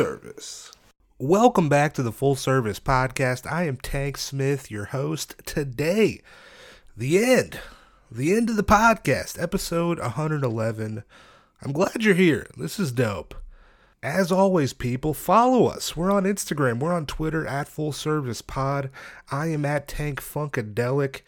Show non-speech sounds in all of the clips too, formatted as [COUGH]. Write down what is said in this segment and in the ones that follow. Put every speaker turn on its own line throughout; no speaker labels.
service. Welcome back to the Full Service Podcast. I am Tank Smith, your host. Today, the end. The end of the podcast, episode 111. I'm glad you're here. This is dope. As always, people, follow us. We're on Instagram. We're on Twitter at Full Service Pod. I am at Tank Funkadelic.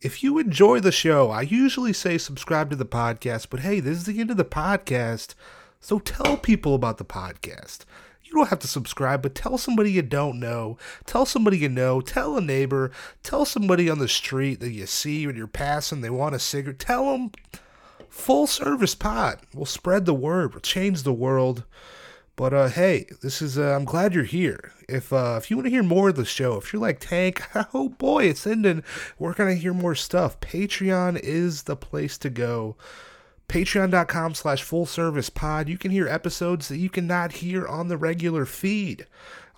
If you enjoy the show, I usually say subscribe to the podcast, but hey, this is the end of the podcast, so tell people about the podcast. You don't have to subscribe, but tell somebody you don't know. Tell somebody you know. Tell a neighbor. Tell somebody on the street that you see when you're passing, they want a cigarette. Tell them full service pod. We'll spread the word. We'll change the world. But uh, hey, this is uh, I'm glad you're here. If uh, if you want to hear more of the show, if you're like Tank, [LAUGHS] oh boy, it's ending. We're gonna hear more stuff. Patreon is the place to go. Patreon.com slash full service pod. You can hear episodes that you cannot hear on the regular feed.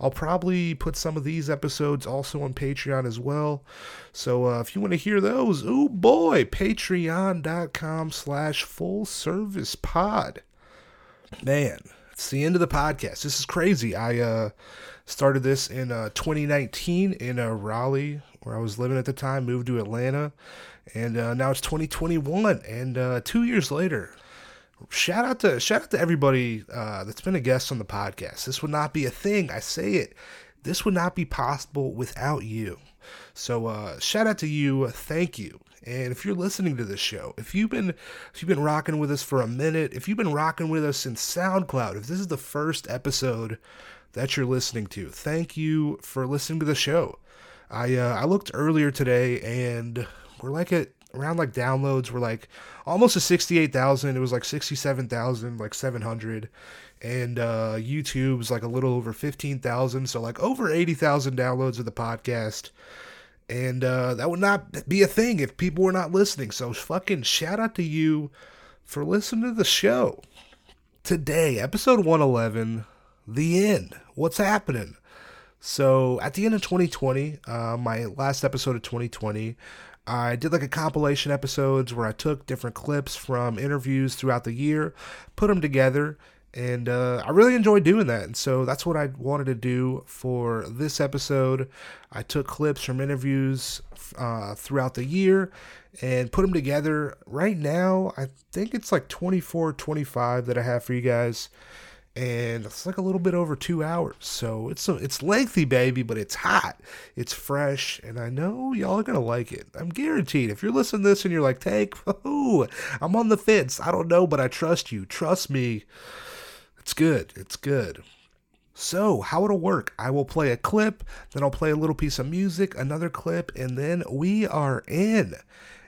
I'll probably put some of these episodes also on Patreon as well. So uh, if you want to hear those, oh boy, patreon.com slash full service pod. Man, it's the end of the podcast. This is crazy. I uh, started this in uh, 2019 in Raleigh, where I was living at the time, moved to Atlanta, and uh, now it's 2021. And uh, two years later, shout out to shout out to everybody uh, that's been a guest on the podcast. This would not be a thing. I say it. This would not be possible without you. So uh, shout out to you. Thank you. And if you're listening to this show, if you've been if you've been rocking with us for a minute, if you've been rocking with us in SoundCloud, if this is the first episode that you're listening to, thank you for listening to the show. I uh, I looked earlier today and we're like at around like downloads we're like almost to 68,000. It was like 67,000, like 700. And uh, YouTube's like a little over 15,000. So like over 80,000 downloads of the podcast. And uh, that would not be a thing if people were not listening. So fucking shout out to you for listening to the show. Today, episode 111, the end. What's happening? So at the end of 2020, uh, my last episode of 2020, I did like a compilation episodes where I took different clips from interviews throughout the year, put them together, and uh, I really enjoyed doing that. And so that's what I wanted to do for this episode. I took clips from interviews uh, throughout the year and put them together. Right now, I think it's like 24, 25 that I have for you guys. And it's like a little bit over two hours, so it's a, it's lengthy, baby, but it's hot, it's fresh, and I know y'all are gonna like it. I'm guaranteed. If you're listening to this and you're like, "Tank, [LAUGHS] I'm on the fence. I don't know, but I trust you. Trust me." It's good. It's good. So, how it'll work, I will play a clip, then I'll play a little piece of music, another clip, and then we are in.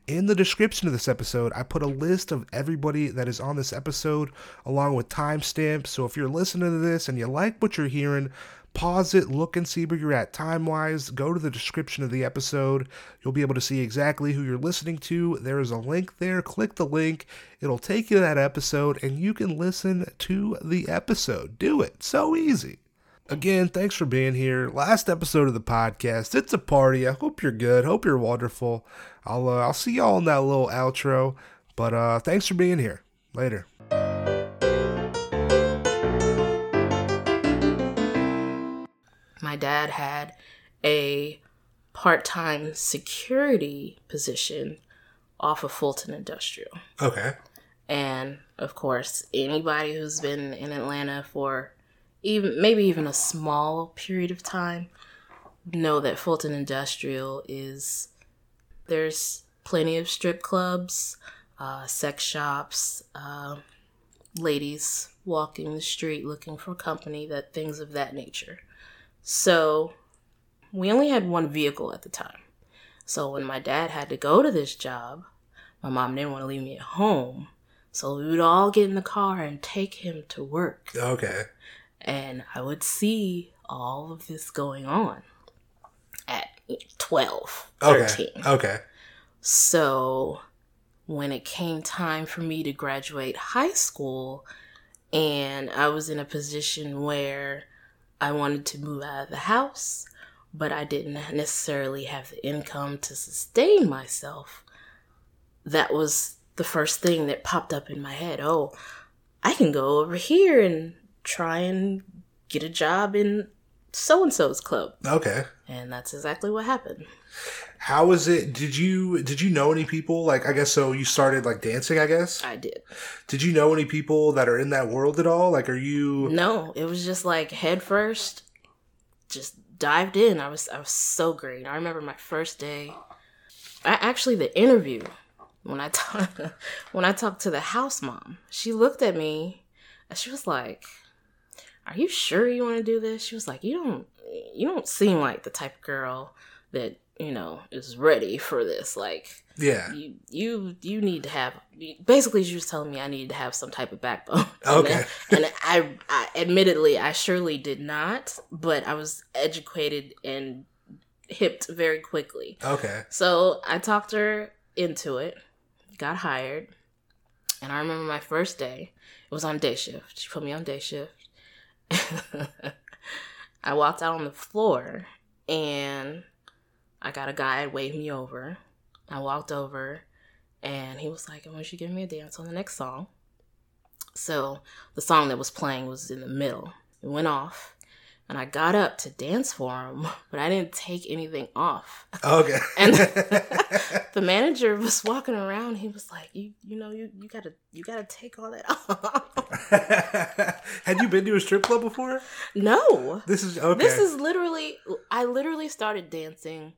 In the description of this episode, I put a list of everybody that is on this episode along with timestamps. So if you're listening to this and you like what you're hearing, pause it, look and see where you're at time wise. Go to the description of the episode. You'll be able to see exactly who you're listening to. There is a link there. Click the link, it'll take you to that episode, and you can listen to the episode. Do it. So easy. Again, thanks for being here. Last episode of the podcast. It's a party. I hope you're good. Hope you're wonderful. I'll uh, I'll see y'all in that little outro. But uh, thanks for being here. Later.
My dad had a part-time security position off of Fulton Industrial.
Okay.
And of course, anybody who's been in Atlanta for even maybe even a small period of time know that Fulton Industrial is there's plenty of strip clubs, uh, sex shops, uh, ladies walking the street looking for company, that things of that nature. So we only had one vehicle at the time. So when my dad had to go to this job, my mom didn't want to leave me at home. So we would all get in the car and take him to work.
Okay.
And I would see all of this going on at 12, 13.
Okay. Okay.
So when it came time for me to graduate high school, and I was in a position where I wanted to move out of the house, but I didn't necessarily have the income to sustain myself, that was the first thing that popped up in my head. Oh, I can go over here and try and get a job in so and so's club.
Okay.
And that's exactly what happened.
How was it? Did you did you know any people like I guess so you started like dancing, I guess?
I did.
Did you know any people that are in that world at all? Like are you
No, it was just like head first, just dived in. I was I was so great. I remember my first day. I actually the interview when I [LAUGHS] talked when I talked to the house mom. She looked at me and she was like, "Are you sure you want to do this?" She was like, "You don't you don't seem like the type of girl that you know is ready for this. Like,
Yeah.
you you you need to have basically she was telling me I needed to have some type of backbone. [LAUGHS]
Okay.
and, I, I admittedly I surely did not, but I was educated and hipped very quickly.
Okay.
So I talked her into it, got hired, and I remember my first day. It was on day shift. She put me on day shift. [LAUGHS] I walked out on the floor and I got a guy wave me over. I walked over and he was like, I want you to give me a dance on the next song. So the song that was playing was in the middle. It went off and I got up to dance for him, [LAUGHS] but I didn't take anything off.
Okay. [LAUGHS]
And [LAUGHS] the manager was walking around. He was like, "You, you know, you, you gotta, you gotta take all that off."
Had you been to a strip club before?
no,
This is okay.
this is literally. I literally started dancing.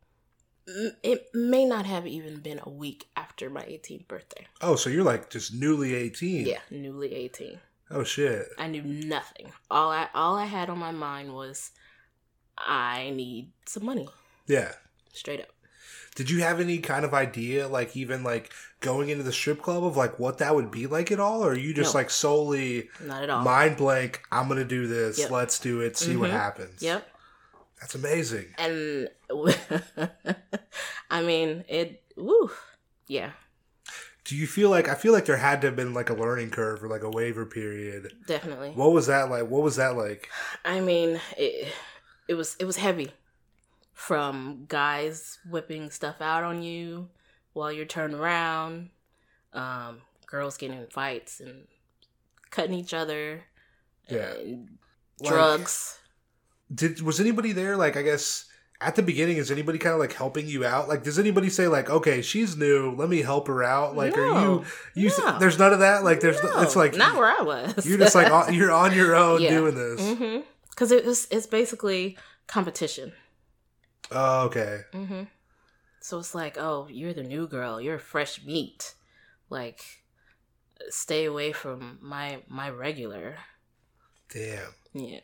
It may not have even been a week after my 18th birthday.
oh, so you're like just newly 18.
Yeah, newly 18.
Oh shit.
I knew nothing. All I, all I had on my mind was, I need some money.
Yeah.
Straight up.
Did you have any kind of idea, like even like going into the strip club of like what that would be like at all, or are you just
No.
like solely
Not at all.
mind blank? I'm gonna do this.
Yep.
Let's do it. See what
Mhm.
happens.
Yep.
That's amazing.
and [LAUGHS] I mean it. Woo, yeah,
Do you feel like I feel like there had to have been like a learning curve or like a waiver period?
definitely.
What was that like? What was that like?
I mean it. It was it was heavy, from guys whipping stuff out on you while you're turned around, um, girls getting in fights and cutting each other,
Yeah.
and
Like-
drugs.
Did was anybody there? Like I guess at the beginning, is anybody kind of like helping you out? Like, does anybody say like, okay, she's new, let me help her out? Like, are you you?
No.
There's none of that. Like, there's
No,
it's like
not where I was.
you're just like on, you're on your own
Yeah.
doing this.
Because it was it's basically competition.
Oh, okay.
hmm So it's like, oh, you're the new girl. You're fresh meat. Like, stay away from my my regular.
Damn.
Yeah.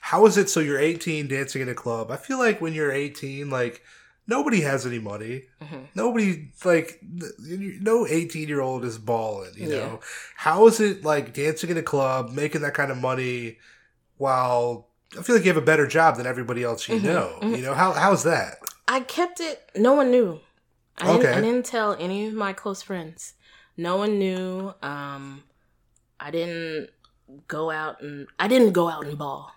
How is it? So you're 18, dancing in a club. I feel like when you're 18, like nobody has any money.
hmm
Nobody like no 18 year old is balling. You
Yeah.
know how is it like dancing in a club, making that kind of money, while I feel like you have a better job than everybody else you
Mhm,
know.
mhm.
You know how how's that?
I kept it. No one knew. I didn't,
Okay.
I didn't tell any of my close friends. No one knew. Um, I didn't go out and I didn't go out and ball,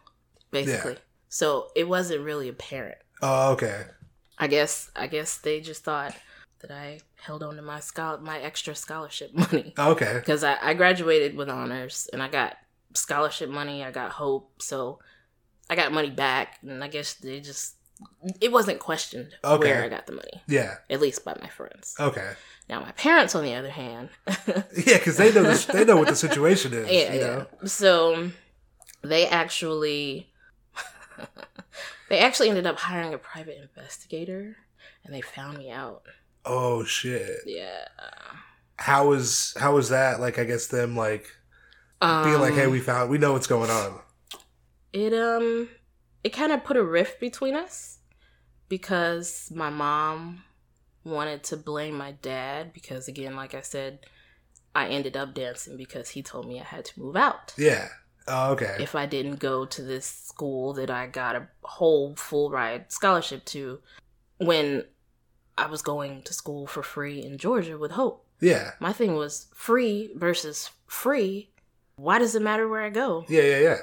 basically. So it wasn't really apparent.
Oh, okay.
I guess I guess they just thought that I held on to my schol- my extra scholarship [LAUGHS] money
Okay.
because I, I graduated with honors and I got scholarship money. I got hope, so I got money back, and I guess they just it wasn't questioned
Okay.
where I got the money,
Yeah.
at least by my friends.
Okay.
Now my parents, on the other hand, [LAUGHS]
Yeah, because they know this, they know what the situation [LAUGHS] is.
yeah,
you
yeah. So they actually [LAUGHS] they actually ended up hiring a private investigator, and they found me out.
Oh shit.
Yeah.
How was how was that? Like I guess them like being like, hey,
Um,
we found we know what's going on.
it um it kind of put a rift between us because my mom wanted to blame my dad because again like i said i ended up dancing because he told me i had to move out
Yeah. Oh, okay.
if i didn't go to this school that i got a whole full ride scholarship to when i was going to school for free in georgia with hope
yeah.
my thing was free versus free why does it matter where i go
Yeah. Yeah. Yeah.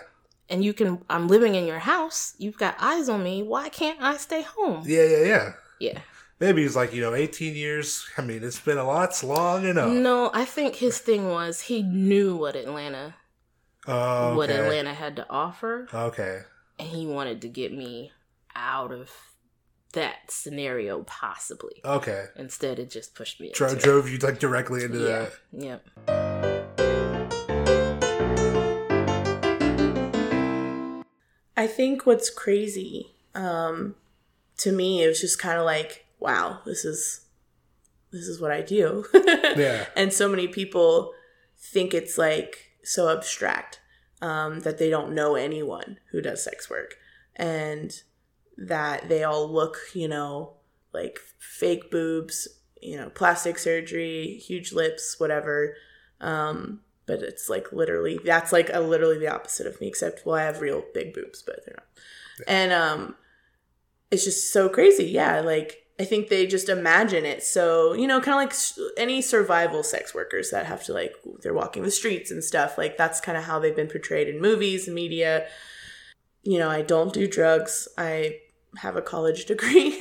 and you can I'm living in your house, you've got eyes on me, why can't I stay home?
Yeah. Yeah. Yeah.
Yeah.
Maybe he's like, you know, 18 years. I mean, it's been a lot. It's long enough.
No, I think his thing was he knew what Atlanta
Oh,
what. Atlanta had to offer,
Okay.
and he wanted to get me out of that scenario possibly.
Okay.
Instead, it just pushed me.
Dro-
into it.
drove you like directly into
yeah,
that.
yep.
I think what's crazy um, to me, it was just kind of like, wow, this is this is what I do. [LAUGHS]
Yeah.
And so many people think it's like so abstract um, that they don't know anyone who does sex work, and that they all look, you know, like fake boobs, you know, plastic surgery, huge lips, whatever. Um, but it's like literally that's like a literally the opposite of me except well i have real big boobs but they're not. And um it's just so crazy. Yeah like i think they just imagine it. So you know kind of like any survival sex workers that have to like they're walking the streets and stuff like that's kind of how they've been portrayed in movies and media. You know i don't do drugs. I have a college [LAUGHS] degree.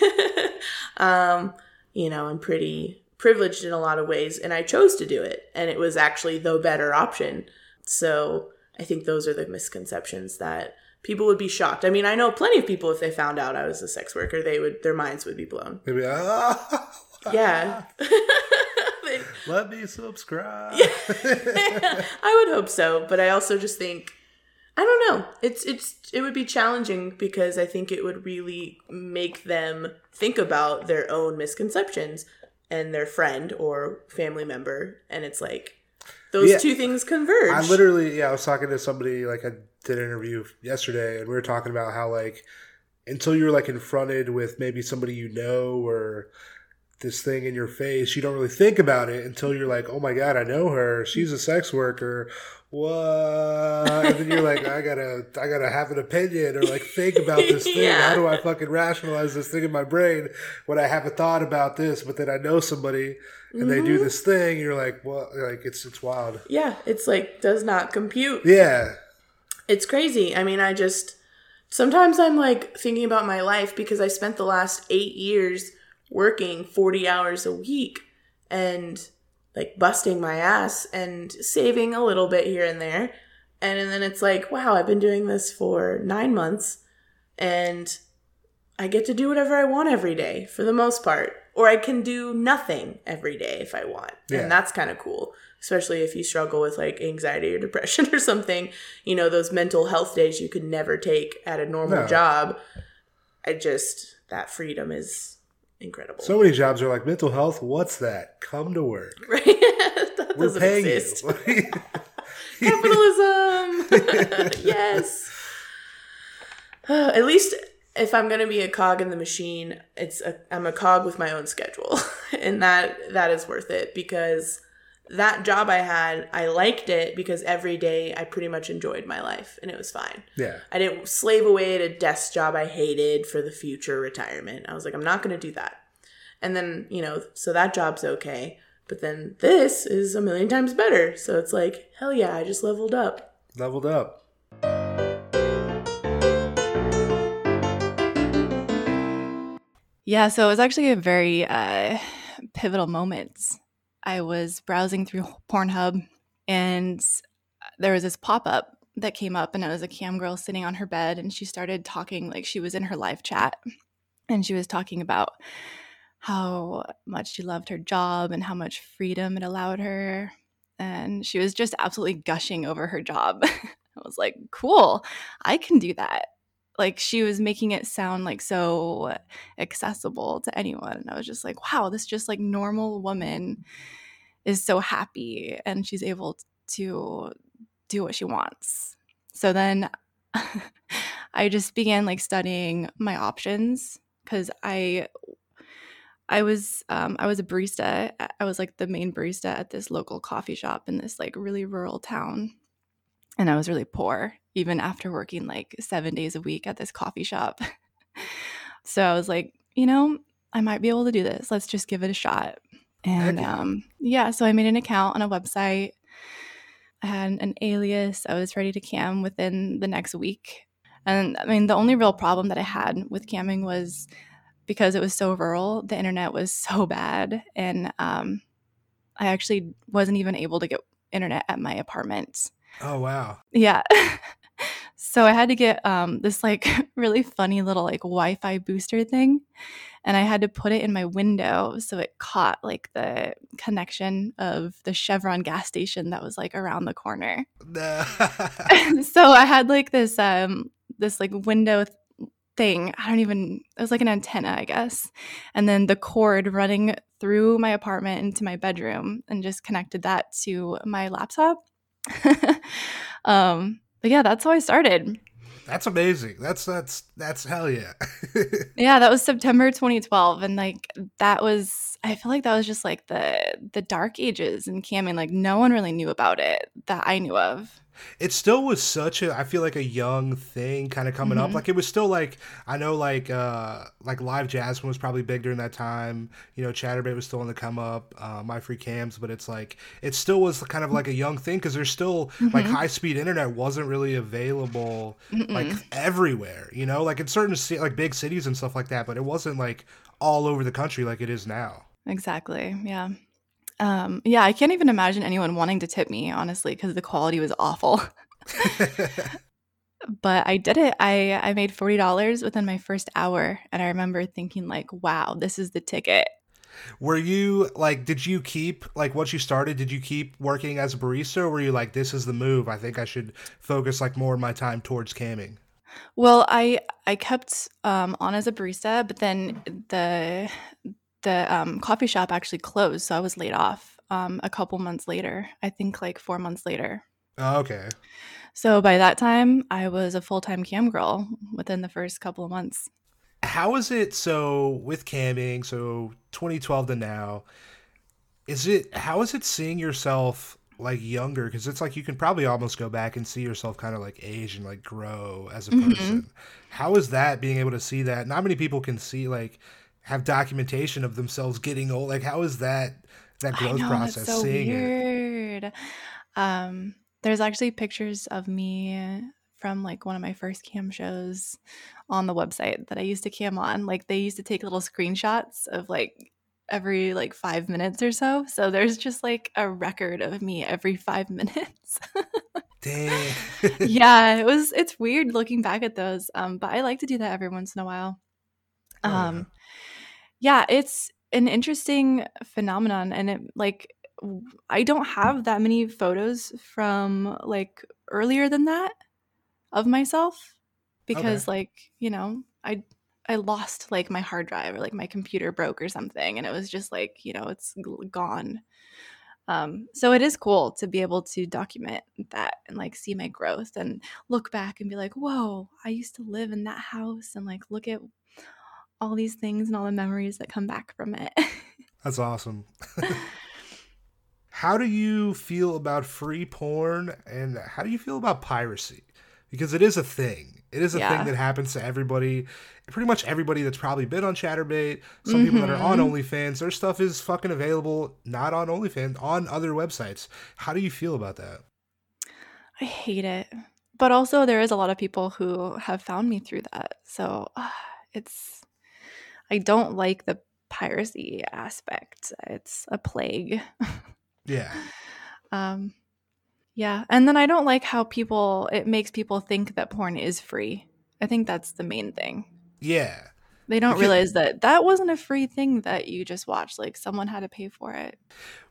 Um you know i'm pretty privileged in a lot of ways and I chose to do it and it was actually the better option. So I think those are the misconceptions that people would be shocked. I mean, I know plenty of people if they found out I was a sex worker, they would their minds would be blown.
Maybe. Ah,
Yeah. [LAUGHS] They-
Let me subscribe.
yeah, [LAUGHS] [LAUGHS] I would hope so, but I also just think I don't know. It's it's it would be challenging because I think it would really make them think about their own misconceptions and their friend or family member and it's like those
Yeah.
two things converge.
I literally, yeah, I was talking to somebody like I did an interview yesterday, and we were talking about how like until you're like confronted with maybe somebody you know or this thing in your face, you don't really think about it until you're like, oh my god, I know her. She's a sex worker. What? And then you're like, I gotta, I gotta have an opinion or like think about this [LAUGHS] thing.
Yeah.
How do I fucking rationalize this thing in my brain when I haven't thought about this? But then I know somebody and they
Mm-hmm.
do this thing. You're like, well, like it's it's wild.
yeah, it's like does not compute.
Yeah.
It's crazy. I mean, I just sometimes I'm like thinking about my life because I spent the last eight years working 40 hours a week and like busting my ass and saving a little bit here and there. And, and then it's like, wow, I've been doing this for nine months and I get to do whatever I want every day for the most part. Or I can do nothing every day if I want.
Yeah.
And that's kind of cool, especially if you struggle with like anxiety or depression [LAUGHS] or something. You know, those mental health days you could never take at a normal
No.
job. I just, that freedom is incredible.
So many jobs are like mental health. What's that? Come to work. [LAUGHS]
right? [LAUGHS] that
We're
doesn't
paying
exist.
you.
Capitalism. yes. [SIGHS] At least if I'm going to be a cog in the machine, it's a, I'm a cog with my own schedule, and that that is worth it because that job I had, I liked it because every day I pretty much enjoyed my life and it was fine.
yeah.
I didn't slave away at a desk job I hated for the future retirement. I was like, I'm not going to do that. And then, you know, so that job's okay. But then this is a million times better. So it's like, hell yeah, I just leveled up.
Leveled up.
Yeah, so it was actually a very uh, pivotal moment. I was browsing through Pornhub and there was this pop up that came up, and it was a cam girl sitting on her bed, and she started talking like she was in her live chat. And she was talking about how much she loved her job and how much freedom it allowed her. And she was just absolutely gushing over her job. [LAUGHS] I was like, cool, I can do that. Like she was making it sound like so accessible to anyone. And I was just like, wow, this just like normal woman is so happy and she's able to do what she wants. So then [LAUGHS] I just began like studying my options because I I was um, I was a barista. I was like the main barista at this local coffee shop in this like really rural town, and I was really poor even after working like seven days a week at this coffee shop. [LAUGHS] so I was like, you know, I might be able to do this. Let's just give it a shot. And um, yeah, so I made an account on a website. I had an alias. I was ready to cam within the next week. And I mean, the only real problem that I had with camming was because it was so rural, the internet was so bad. And um, I actually wasn't even able to get internet at my apartment.
Oh wow.
Yeah. [LAUGHS] so I had to get um, this like [LAUGHS] really funny little like Wi-Fi booster thing, and I had to put it in my window so it caught like the connection of the Chevron gas station that was like around the corner. [LAUGHS] so I had like this um this like window th- thing. I don't even it was like an antenna, I guess. And then the cord running through my apartment into my bedroom and just connected that to my laptop. [LAUGHS] um but yeah, that's how I started.
That's amazing. That's that's that's hell yeah. [LAUGHS]
yeah, that was September 2012 and like that was I feel like that was just like the the dark ages in camming like no one really knew about it that I knew of
it still was such a I feel like a young thing kind of coming mm-hmm. up. Like it was still like I know like uh like LiveJasmin was probably big during that time. You know, Chaturbate was still on the come up, uh, MyFreeCams, but it's like it still was kind of like a young thing because there's still mm-hmm. like high speed internet wasn't really available Mm-mm. like everywhere. You know, like in certain like big cities and stuff like that, but it wasn't like all over the country like it is now.
Exactly. Yeah. Um, yeah, I can't even imagine anyone wanting to tip me, honestly, because the quality was awful. [LAUGHS] but I did it. I I made forty dollars within my first hour, and I remember thinking like, "Wow, this is the ticket."
Were you like, did you keep like once you started? Did you keep working as a barista, or were you like, "This is the move. I think I should focus like more of my time towards camming."
Well, I I kept um, on as a barista, but then the the um, coffee shop actually closed, so I was laid off um, a couple months later. I think like four months later.
Oh, okay.
So by that time, I was a full time cam girl within the first couple of months.
How is it so with camming? So 2012 to now, is it how is it seeing yourself like younger? Because it's like you can probably almost go back and see yourself kind of like age and like grow as a mm-hmm. person. How is that being able to see that? Not many people can see like have documentation of themselves getting old. Like, how is that that growth know, process?
so seeing weird. It? Um, there's actually pictures of me from like one of my first cam shows on the website that I used to cam on. Like, they used to take little screenshots of like every like five minutes or so. So there's just like a record of me every five [LAUGHS] minutes.
Damn. [LAUGHS]
yeah, it was. It's weird looking back at those. Um, but I like to do that every once in a while. Um, oh, yeah. It's an interesting phenomenon and it like I don't have that many photos from like earlier than that of myself because okay. like, you know, I I lost like my hard drive or like my computer broke or something and it was just like, you know, it's gone. Um, so it is cool to be able to document that and like see my growth and look back and be like, whoa, I used to live in that house and like look at all these things and all the memories that come back from it. [LAUGHS]
That's awesome. how do you feel about free porn and how do you feel about piracy? Because it is a thing. It is a yeah. thing that happens to everybody. Pretty much everybody that's probably been on Chaturbate, some mm-hmm. people that are on mm-hmm. OnlyFans, their stuff is fucking available not on OnlyFans, on other websites. How do you feel about that?
I hate it. But also there is a lot of people who have found me through that. So uh, [SIGHS] it's I don't like the piracy aspect. It's a plague.
yeah. [LAUGHS]
Um yeah, and then I don't like how people it makes people think that porn is free. I think that's the main thing.
Yeah.
They don't because, realize that that wasn't a free thing that you just watched. Like someone had to pay for it.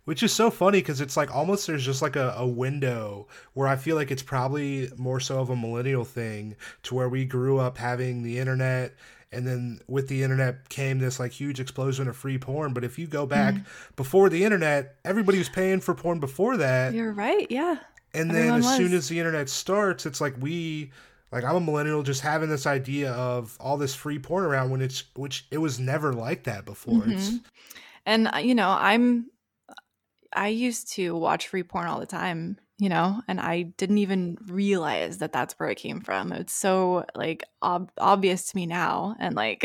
Which is so funny because it's like almost there's just like a, a window where I feel like it's probably more so of a millennial thing to where we grew up having the internet and then with the internet came this like huge explosion of free porn but if you go back mm-hmm. before the internet everybody was paying for porn before that
you're right yeah
and Everyone then as was. soon as the internet starts it's like we like i'm a millennial just having this idea of all this free porn around when it's which it was never like that before mm-hmm.
and uh, you know i'm i used to watch free porn all the time you know and i didn't even realize that that's where it came from. It's so like ob- obvious to me now and like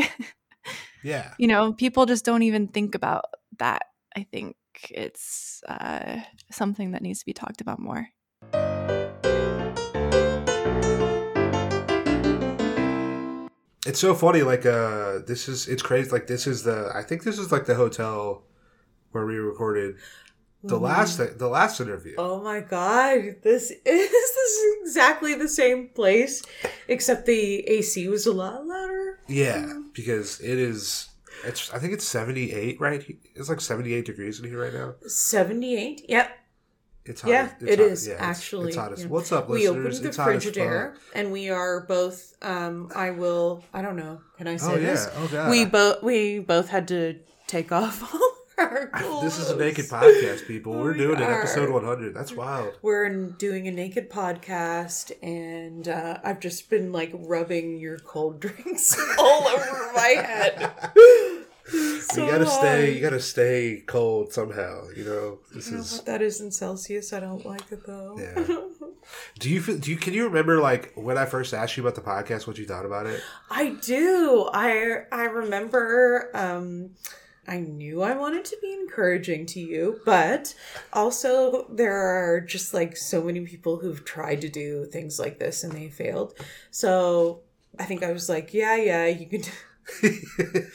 [LAUGHS]
yeah.
you know people just don't even think about that i think it's uh, something that needs to be talked about more.
It's so funny like uh this is it's crazy like this is the i think this is like the hotel where we recorded the last the last interview.
Oh my god, this [LAUGHS] is this is exactly the same place, except the AC was a lot louder.
Yeah, because it is. It's I think it's seventy eight right. It's like seventy eight degrees in here right now.
Seventy eight. Yep.
It's hot.
Yeah,
it's
it
hot-
is
yeah,
actually.
It's hot as,
yeah.
What's up,
We
listeners?
opened the
it's
Frigidaire, and we are both. Um, I will. I don't know. Can I say
Oh yeah.
this?
Oh god.
We both. We both had to take off [LAUGHS] all.
This is a naked podcast, people. We're
We
doing it.
are.
Episode one hundred. That's wild.
We're doing a naked podcast, and uh, I've just been like rubbing your cold [LAUGHS] drinks all over my head. So
you gotta stay. You gotta stay cold somehow. You know. This
don't know
is.
that is in Celsius. I don't like it though.
Yeah. Do you feel? Do you? Can you remember like when I first asked you about the podcast? What you thought about it?
I do. I I remember um I knew I wanted to be encouraging to you, but also there are just like so many people who've tried to do things like this and they failed. So I think I was like, yeah, yeah, you can [LAUGHS]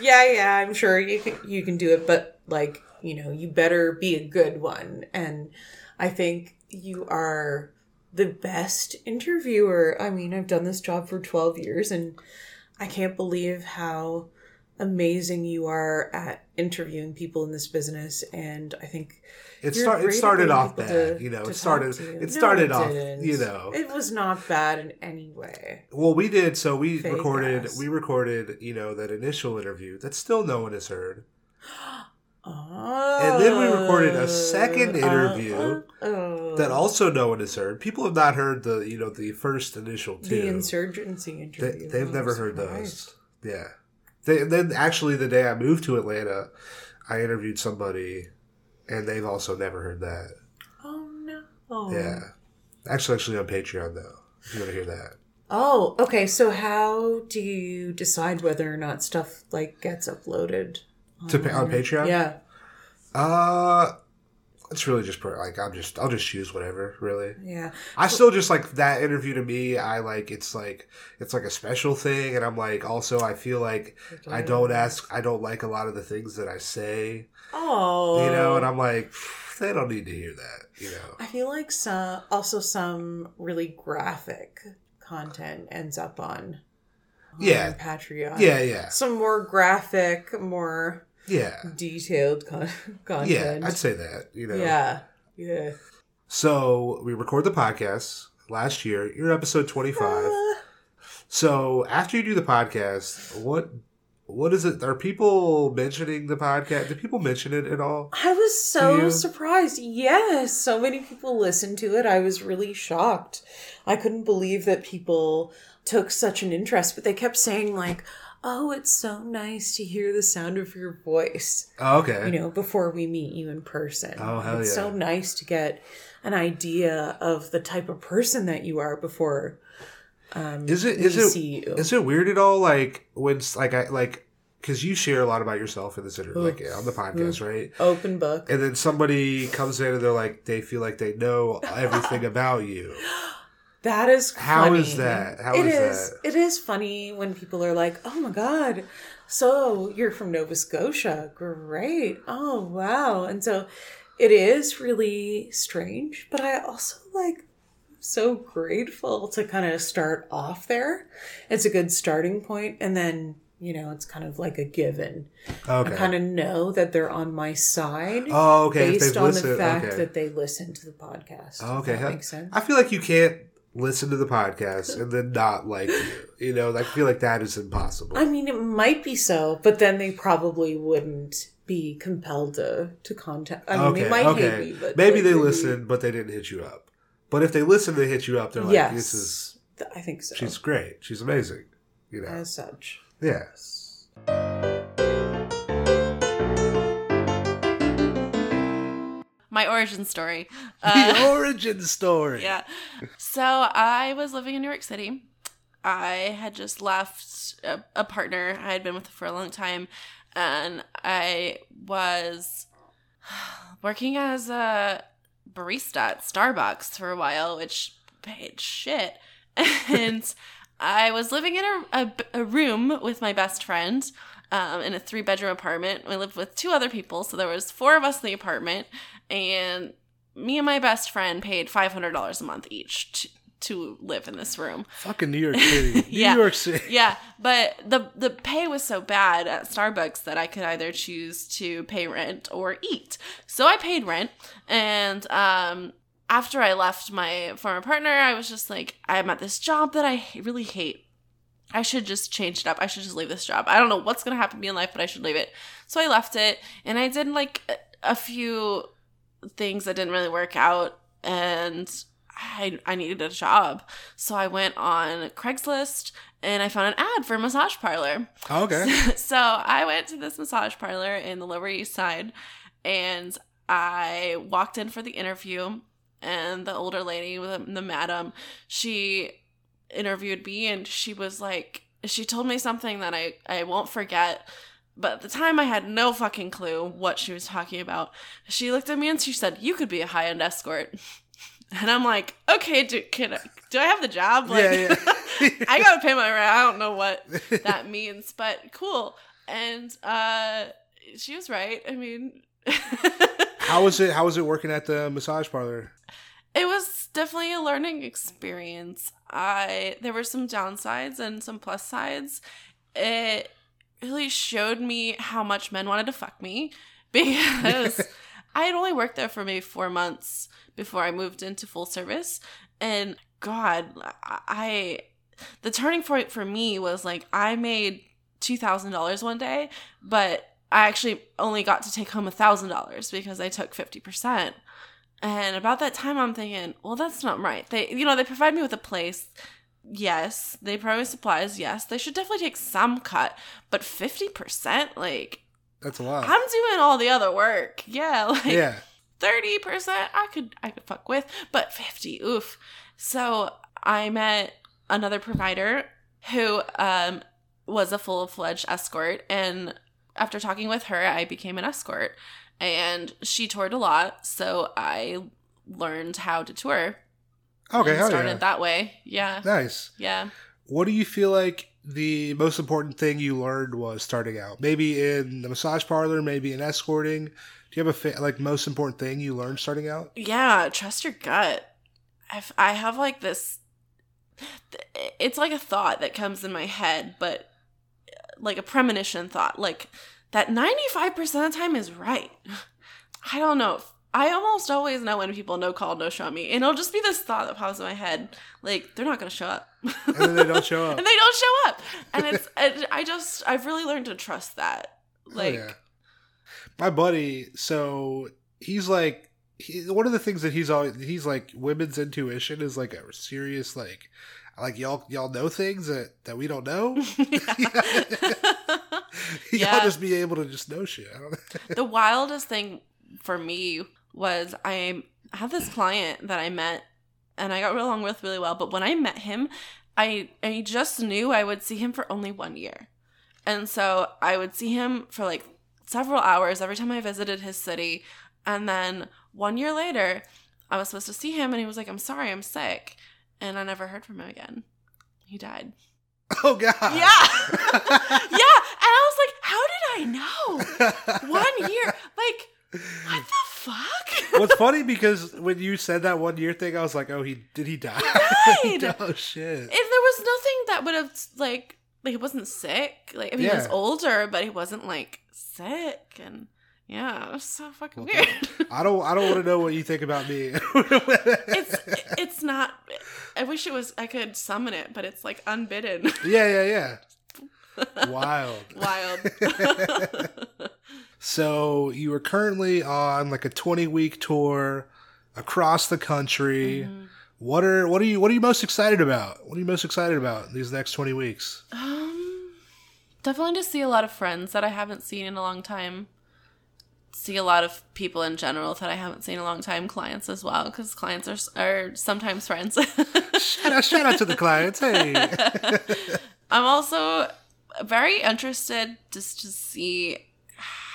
Yeah, yeah, I'm sure you can you can do it, but like, you know, you better be a good one. And I think you are the best interviewer. I mean, I've done this job for 12 years and I can't believe how amazing you are at interviewing people in this business and I think
It start. It started off bad.
to-
you know, it started.
talk to you.
It
No,
started off.
didn't.
You know,
It was not bad in any way.
Well, we did. So we
Fake
recorded.
ass.
We recorded. You know that initial interview that still no one has heard.
Oh,
And then we recorded a second oh. interview
oh.
That also no one has heard. People have not heard the you know the first initial two.
the insurgency
They,
interview.
they've oh,
I'm
never heard those. Yeah. They, then actually the day I moved to Atlanta, I interviewed somebody, and they've also never heard that.
Oh no.
Yeah. Actually, actually on Patreon though. If you want to hear that.
Oh, okay. So how do you decide whether or not stuff like gets uploaded?
To pa- on Patreon.
Yeah.
Uh, it's really just per- like I'm just I'll just choose whatever really.
Yeah.
I still just like that interview to me. I like it's like it's like a special thing, and I'm like also I feel like I don't ask I don't like a lot of the things that I say,
Oh.
you know, and I'm like [SIGHS] they don't need to hear that, you know.
I feel like some also some really graphic content ends up on, on
Yeah.
Patreon.
Yeah, yeah,
Some more graphic, more
yeah,
detailed con- [LAUGHS]
yeah. I'd say that, you know.
Yeah. Yeah.
So we record the podcast last year. You're episode 25. Ah. So after you do the podcast, what what is it? Are people mentioning the podcast? Do people mention it at all?
I was so surprised. Yes, so many people listened to it. I was really shocked. I couldn't believe that people took such an interest, but they kept saying like, "Oh, it's so nice to hear the sound of your voice."
Oh, okay.
You know, before we meet you in person.
Oh, hell
It's so nice to get an idea of the type of person that you are before um,
Is it, is we it
see you.
is it weird at all? Like when like I like because you share a lot about yourself in this interview, like on the podcast, right?
Open book.
And then somebody comes in and they're like, they feel like they know everything about you.
That is
How
funny.
is that? How
It
is
is-
that?
It is funny when people are like, "Oh my god, so you're from Nova Scotia? Great! Oh wow!" And so it is really strange, but I also like so grateful to kind of start off there. It's a good starting point, and then you know it's kind of like a given. I
Okay.
kind of know that they're on my side.
Oh, okay.
Based on the fact
okay.
that they listen to the podcast.
Oh, okay.
That
Hell-
make sense.
I feel like you can't listen to the podcast and then not like you. You know, I feel like that is impossible.
I mean, it might be so, but then they probably wouldn't be compelled to to contact. I mean,
okay,
they might
okay.
hate me, but
maybe
like,
they listened, but they didn't hit you up. But if they listen, they hit you up. They're like,
Yes,
"This is
I think so.
she's great. She's amazing." You know,
as such.
yeah.
My origin story.
the
Uh, [LAUGHS]
origin story.
yeah. So I was living in New York City. I had just left a, a partner I had been with for a long time, and I was [SIGHS] working as a barista at Starbucks for a while, which paid shit. [LAUGHS] And I was living in a, a, a room with my best friend, um, in a three bedroom apartment. We lived with two other people, so there was four of us in the apartment, and me and my best friend paid five hundred dollars a month each to, to live in this room.
Fucking New York City. [LAUGHS] New
Yeah.
York City.
Yeah, but the the pay was so bad at Starbucks that I could either choose to pay rent or eat. So I paid rent, and um, after I left my former partner, I was just like, I'm at this job that I really hate. I should just change it up. I should just leave this job. I don't know what's gonna happen to me in life, but I should leave it. So I left it, and I did like a- a few things that didn't really work out, and I I needed a job. So I went on Craigslist and I found an ad for a massage parlor.
Oh, okay. [LAUGHS]
so I went to this massage parlor in the Lower East Side and I walked in for the interview and the older lady the, the madam she interviewed me and she was like she told me something that I I won't forget but at the time I had no fucking clue what she was talking about. She looked at me and she said, "You could be a high-end escort." [LAUGHS] And I'm like, "Okay, do can I, do I have the job?" Like,
Yeah, yeah. [LAUGHS]
I gotta pay my rent. I don't know what that [LAUGHS] means, but cool. And uh, she was right. I mean,
How was it? How was it working at the massage parlor?
it was definitely a learning experience. I there were some downsides and some plus sides. It really showed me how much men wanted to fuck me [LAUGHS] because [LAUGHS] I had only worked there for maybe four months before I moved into full service, and God, I the turning point for me was like I made two thousand dollars one day, but I actually only got to take home a thousand dollars because I took fifty percent. And about that time, I'm thinking, well, that's not right. They, you know, they provide me with a place. Yes, they provide me supplies. Yes, they should definitely take some cut, but fifty percent, like
That's a lot.
I'm doing all the other work. Yeah, [LAUGHS] like
yeah.
thirty percent I could I could fuck with, but fifty, oof. So I met another provider who um was a full fledged escort, and after talking with her, I became an escort, and she toured a lot, so I learned how to tour.
Okay.
and started
yeah.
that way. Yeah,
Nice.
yeah.
What do you feel like the most important thing you learned was starting out? Maybe in the massage parlor, maybe in escorting. Do you have a fa- like most important thing you learned starting out?
Yeah, trust your gut. I've, I have like this. It's like a thought that comes in my head, but like a premonition thought, like that ninety five percent of the time is right. I don't know. I almost always know when people no call, no show me, and it'll just be this thought that pops in my head, like they're not gonna show up,
And then they don't show [LAUGHS] up.
and they don't show up, and it's [LAUGHS] it, I just I've really learned to trust that.
Oh,
Like,
yeah. my buddy, so he's like, he, one of the things that he's always, he's like, women's intuition is like a serious, like, like y'all, y'all know things that, that we don't know. [LAUGHS] y'all
Yeah.
just be able to just know shit. I don't
the wildest thing for me was I had this client that I met and I got along with really well, but when I met him, I I just knew I would see him for only one year. And so I would see him for like several hours every time I visited his city. And then one year later, I was supposed to see him and he was like, I'm sorry, I'm sick. And I never heard from him again. He died.
Oh God.
Yeah. [LAUGHS] yeah. And I was like, how did I know? [LAUGHS] One year. Like, what the fuck? [LAUGHS]
What's funny because when you said that one year thing, I was like, oh, he did he die? [LAUGHS]
He died. [LAUGHS]
oh shit.
If there was nothing that would have like like he wasn't sick. Like I mean he was
Yeah.
older, but he wasn't like sick and yeah, it was so fucking
Well,
weird.
I don't. I don't want to know what you think about me.
it's it's not I wish it was I could summon it, but it's like unbidden.
yeah, yeah, yeah. Wild.
Wild.
So you are currently on like a 20 week tour across the country.
Mm-hmm.
What are what are you what are you most excited about? What are you most excited about these next 20 weeks?
Um, definitely to see a lot of friends that I haven't seen in a long time. See a lot of people in general that I haven't seen in a long time. Clients as well, because clients are are sometimes friends. [LAUGHS]
Shout out, shout out to the clients. Hey. [LAUGHS]
I'm also very interested just to see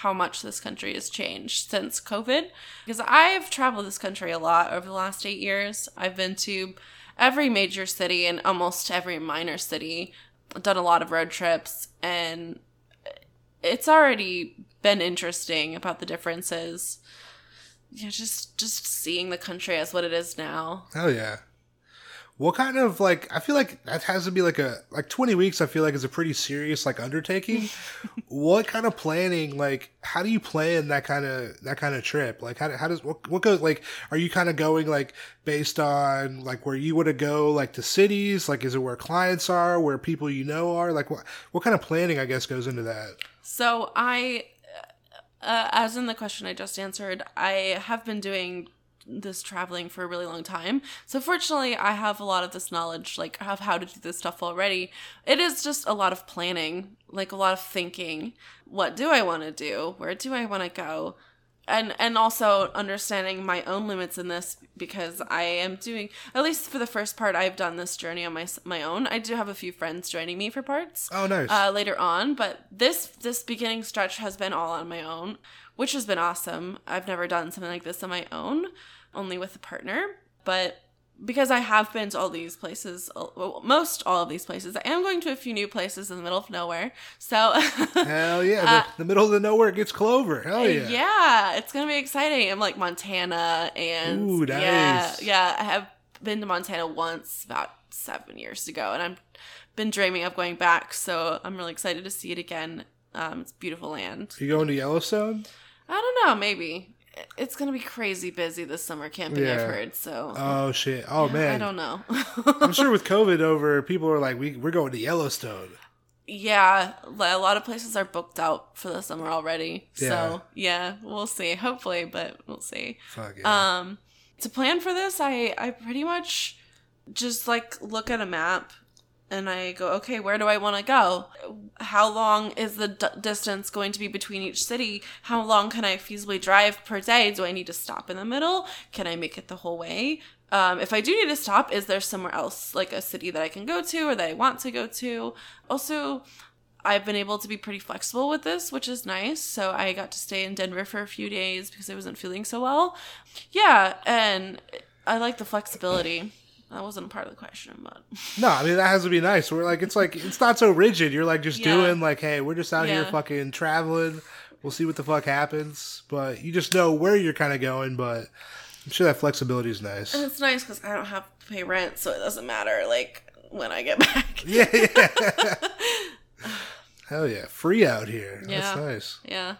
how much this country has changed since COVID. Because I've traveled this country a lot over the last eight years. I've been to every major city and almost every minor city, done a lot of road trips, and it's already been interesting about the differences. Yeah, just just seeing the country as what it is now.
Hell yeah. What kind of like I feel like that has to be like a like 20 weeks I feel like is a pretty serious like undertaking. [LAUGHS] what kind of planning like how do you plan that kind of that kind of trip? Like how, how does what, what goes like are you kind of going like based on like where you want to go like to cities? Like is it where clients are, where people you know are? Like what what kind of planning I guess goes into that?
So I uh, as in the question I just answered, I have been doing this traveling for a really long time. So fortunately, I have a lot of this knowledge, like of how to do this stuff already. It is just a lot of planning, like a lot of thinking. What do I want to do? Where do I want to go? And and also understanding my own limits in this because I am doing at least for the first part I've done this journey on my my own. I do have a few friends joining me for parts.
Oh, nice.
Uh, later on, but this this beginning stretch has been all on my own, which has been awesome. I've never done something like this on my own only with a partner. But because I have been to all these places, well, most all of these places, I am going to a few new places in the middle of nowhere. So [LAUGHS]
hell yeah, uh, the, the, middle of the nowhere gets Clover. Hell yeah,
yeah, it's gonna be exciting. I'm like Montana, and Ooh, nice. yeah, yeah, I have been to Montana once about seven years ago, and I'm been dreaming of going back. So I'm really excited to see it again. Um, it's beautiful land.
Are you going to Yellowstone?
I don't know, maybe it's gonna be crazy busy this summer camping. Yeah. I've heard. So.
Oh shit! Oh man.
I don't know. [LAUGHS]
I'm sure with COVID over, people are like, "We we're going to Yellowstone."
Yeah, a lot of places are booked out for the summer already. Yeah. So yeah, we'll see. Hopefully, but we'll see.
Fuck yeah.
Um, to plan for this, I I pretty much just like look at a map and I go, okay, where do I want to go? How long is the d- distance going to be between each city? How long can I feasibly drive per day? Do I need to stop in the middle? Can I make it the whole way? Um, if I do need to stop, is there somewhere else, like a city that I can go to or that I want to go to? Also, I've been able to be pretty flexible with this, which is nice. So I got to stay in Denver for a few days because I wasn't feeling so well. Yeah, and I like the flexibility. That wasn't a part of the question, but
no, I mean that has to be nice. We're like, it's like it's not so rigid. You're like just yeah. doing like, hey, we're just out yeah. here fucking traveling. We'll see what the fuck happens, but you just know where you're kind of going. But I'm sure that flexibility is nice.
And it's nice because I don't have to pay rent, so it doesn't matter like when I get [LAUGHS] back. [LAUGHS]
yeah, yeah. Hell yeah, free out here. Yeah. That's nice.
Yeah.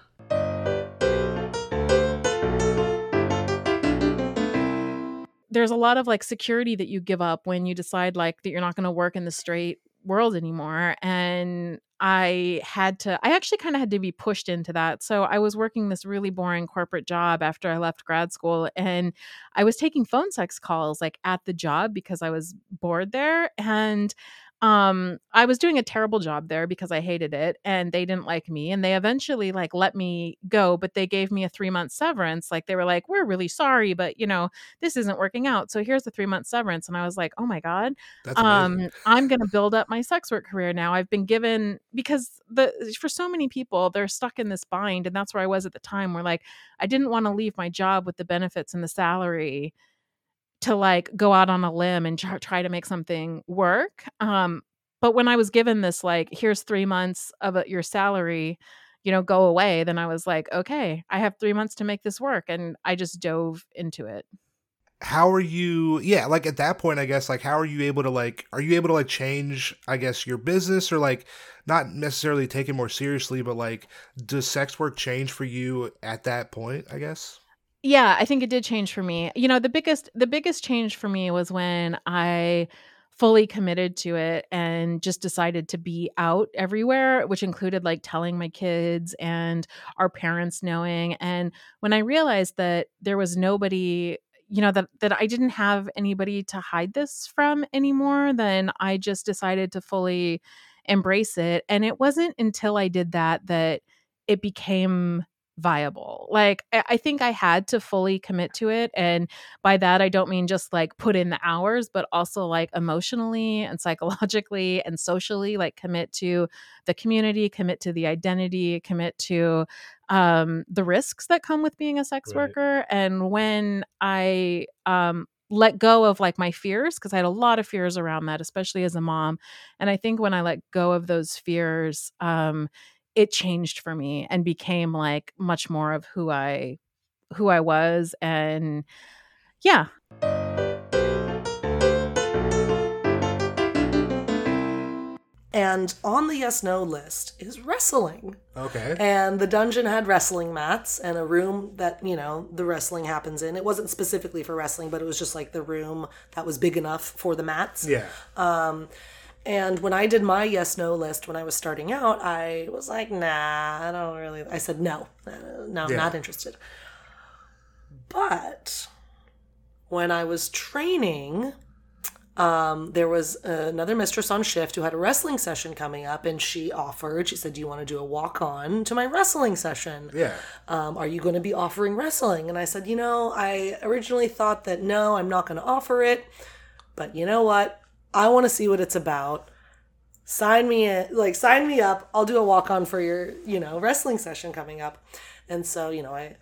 There's a lot of like security that you give up when you decide like that you're not going to work in the straight world anymore and I had to, I actually kind of had to be pushed into that. So I was working this really boring corporate job after I left grad school, and I was taking phone sex calls like at the job because I was bored there. And um i was doing a terrible job there because i hated it and they didn't like me and they eventually like let me go but they gave me a 3 month severance like they were like we're really sorry but you know this isn't working out so here's the 3 month severance and i was like oh my god um i'm going to build up my sex work career now. I've been given because the for so many people they're stuck in this bind and that's where i was at the time where like i didn't want to leave my job with the benefits and the salary to like go out on a limb and try, try to make something work. Um, but when I was given this, like, here's three months of a, your salary, you know, go away, then I was like, okay, I have three months to make this work. And I just dove into it.
How are you? Yeah, like at that point, I guess, like, how are you able to, like, are you able to, like, change, I guess, your business or, like, not necessarily take it more seriously, but, like, does sex work change for you at that point, I guess?
Yeah i think it did change for me. You know the biggest the biggest change for me was when i fully committed to it and just decided to be out everywhere which included like telling my kids and our parents knowing. And when i realized that there was nobody you know that that I didn't have anybody to hide this from anymore then I just decided to fully embrace it. And it wasn't until I did that that it became viable. Like, I think I had to fully commit to it. And by that, I don't mean just like put in the hours, but also like emotionally and psychologically and socially, like commit to the community, commit to the identity, commit to um, the risks that come with being a sex right. worker. And when I, um, let go of like my fears because I had a lot of fears around that, especially as a mom. And I think when I let go of those fears, um, it changed for me and became like much more of who I who I was and yeah.
And on the yes no list is wrestling.
Okay.
And the dungeon had wrestling mats and a room that, you know, the wrestling happens in. It wasn't specifically for wrestling, but it was just like the room that was big enough for the mats.
yeah.
Um, And when I did my yes no list when I was starting out, I was like, nah, I don't really. I said no, uh, no,
Yeah.
not interested. But when I was training, um, there was another mistress on shift who had a wrestling session coming up, and she offered. She said, "Do you want to do a walk on to my wrestling session?"
yeah.
um, are you going to be offering wrestling? And I said, you know, I originally thought that no, I'm not going to offer it. But you know what? I want to see what it's about. Sign me in, like sign me up. I'll do a walk on for your, you know, wrestling session coming up. And so, you know, I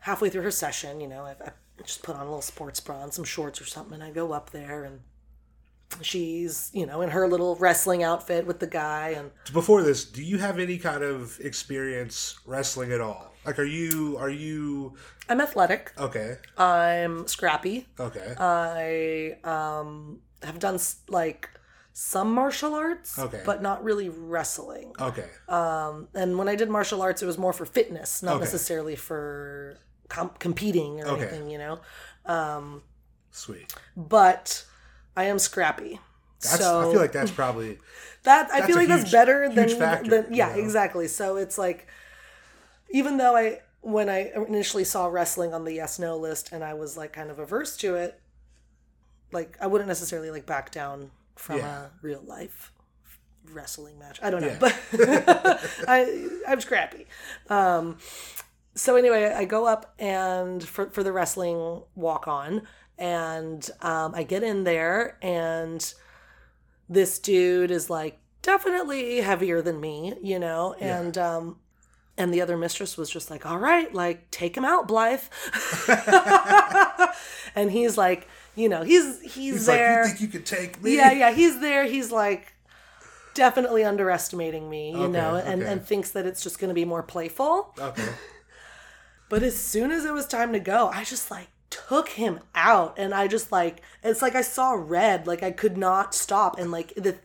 halfway through her session, you know, I, I just put on a little sports bra and some shorts or something, and I go up there and she's, you know, in her little wrestling outfit with the guy and
Before this, do you have any kind of experience wrestling at all? Like, are you are you
I'm athletic.
okay?
I'm scrappy.
Okay.
I um have done like some martial arts,
Okay.
but not really wrestling.
okay.
Um, and when I did martial arts, it was more for fitness, not
Okay.
necessarily for com- competing or
Okay.
anything, you know.
Um, Sweet.
But I am scrappy.
That's.
so
I feel like that's probably. [LAUGHS]
that I feel like
huge-
that's better than,
factor,
than yeah,
you know?
exactly. So it's like even though I when I initially saw wrestling on the yes no list and I was like kind of averse to it, like I wouldn't necessarily like back down from
Yeah.
a real life wrestling match. I don't know,
Yeah.
but [LAUGHS] I I'm scrappy. Um so anyway, I go up and for for the wrestling walk on and um, I get in there and this dude is like definitely heavier than me, you know, and um and the other mistress was just like, "All right, like take him out, Blythe." [LAUGHS] and he's like, you know, he's he's,
He's
there.
like, you think you could take me?
yeah, yeah, he's there. He's like definitely underestimating me, you
Okay,
know, and
okay.
and thinks that it's just going to be more playful.
Okay. [LAUGHS]
But as soon as it was time to go, I just like took him out and I just like it's like I saw red, like I could not stop and like the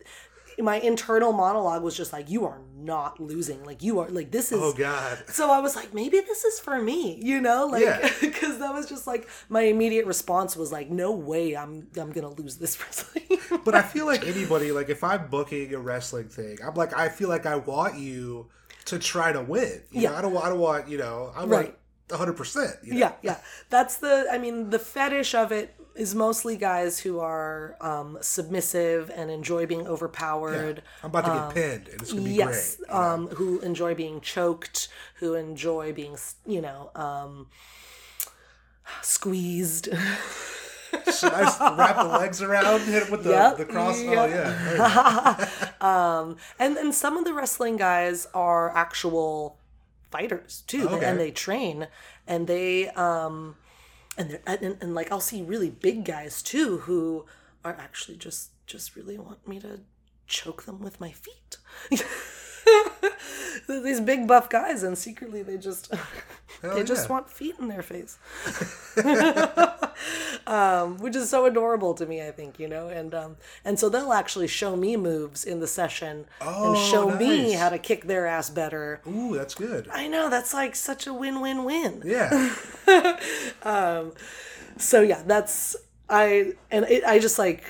my internal monologue was just like you are not losing. Like you are like this is
Oh God. [LAUGHS]
so I was like, maybe this is for me, you know, like
Yeah. [LAUGHS]
because that was just like my immediate response was like, no way, I'm I'm gonna lose this [LAUGHS] wrestling.
But I feel like anybody, like if I'm booking a wrestling thing, I'm like, I feel like I want you to try to win. You
Yeah.
know, I don't want. I don't want. You know, I want
Right.
100. percent
yeah, yeah, that's the. I mean, the fetish of it is mostly guys who are um, submissive and enjoy being overpowered.
I'm about to get pinned, and it's gonna be
Um, Yes,
great. know?
um, who enjoy being choked, who enjoy being, you know, um, squeezed. [LAUGHS]
So nice wrap the legs around, hit it with the,
Yep,
the cross. Oh yeah. [LAUGHS]
um, and and some of the wrestling guys are actual fighters too,
Okay.
and they train, and they um, and and, and like I'll see really big guys too who are actually just just really want me to choke them with my feet. [LAUGHS] [LAUGHS] These big buff guys, and secretly they just [LAUGHS] they just want feet in their face, [LAUGHS] um, which is so adorable to me. I think you know, and um, and so they'll actually show me moves in the session and
Oh,
show me how to kick their ass better.
Ooh, that's good.
I know that's like such a win-win-win.
Yeah.
So yeah, that's I and it, I just like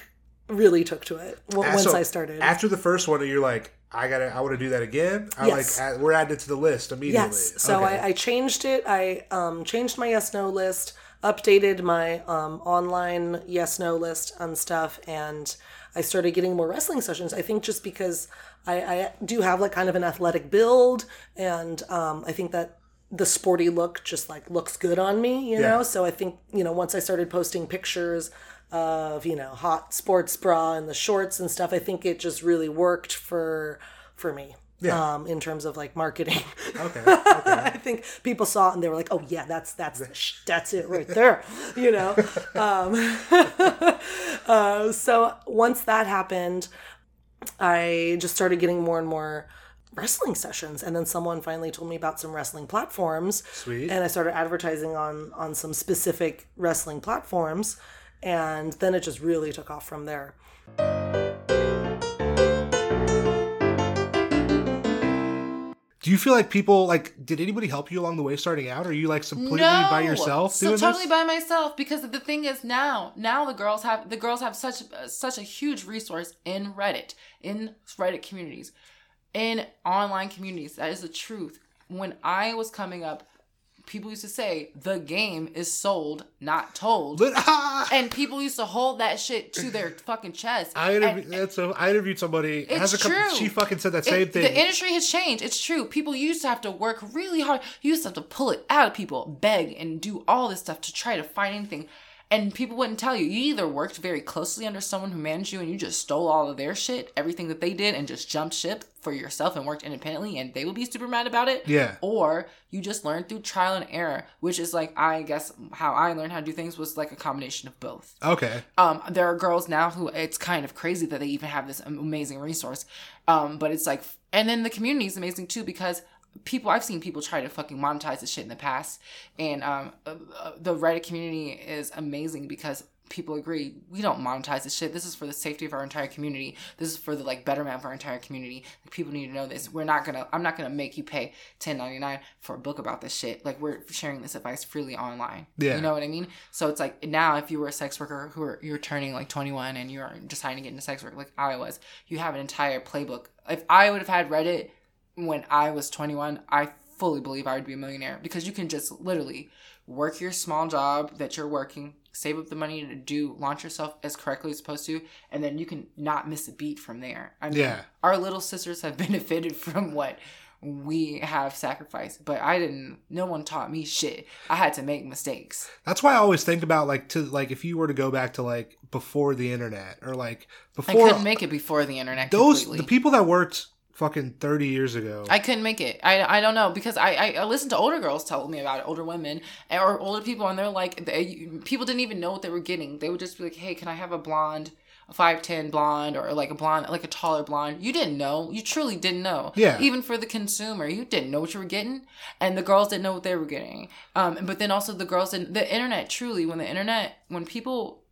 really took to it w- once
So,
I started.
After the first one, you're like, I gotta, I want to do that again. I
Yes.
like, we're it to the list immediately.
Yes. So
Okay.
I, I changed it. I um, changed my yes no list, updated my um, online yes no list and stuff, and I started getting more wrestling sessions. I think just because I, I do have like kind of an athletic build, and um, I think that the sporty look just like looks good on me, you
Yeah.
know. So I think you know once I started posting pictures of you know hot sports bra and the shorts and stuff, I think it just really worked for for me.
Yeah.
Um, in terms of like marketing.
okay. [LAUGHS] okay.
I think people saw it and they were like, "Oh yeah, that's that's sh- that's it right there," [LAUGHS] you know. um, [LAUGHS] uh, so once that happened, I just started getting more and more wrestling sessions. And then someone finally told me about some wrestling platforms.
Sweet.
And I started advertising on on some specific wrestling platforms. And then it just really took off from there.
Do you feel like people like? Did anybody help you along the way starting out? Or are you like completely by yourself
so
doing
totally
this?
by myself because the thing is now now the girls have the girls have such such a huge resource in reddit in reddit communities in online communities that is the truth when i was coming up people used to say the game is sold not told
But, [LAUGHS] ah!
and people used to hold that shit to their fucking chest
I
And-
interviewed. That's so. I interviewed somebody.
It's
has a couple,
true.
She fucking said that
It-
same thing.
The industry has changed. It's true. People used to have to work really hard. You used to have to pull it out of people, beg, and do all this stuff to try to find anything. And people wouldn't tell you. You either worked very closely under someone who managed you and you just stole all of their shit, everything that they did, and just jumped ship for yourself and worked independently, and they would be super mad about it.
Yeah.
Or you just learned through trial and error, which is like, I guess, how I learned how to do things was like a combination of both
okay.
um there are girls now who it's kind of crazy that they even have this amazing resource um but it's like and then the community is amazing too because people i've seen people try to fucking monetize this shit in the past. And um uh, uh, the reddit community is amazing because people agree we don't monetize this shit. This is for the safety of our entire community. This is for the like betterment of our entire community. Like, people need to know this. We're not gonna i'm not gonna make you pay 10.99 for a book about this shit. Like we're sharing this advice freely online.
Yeah.
you know what i mean? So it's like now if you were a sex worker who are you're turning like 21 and you're deciding to get into sex work like i was you have an entire playbook. If i would have had reddit when i was 21 i fully believe i would be a millionaire because you can just literally work your small job that you're working save up the money to do launch yourself as correctly as supposed to and then you can not miss a beat from there i mean
Yeah.
our little sisters have [LAUGHS] benefited from what we have sacrificed but i didn't no one taught me shit i had to make mistakes
That's why I always think about like to like if you were to go back to like before the internet or like
I
before
couldn't make it before the internet.
those
completely.
the people that worked fucking 30 years ago.
I couldn't make it. I, I don't know because I, I, I listened to older girls tell me about it, older women or older people, and they're like, they, people didn't even know what they were getting. They would just be like, hey, can I have a blonde, a 5'10 blonde, or like a blonde, like a taller blonde? You didn't know. You truly didn't know.
Yeah.
Even for the consumer, you didn't know what you were getting, and the girls didn't know what they were getting. Um, but then also the girls didn't, the internet truly, when the internet, when people,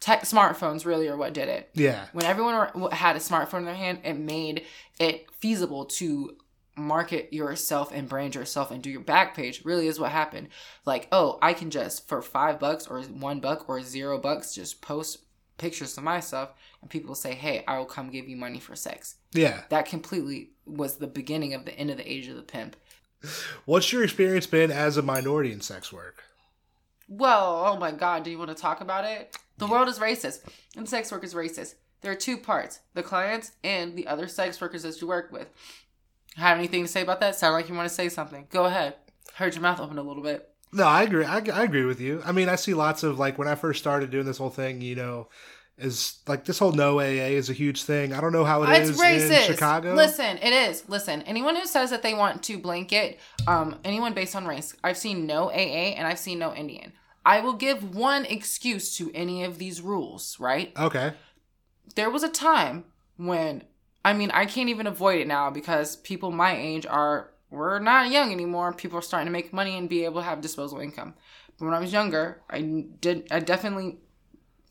tech smartphones really are what did it
yeah.
when everyone had a smartphone in their hand, it made it feasible to market yourself and brand yourself and do your Backpage. Really is what happened. Like, oh, I can just for five bucks or one buck or zero bucks just post pictures of myself, and people say, "Hey, I will come give you money for sex."
Yeah.
That completely was the beginning of the end of the age of the pimp.
What's your experience been as a minority in sex work?
Well, oh my God, do you want to talk about it? The world is racist, and sex work is racist. There are two parts the clients and the other sex workers that you work with. Have anything to say about that? Sound like you want to say something. Go ahead. Heard your mouth open a little bit.
No, I agree. I, I agree with you. I mean, I see lots of like when I first started doing this whole thing, you know, is like this whole no AA is a huge thing. I don't know how it is
it's racist.
in Chicago.
Listen, it is. Listen, anyone who says that they want to blanket um, anyone based on race, I've seen no AA and I've seen no Indian. I will give one excuse to any of these rules, right?
Okay.
there was a time when I mean I can't even avoid it now because people my age are we're not young anymore. People are starting to make money and be able to have disposable income. But when I was younger, I did I definitely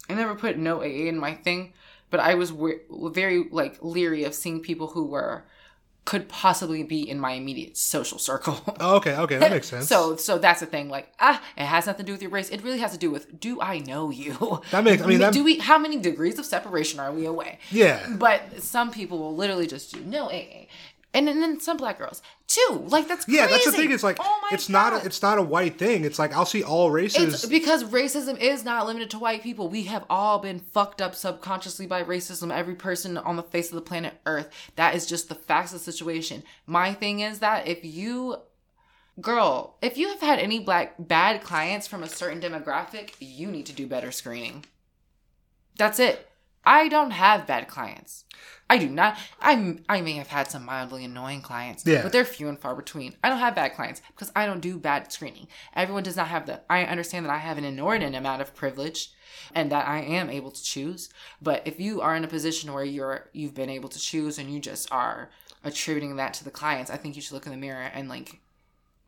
I never put no AA in my thing, but I was we- very like leery of seeing people who were could possibly be in my immediate social circle. [LAUGHS]
Oh, okay. Okay. That makes sense.
So so that's the thing. Like ah, it has nothing to do with your race. It really has to do with do I know you? [LAUGHS]
That makes- I mean, [LAUGHS] that-
do we? How many degrees of separation are we away?
yeah.
But some people will literally just do no AA, and then, then some black girls too. Like that's
Yeah, that's the thing. It's like
oh
it's not a, it's not a white thing. It's like I'll see all races.
It's because racism is not limited to white people. We have all been fucked up subconsciously by racism. Every person on the face of the planet Earth. That is just the facts of the situation. My thing is that if you, girl, if you have had any black bad clients from a certain demographic, you need to do better screening. That's it. I don't have bad clients. I do not. I I may have had some mildly annoying clients,
Yeah.
but they're few and far between. I don't have bad clients because I don't do bad screening. Everyone does not have the. I understand that I have an inordinate amount of privilege, and that I am able to choose. But if you are in a position where you're you've been able to choose and you just are attributing that to the clients. I think you should look in the mirror and like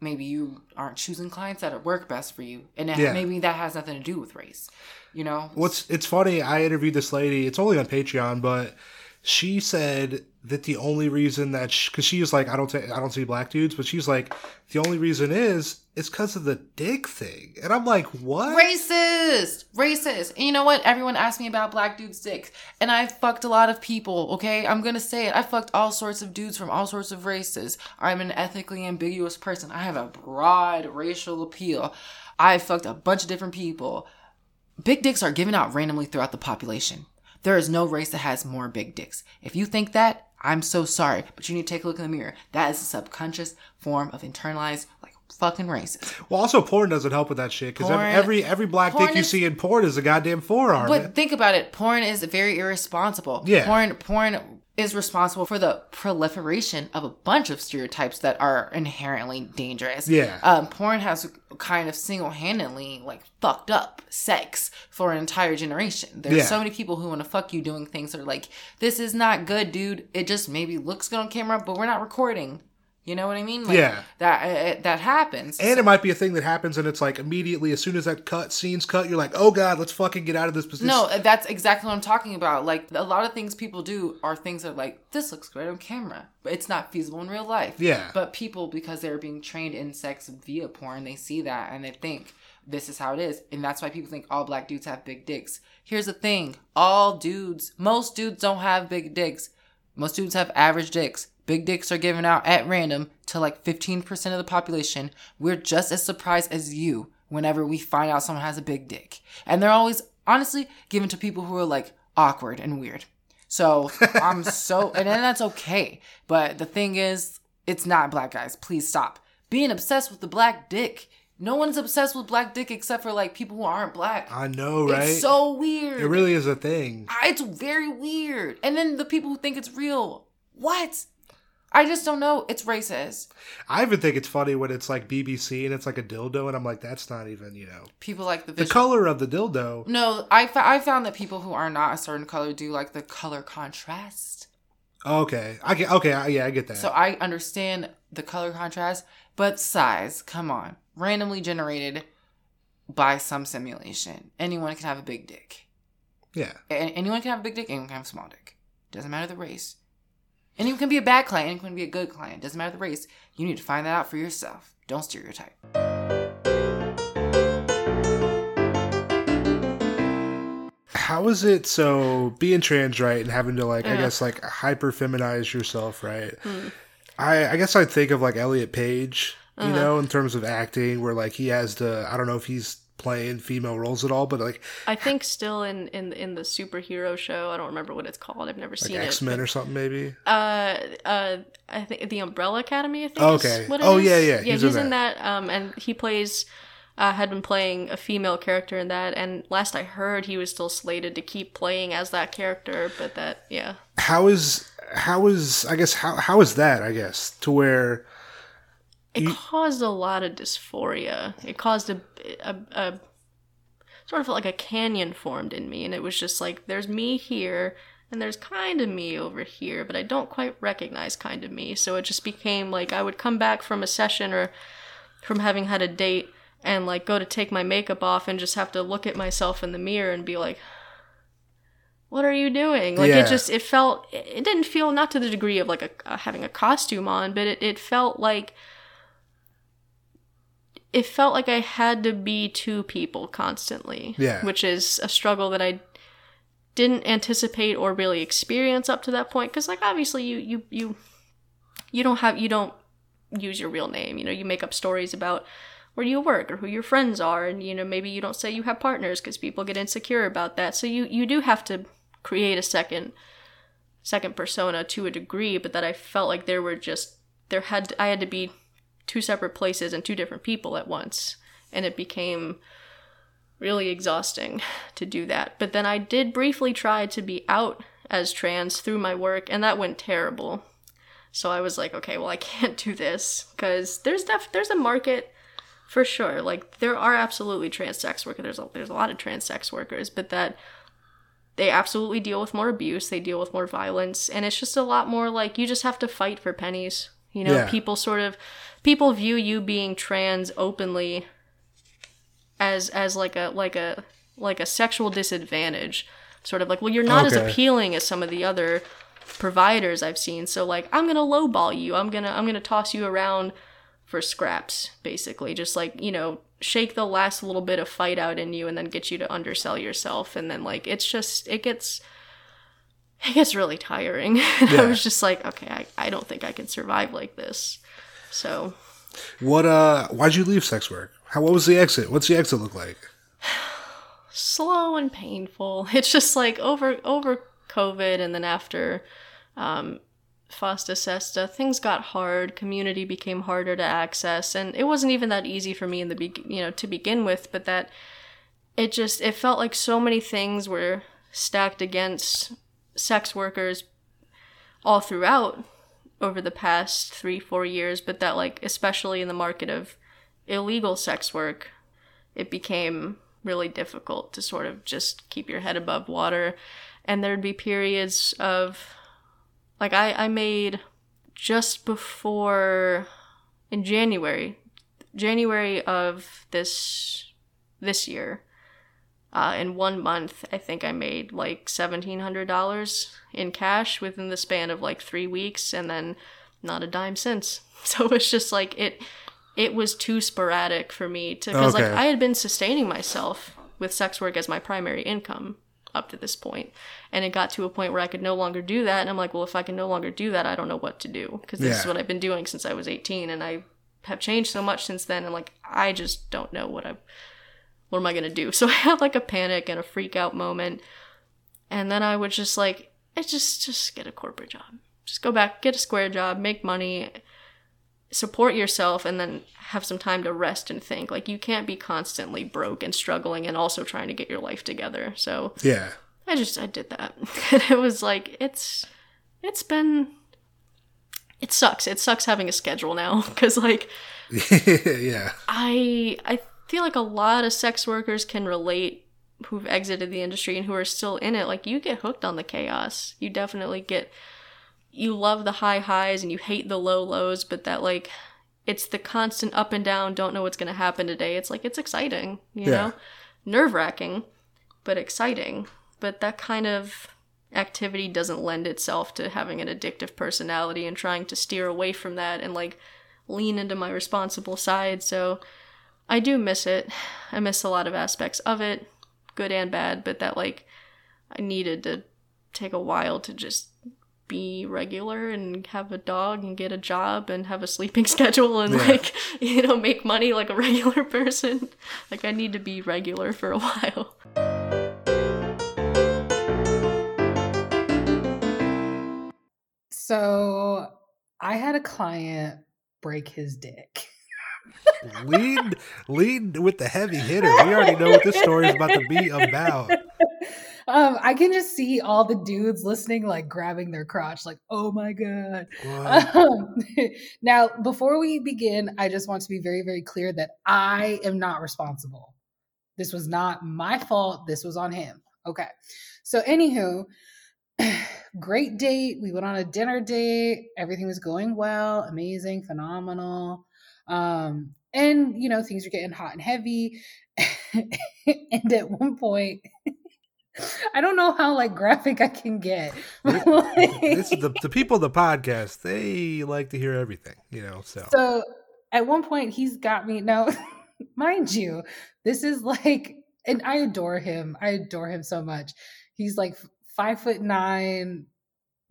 maybe you aren't choosing clients that work best for you, and
Yeah.
maybe that has nothing to do with race. You know,
What's it's funny. I interviewed this lady. It's only on Patreon, but she said that the only reason that because she, was like, I don't, ta- I don't see black dudes, but she's like, the only reason is it's because of the dick thing, and I'm like, what?
racist, racist. And you know what? Everyone asked me about black dudes' dicks, and I fucked a lot of people. Okay, I'm gonna say it. I fucked all sorts of dudes from all sorts of races. I'm an ethically ambiguous person. I have a broad racial appeal. I fucked a bunch of different people. Big dicks are given out randomly throughout the population. There is no race that has more big dicks. If you think that, I'm so sorry, but you need to take a look in the mirror. That is a subconscious form of internalized, like, fucking racist.
Well, also porn doesn't help with that shit because every every black dick you
is-
see in porn is a goddamn forearm.
But think about it. Porn is very irresponsible.
Yeah.
Porn porn is responsible for the proliferation of a bunch of stereotypes that are inherently dangerous.
Yeah.
Um, porn has kind of single handedly like fucked up sex for an entire generation. There's
Yeah.
so many people who want to fuck you doing things that are like, this is not good, dude. It just maybe looks good on camera, but we're not recording. You know what I mean? Like,
Yeah.
That uh, that happens.
and it might be a thing that happens, and it's like immediately as soon as that cut scene's cut, you're like, oh god, let's fucking get out of this position.
No, that's exactly what I'm talking about. Like a lot of things people do are things that are like this looks great on camera, but it's not feasible in real life.
Yeah.
But people, because they're being trained in sex via porn, they see that and they think this is how it is, and that's why people think all black dudes have big dicks. Here's the thing: all dudes, most dudes don't have big dicks. Most dudes have average dicks. Big dicks are given out at random to like 15% of the population. We're just as surprised as you whenever we find out someone has a big dick. And they're always, honestly, given to people who are like awkward and weird. So [LAUGHS] I'm so, and then that's okay. But the thing is, it's not black guys. Please stop being obsessed with the black dick. No one's obsessed with black dick except for like people who aren't black.
I know, right?
It's so weird.
it really is a thing.
It's very weird. And then the people who think it's real, what? I just don't know. It's racist.
I even think it's funny when it's like BBC and it's like a dildo, and I'm like, that's not even, you know,
People like the
the color of the dildo.
no, I found that people who are not a certain color do like the color contrast.
Okay, I get. Okay, I, yeah, I get that.
So I understand the color contrast, but size, come on. Randomly generated by some simulation. Anyone can have a big dick.
yeah,
A- anyone can have a big dick, anyone can have a small dick. Doesn't matter the race. Anyone can be a bad client, anyone can be a good client. Doesn't matter the race. You need to find that out for yourself. Don't stereotype.
how is it so being trans, right, and having to like, I guess, like hyper feminize yourself, right? Hmm. I I guess I'd think of like Elliot Page, you uh-huh. know, in terms of acting, where like he has to. I don't know if he's playing female roles at all, but like
I think still in in in the superhero show. I don't remember what it's called. I've never
like
seen
X Men or something, maybe.
Uh, uh, I think the Umbrella Academy. I think.
Oh, okay. Oh,
is.
yeah, yeah,
Yeah,
he's
he's,
in
in that. Um, and he plays. Uh, had been playing a female character in that, and last I heard, he was still slated to keep playing as that character. But that, yeah,
How is how is I guess how how is that? I guess to where
it caused a lot of dysphoria. It caused a, a, a sort of like a canyon formed in me, and it was just like there's me here, and there's kind of me over here, but I don't quite recognize kind of me. So it just became like I would come back from a session or from having had a date and like go to take my makeup off and just have to look at myself in the mirror and be like what are you doing like
Yeah.
it just it felt it didn't feel not to the degree of like a, having a costume on but it, it felt like it felt like i had to be two people constantly
Yeah.
which is a struggle that i didn't anticipate or really experience up to that point because like obviously you you you you don't have you don't use your real name you know you make up stories about where you work or who your friends are and you know maybe you don't say you have partners because people get insecure about that so you you do have to create a second second persona to a degree but that i felt like there were just there had i had to be two separate places and two different people at once. And it became really exhausting [LAUGHS] to do that. But then i did briefly try to be out as trans through my work and that went terrible. So i was like okay well i [LAUGHS] can't do this because there's def- there's a market for sure. Like there are absolutely trans sex workers. There's a, there's a lot of trans sex workers but that
they absolutely deal with more abuse, they deal with more violence, and it's just a lot more like you just have to fight for pennies. You know,
Yeah.
people sort of people view you being trans openly as as like a like a like a sexual disadvantage. Sort of like, well, you're not as appealing as some of the other providers I've seen. So like, I'm gonna lowball you. I'm gonna I'm gonna toss you around for scraps, basically. Just like you know, shake the last little bit of fight out in you, and then get you to undersell yourself, and then like it's just it gets it gets really tiring. [LAUGHS]
Yeah.
I was just like, okay, I, I don't think I can survive like this. So
What uh why'd you leave sex work? How what was the exit? What's the exit look like? [SIGHS]
slow and painful. [LAUGHS] It's just like over over COVID and then after um, Fosta Sesta, things got hard. Community became harder to access, and it wasn't even that easy for me in the be- you know to begin with. But that it just it felt like so many things were stacked against sex workers all throughout over the past three four years. But that like especially in the market of illegal sex work, it became really difficult to sort of just keep your head above water. And there'd be periods of, like, I, I made just before, in January, January of this, this year, uh, in one month, I think I made like $1,700 in cash within the span of like three weeks and then not a dime since. [LAUGHS] So it's just like it, it was too sporadic for me to because like I had been sustaining myself with sex work as my primary income up to this point and it got to a point where I could no longer do that and I'm like well if I can no longer do that I don't know what to do because this is what I've been doing since I was 18 and I have changed so much since then and like I just don't know what I what am I going to do [LAUGHS] so I had like a panic and a freak out moment and then I would just like I just just get a corporate job just go back get a square job make money support yourself and then have some time to rest and think. Like you can't be constantly broke and struggling and also trying to get your life together. So
Yeah.
I just I did that. [LAUGHS] and it was like it's it's been it sucks. It sucks having a schedule now [LAUGHS] cuz like
yeah.
I I feel like a lot of sex workers can relate who've exited the industry and who are still in it. Like you get hooked on the chaos. You definitely get you love the high highs and you hate the low lows, but that like it's the constant up and down, don't know what's gonna happen today. It's like it's exciting, you
Yeah.
know? Nerve wracking, but exciting. But that kind of activity doesn't lend itself to having an addictive personality and trying to steer away from that and like lean into my responsible side. So I do miss it. [SIGHS] I miss a lot of aspects of it, good and bad, but that like I needed to take a while to just be regular and have a dog and get a job and have a sleeping [LAUGHS] schedule and
Yeah.
like [LAUGHS] you know make money like a regular [LAUGHS] person. Like I need to be regular for a while.
So I had a client break his dick.
Lead lead with the heavy hitter. We already know what this story is about to be about.
Um, I can just see all the dudes listening, like grabbing their crotch, like, oh my God. Um, [LAUGHS] now, before we begin, I just want to be very, very clear that I am not responsible. This was not my fault. This was on him. Okay. So, anywho, [CLEARS THROAT] great date. We went on a dinner date. Everything was going well, amazing, phenomenal. Um, and you know, things are getting hot and heavy. [LAUGHS] and at one point, [LAUGHS] I don't know how like graphic I can get. [LAUGHS]
this
Like-
is the the people the podcast. They like to hear everything, you know. So,
So at one point, he's got me. Now, mind you, this is like, and I adore him. I adore him so much. He's like five foot nine,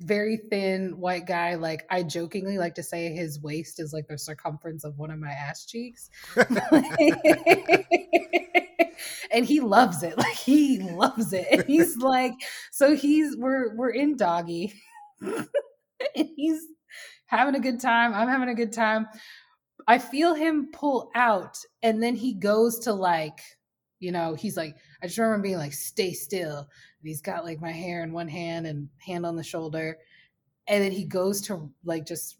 very thin white guy. Like, I jokingly like to say his waist is like the circumference of one of my ass cheeks. [LAUGHS] and he loves it. Like, he loves it. And he's [LAUGHS] like, so he's, we're, we're in doggy. [LAUGHS] and he's having a good time. I'm having a good time. I feel him pull out, and then he goes to like, you know, he's like, I just remember being like, stay still. And he's got like my hair in one hand and hand on the shoulder. And then he goes to like just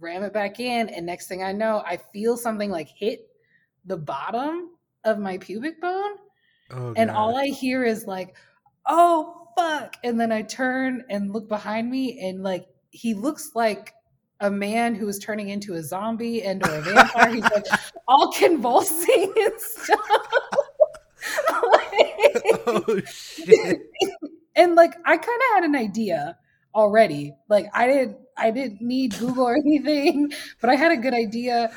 ram it back in. And next thing I know, I feel something like hit the bottom of my pubic bone.
oh,
And
God.
all I hear is like, oh fuck. And then I turn and look behind me and like he looks like a man who is turning into a zombie and or a vampire. He's like all [LAUGHS] convulsing and stuff. [LAUGHS]
oh shit.
and like I kind of had an idea already. Like I didn't I didn't need Google or anything, but I had a good idea.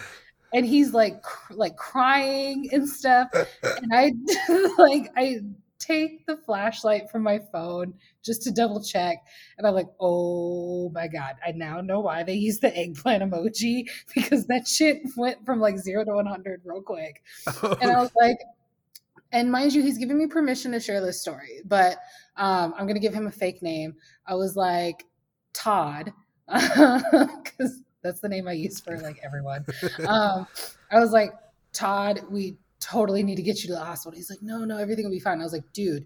And he's like cr- like crying and stuff. And I [LAUGHS] like I take the flashlight from my phone just to double check. And I'm like, oh my God, I now know why they use the eggplant emoji because that shit went from like zero to 100 real quick. [LAUGHS] Oh, and I was like, and mind you, he's giving me permission to share this story, but um, I'm going to give him a fake name. I was like, Todd, [LAUGHS] because that's the name I use for like everyone. [LAUGHS] Um, I was like, Todd, we totally need to get you to the hospital. He's like, no, no, everything will be fine. I was like, dude,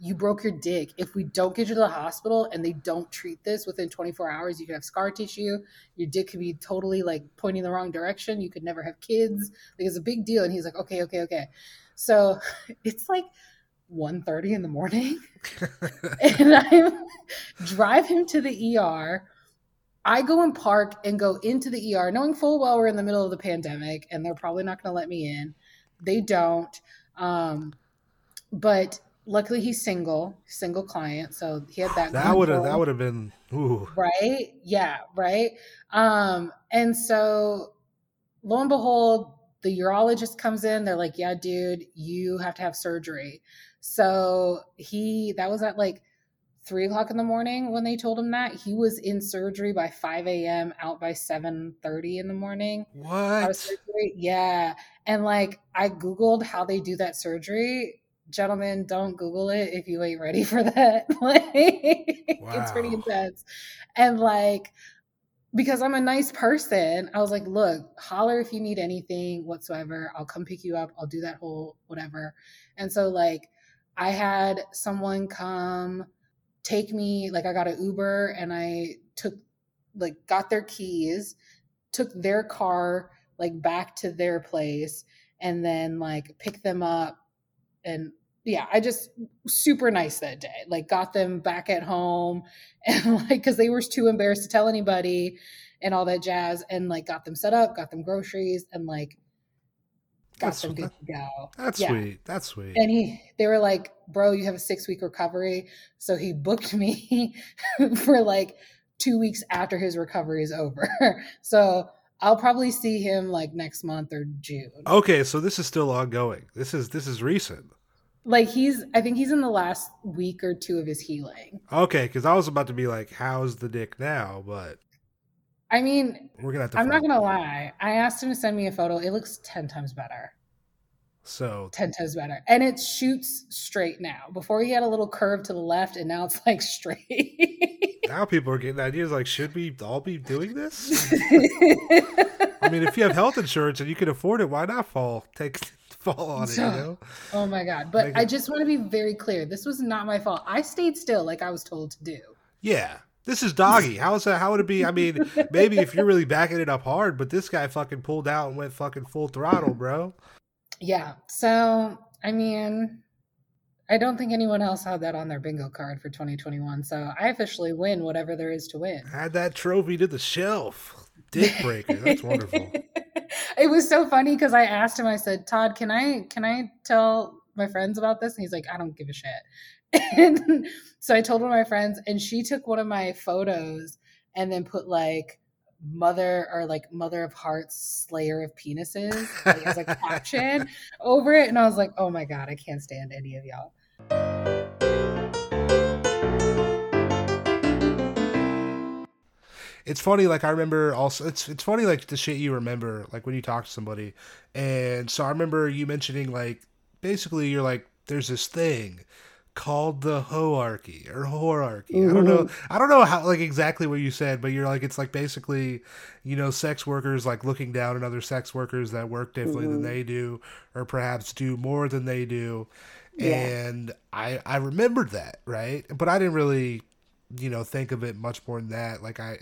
you broke your dick. If we don't get you to the hospital and they don't treat this within 24 hours, you could have scar tissue. Your dick could be totally like pointing the wrong direction. You could never have kids. Like it's a big deal. And he's like, okay, okay, okay. So [LAUGHS] it's like 1.30 in the morning. [LAUGHS] and I drive him to the ER. I go and park and go into the ER, knowing full well we're in the middle of the pandemic and they're probably not going to let me in. They don't. Um, but luckily he's single, single client, so he had that.
That would have that would have been ooh.
right. Yeah, right. Um, and so lo and behold, the urologist comes in. They're like, "Yeah, dude, you have to have surgery." So he that was at like three o'clock in the morning when they told him that he was in surgery by 5 a.m out by 7.30 in the morning
What?
yeah and like i googled how they do that surgery gentlemen don't google it if you ain't ready [LAUGHS] for that like it's pretty intense and like because i'm a nice person i was like look holler if you need anything whatsoever. I'll come pick you up. I'll do that whole whatever. And so like i had someone come take me like i got an uber and i took like got their keys took their car like back to their place and then like picked them up and yeah i just super nice that day like got them back at home [LAUGHS] and like because they were too embarrassed to tell anybody and all that jazz and like got them set up got them groceries and like got
That's-
them good to go
That's
Yeah.
sweet. That's sweet.
and he they were like bro you have a six week recovery so he booked me [LAUGHS] for like two weeks after his recovery is over [LAUGHS] so i'll probably see him like next month or june
okay, so this is still ongoing. This is this is recent.
Like he's i think he's in the last week or two of his healing.
Okay, because I was about to be like, "How's the dick now?" But
i mean
we're gonna
i'm not gonna lie. I asked him to send me a photo. It looks 10 times better.
So
10 times better. And it shoots straight now. Before he had a little curve to the left and now it's like [LAUGHS] straight.
Now people are getting ideas like, should we all be doing this? [LAUGHS] I mean, if you have health insurance and you can afford it, why not fall? Take fall on it? You know?
Oh my god! But
Make
I just want to be very clear. This was not my fault. I stayed still, like I was told to do.
Yeah. This is doggy. [LAUGHS] How is that? How would it be? I mean, maybe if you're really backing it up hard, but this guy fucking pulled out and went fucking full throttle, bro.
Yeah. So I mean, I don't think anyone else had that on their bingo card for 2021. So I officially win whatever there is to win.
Add that trophy to the shelf. Dick breaker. That's wonderful. [LAUGHS]
it was so funny because I asked him. I said, "Todd, can I can I tell my friends about this?" And he's like, "I don't give a shit." [LAUGHS] And so I told one of my friends, and she took one of my photos and then put like mother or like mother of hearts slayer of penises like, as a caption [LAUGHS] over it and i was like oh my god i can't stand any of y'all
it's funny like i remember also it's it's funny like the shit you remember like when you talk to somebody. And so i remember you mentioning like basically you're like there's this thing called the hoarchy or horarchy i don't know mm-hmm. i don't know how like exactly what you said but you're like it's like basically you know sex workers like looking down on other sex workers that work differently than mm-hmm. they do or perhaps do more than they do. Yeah. and i i remembered that right? But i didn't really you know think of it much more than that. Like i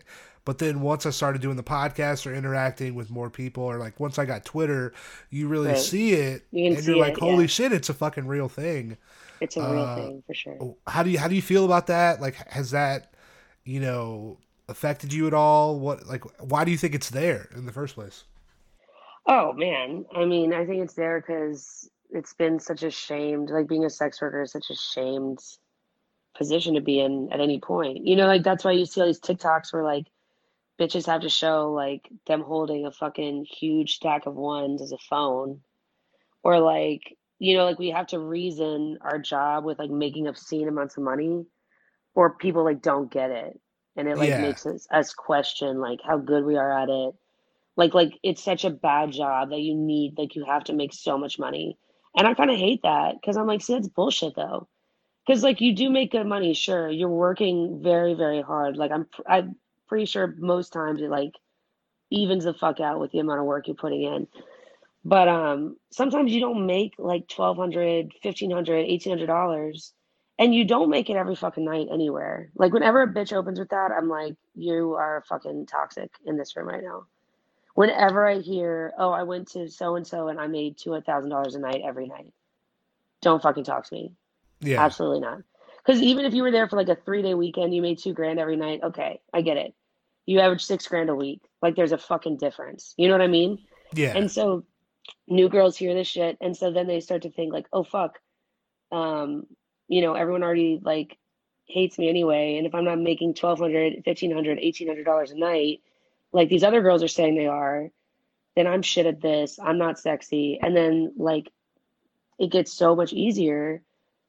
but then once I started doing the podcast or interacting with more people, or like once I got Twitter, you really
Right.
see it,
You
and you're like,
it,
"Holy
yeah.
shit, it's a fucking real thing."
It's a real
Uh,
thing for sure.
How do you how do you feel about that? Like, has that you know affected you at all? What like why do you think it's there in the first place?
Oh man, I mean, I think it's there because it's been such a shamed, like being a sex worker is such a shamed position to be in at any point. You know, like that's why you see all these TikToks where like bitches have to show like them holding a fucking huge stack of ones as a phone, or like you know, like we have to reason our job with like making obscene amounts of money, or people like don't get it, and it like
Yeah.
makes us, us question like how good we are at it. Like like it's such a bad job that you need like you have to make so much money. And i kind of hate that because i'm like see that's bullshit though. Because like you do make good money sure. You're working very very hard. Like i'm i'm pretty sure most times it like evens the fuck out with the amount of work you're putting in but um sometimes you don't make like 1200 1500 1800 dollars and you don't make it every fucking night anywhere like whenever a bitch opens with that i'm like you are fucking toxic in this room right now whenever I hear, oh, I went to so and so and I made two hundred thousand dollars a night every night, don't fucking talk to me.
Yeah,
Absolutely not. Because even if you were there for like a three day weekend, you made two grand every night. Okay, I get it. You average six grand a week. Like there's a fucking difference. You know what I mean?
yeah,
And so new girls hear this shit, and so then they start to think like, oh fuck, um, you know, everyone already like hates me anyway, and if I'm not making twelve hundred, fifteen hundred, eighteen hundred dollars a night, like these other girls are saying they are, then I'm shit at this. I'm not sexy, and then like it gets so much easier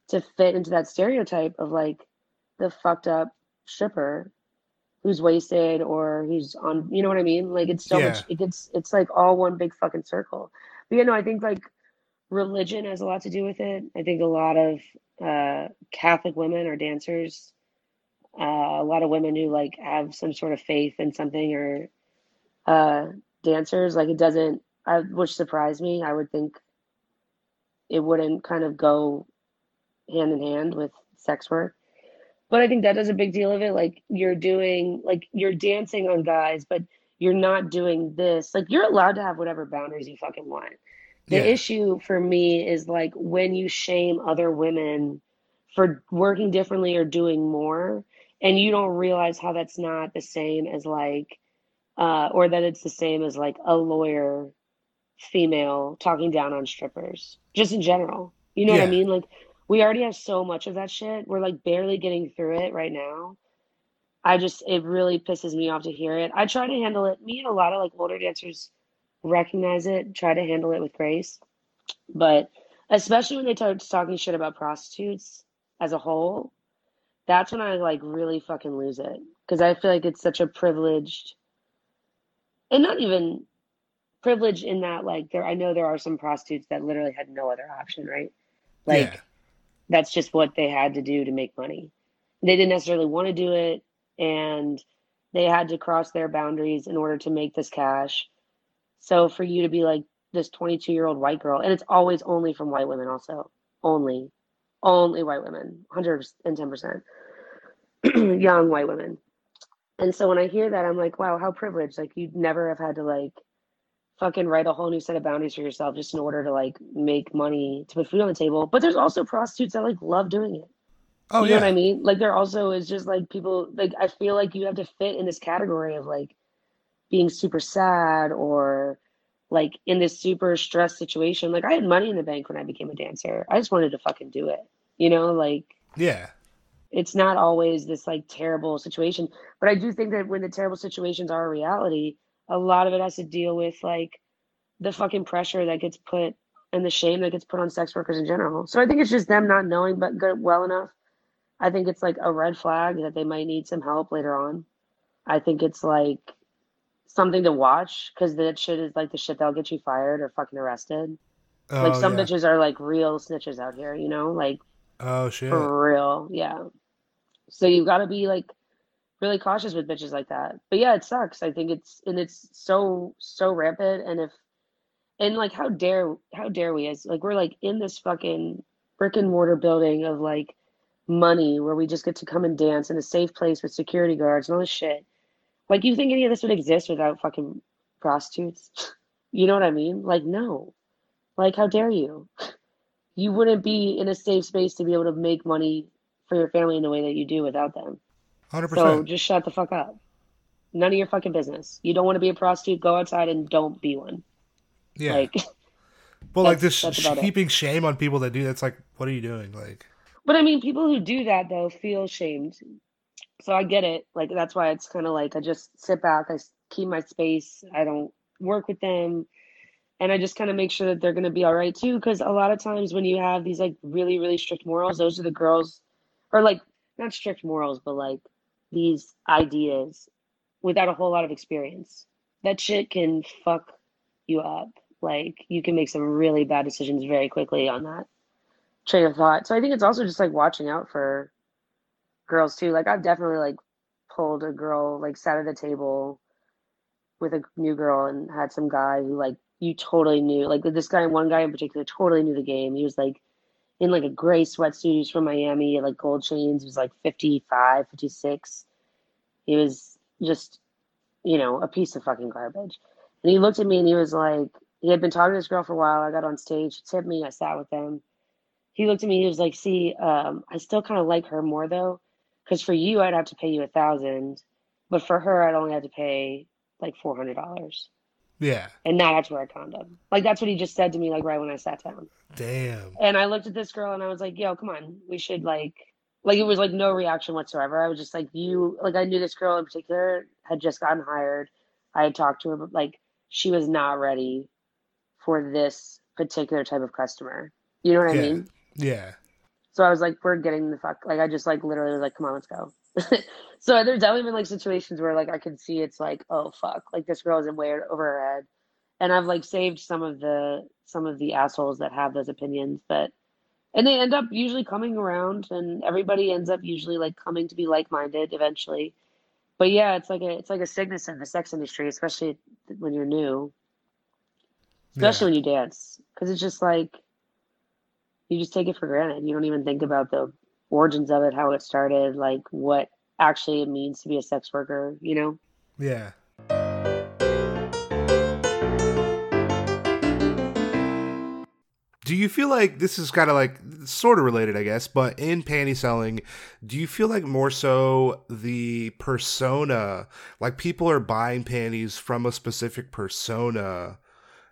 to fit into that stereotype of like the fucked up stripper who's wasted or who's on you know what I mean? Like it's so
Yeah.
much it gets it's like all one big fucking circle. But you know, I think like religion has a lot to do with it. I think a lot of uh Catholic women are dancers. Uh, a lot of women who like have some sort of faith in something or uh dancers. Like it doesn't I which surprised me. I would think it wouldn't kind of go hand in hand with sex work. But I think that does a big deal of it. Like you're doing, like you're dancing on guys, but you're not doing this. Like you're allowed to have whatever boundaries you fucking want. The
Yeah.
issue for me is like when you shame other women for working differently or doing more, and you don't realize how that's not the same as like, uh, or that it's the same as like a lawyer female talking down on strippers, just in general. You know what I mean? Like, we already have so much of that shit. We're like barely getting through it right now. I just, it really pisses me off to hear it. I try to handle it. Me and a lot of like older dancers recognize it, try to handle it with grace. But especially when they start talking shit about prostitutes as a whole, that's when I like really fucking lose it. Because I feel like it's such a privileged, and not even privileged in that like there I know there are some prostitutes that literally had no other option, right? Like
yeah,
that's just what they had to do to make money. They didn't necessarily want to do it and they had to cross their boundaries in order to make this cash. So for you to be like this 22 year old white girl, and it's always only from white women, also only, only white women, 110%, [CLEARS THROAT] young white women. And so when I hear that, I'm like, wow, how privileged. Like, you'd never have had to, like, fucking write a whole new set of boundaries for yourself just in order to, like, make money to put food on the table. But there's also prostitutes that, like, love doing it.
oh
you know
yeah,
what I mean? Like, there also is just, like, people, like, I feel like you have to fit in this category of, like, being super sad or, like, in this super stressed situation. Like, I had money in the bank when I became a dancer. I just wanted to fucking do it. You know, like,
yeah,
it's not always this like terrible situation but i do think that when the terrible situations are a reality a lot of it has to deal with like the fucking pressure that gets put and the shame that gets put on sex workers in general. So i think it's just them not knowing but good well enough. I think it's like a red flag that they might need some help later on. I think it's like something to watch because that shit is like the shit that'll get you fired or fucking arrested.
Oh,
like some
yeah.
bitches are like real snitches out here you know? Like
oh shit,
for real, yeah. So you've got to be like really cautious with bitches like that. But yeah, it sucks. I think it's and it's so so rampant. And if and like how dare how dare we as like we're like in this fucking brick and mortar building of like money where we just get to come and dance in a safe place with security guards and all this shit. Like, you think any of this would exist without fucking prostitutes? [LAUGHS] you know what I mean? Like, no. Like, how dare you? [LAUGHS] You wouldn't be in a safe space to be able to make money for your family in the way that you do without them.
100%.
So just shut the fuck up. None of your fucking business. You don't want to be a prostitute, go outside and don't be one.
yeah.
Like, [LAUGHS]
well, like this
that's about it.
heaping shame on people that do that's like, what are you doing? Like,
But I mean, people who do that though feel shamed. So I get it. Like that's why it's kind of like I just sit back, I keep my space, I don't work with them, and I just kind of make sure that they're gonna be all right too. Because a lot of times when you have these like really really strict morals, those are the girls, or like not strict morals, but like these ideas without a whole lot of experience. That shit can fuck you up. Like you can make some really bad decisions very quickly on that train of thought. So I think it's also just like watching out for girls too. Like I've definitely like pulled a girl, like sat at a table with a new girl and had some guy who like you totally knew. Like this guy, one guy in particular, totally knew the game. He was like in like a gray sweatsuit. He's from Miami, like gold chains. He was like 55, 56. He was just, you know, a piece of fucking garbage. And he looked at me and he was like, he had been talking to this girl for a while. I got on stage, he tipped me, I sat with him he looked at me he was like see um i still kind of like her more though because for you i'd have to pay you a thousand but for her i'd only have to pay like four hundred dollars
yeah.
and not have to wear a condom like that's what he just said to me like right when i sat down
Damn.
and i looked at this girl and i was like yo come on we should like like it was like no reaction whatsoever i was just like you like i knew this girl in particular had just gotten hired i had talked to her but like she was not ready for this particular type of customer you know what i mean
Yeah.
so I was like, we're getting the fuck. Like, I just like literally was like, come on, let's go. [LAUGHS] so there's definitely been like situations where like I can see it's like, oh fuck, like this girl is in way over her head. And I've like saved some of the some of the assholes that have those opinions, but and they end up usually coming around, and everybody ends up usually like coming to be like minded eventually. But yeah, it's like a it's like a sickness in the sex industry, especially when you're new, especially when you dance, because it's just like you just take it for granted. You don't even think about the origins of it, how it started, like what actually it means to be a sex worker, you know?
Yeah. Do you feel like this is kind of like sort of related, I guess, but in panty selling, do you feel like more so the persona, like people are buying panties from a specific persona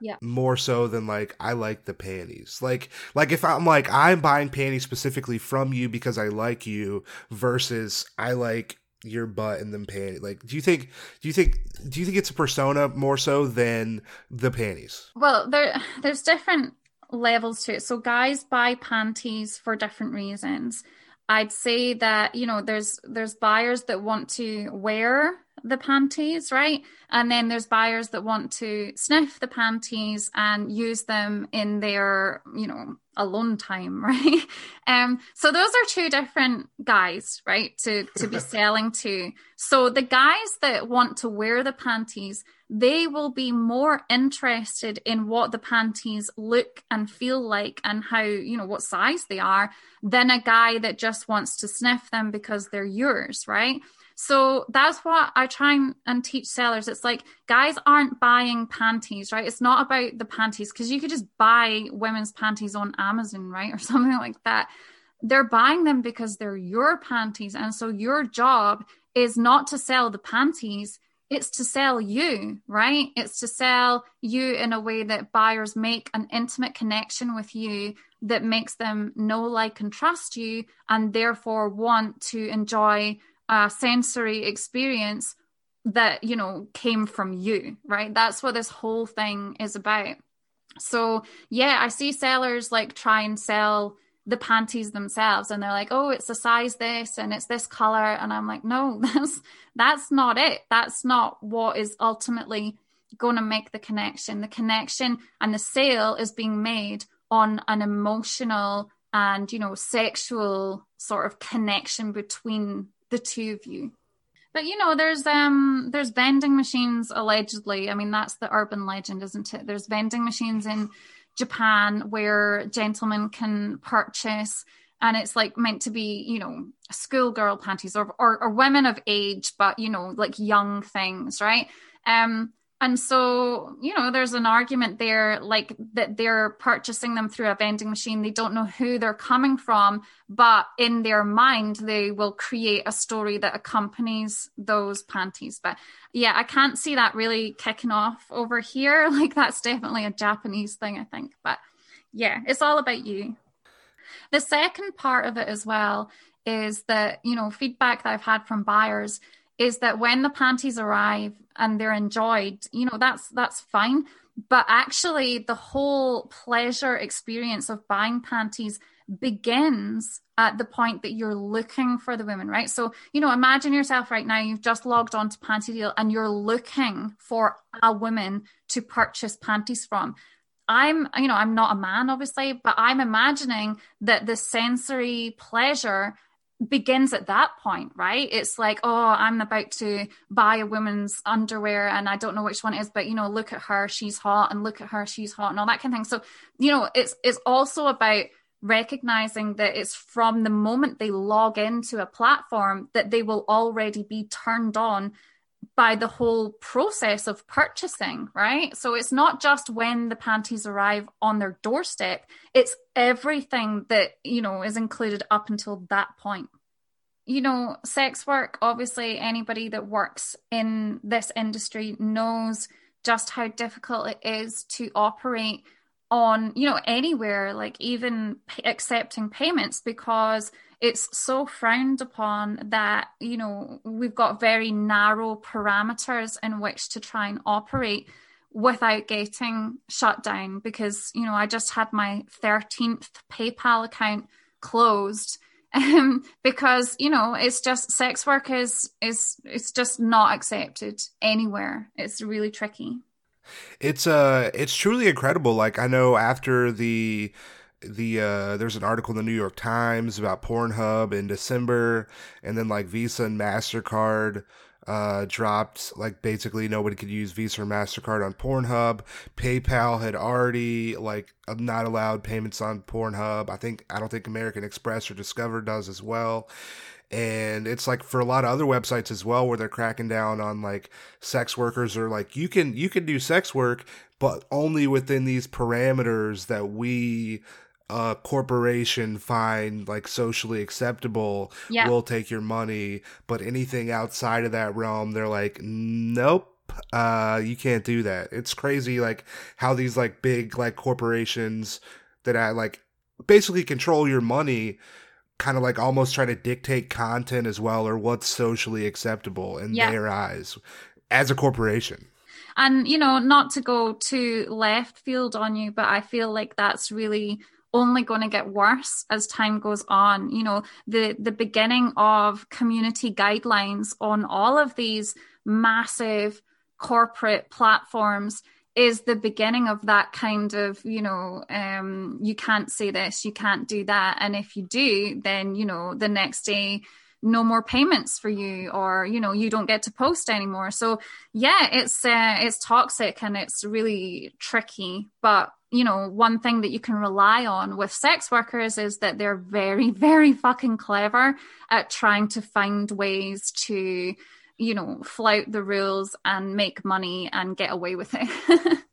Yeah.
more so than like I like the panties. Like like if I'm like I'm buying panties specifically from you because I like you versus I like your butt and them panties. Like do you think do you think do you think it's a persona more so than the panties?
Well, there there's different levels to it. So guys buy panties for different reasons. I'd say that, you know, there's there's buyers that want to wear the panties, right? And then there's buyers that want to sniff the panties and use them in their, you know, alone time, [LAUGHS] right? Um, so those are two different guys, right? To to be [LAUGHS] selling to. So the guys that want to wear the panties, they will be more interested in what the panties look and feel like and how, you know, what size they are than a guy that just wants to sniff them because they're yours, right? So that's what I try and, and teach sellers. It's like guys aren't buying panties, right? It's not about the panties because you could just buy women's panties on Amazon, right? [LAUGHS] Or something like that. They're buying them because they're your panties. And so your job is not to sell the panties, it's to sell you, right? It's to sell you in a way that buyers make an intimate connection with you that makes them know, like, and trust you, and therefore want to enjoy a sensory experience that, you know, came from you, right? That's what this whole thing is about. So, yeah, I see sellers like try and sell the panties themselves and they're like oh it's a size this and it's this color and i'm like no [LAUGHS] that's that's not it that's not what is ultimately going to make the connection the connection and the sale is being made on an emotional and you know sexual sort of connection between the two of you. But you know there's um there's vending machines allegedly. I mean that's the urban legend isn't it? There's vending machines in Japan where gentlemen can purchase and it's like meant to be you know schoolgirl panties or, or or women of age but you know like young things right? Um and so, you know, there's an argument there like that they're purchasing them through a vending machine. They don't know who they're coming from, but in their mind, they will create a story that accompanies those panties. But yeah, I can't see that really kicking off over here. [LAUGHS] Like, that's definitely a Japanese thing, I think. But yeah, it's all about you. The second part of it as well is that, you know, feedback that I've had from buyers is that when the panties arrive and they're enjoyed, you know, that's that's fine. But actually the whole pleasure experience of buying panties begins at the point that you're looking for the women, right? So, you know, imagine yourself right now, you've just logged on to Panty Deal and you're looking for a woman to purchase panties from. I'm, you know, I'm not a man, obviously, but I'm imagining that the sensory pleasure begins at that point, right? It's like, oh, I'm about to buy a woman's underwear and I don't know which one it is, but you know, look at her, she's hot, and look at her, she's hot, and all that kind of thing. So, you know, it's it's also about recognizing that it's from the moment they log into a platform that they will already be turned on by the whole process of purchasing, right? So it's not just when the panties arrive on their doorstep, it's everything that, you know, is included up until that point. You know, sex work, obviously, anybody that works in this industry knows just how difficult it is to operate on, you know, anywhere, like even p- accepting payments because it's so frowned upon that you know we've got very narrow parameters in which to try and operate without getting shut down because you know i just had my 13th paypal account closed [LAUGHS] um, because you know it's just sex work is is it's just not accepted anywhere. It's really tricky.
It's uh it's truly incredible. Like i know after the the uh, there's an article in the New York Times about Pornhub in December, and then like Visa and Mastercard uh, dropped like basically nobody could use Visa or Mastercard on Pornhub. PayPal had already like not allowed payments on Pornhub. I think I don't think American Express or Discover does as well. And it's like for a lot of other websites as well where they're cracking down on like sex workers or like you can you can do sex work but only within these parameters that we a corporation find like socially acceptable
Yeah.
will take your money but anything outside of that realm they're like nope uh you can't do that it's crazy like how these like big like corporations that I like basically control your money kind of like almost try to dictate content as well or what's socially acceptable in
Yeah.
their eyes as a corporation
And, you know, not to go too left field on you, but I feel like that's really only going to get worse as time goes on. You know, the, the beginning of community guidelines on all of these massive corporate platforms is the beginning of that kind of, you know, um, you can't say this, you can't do that. And if you do, then, you know, the next day, no more payments for you or you know you don't get to post anymore. So yeah it's uh, it's toxic and it's really tricky. But you know one thing that you can rely on with sex workers is that they're very [LAUGHS] very fucking clever at trying to find ways to you know flout the rules and make money and get away with it. [LAUGHS]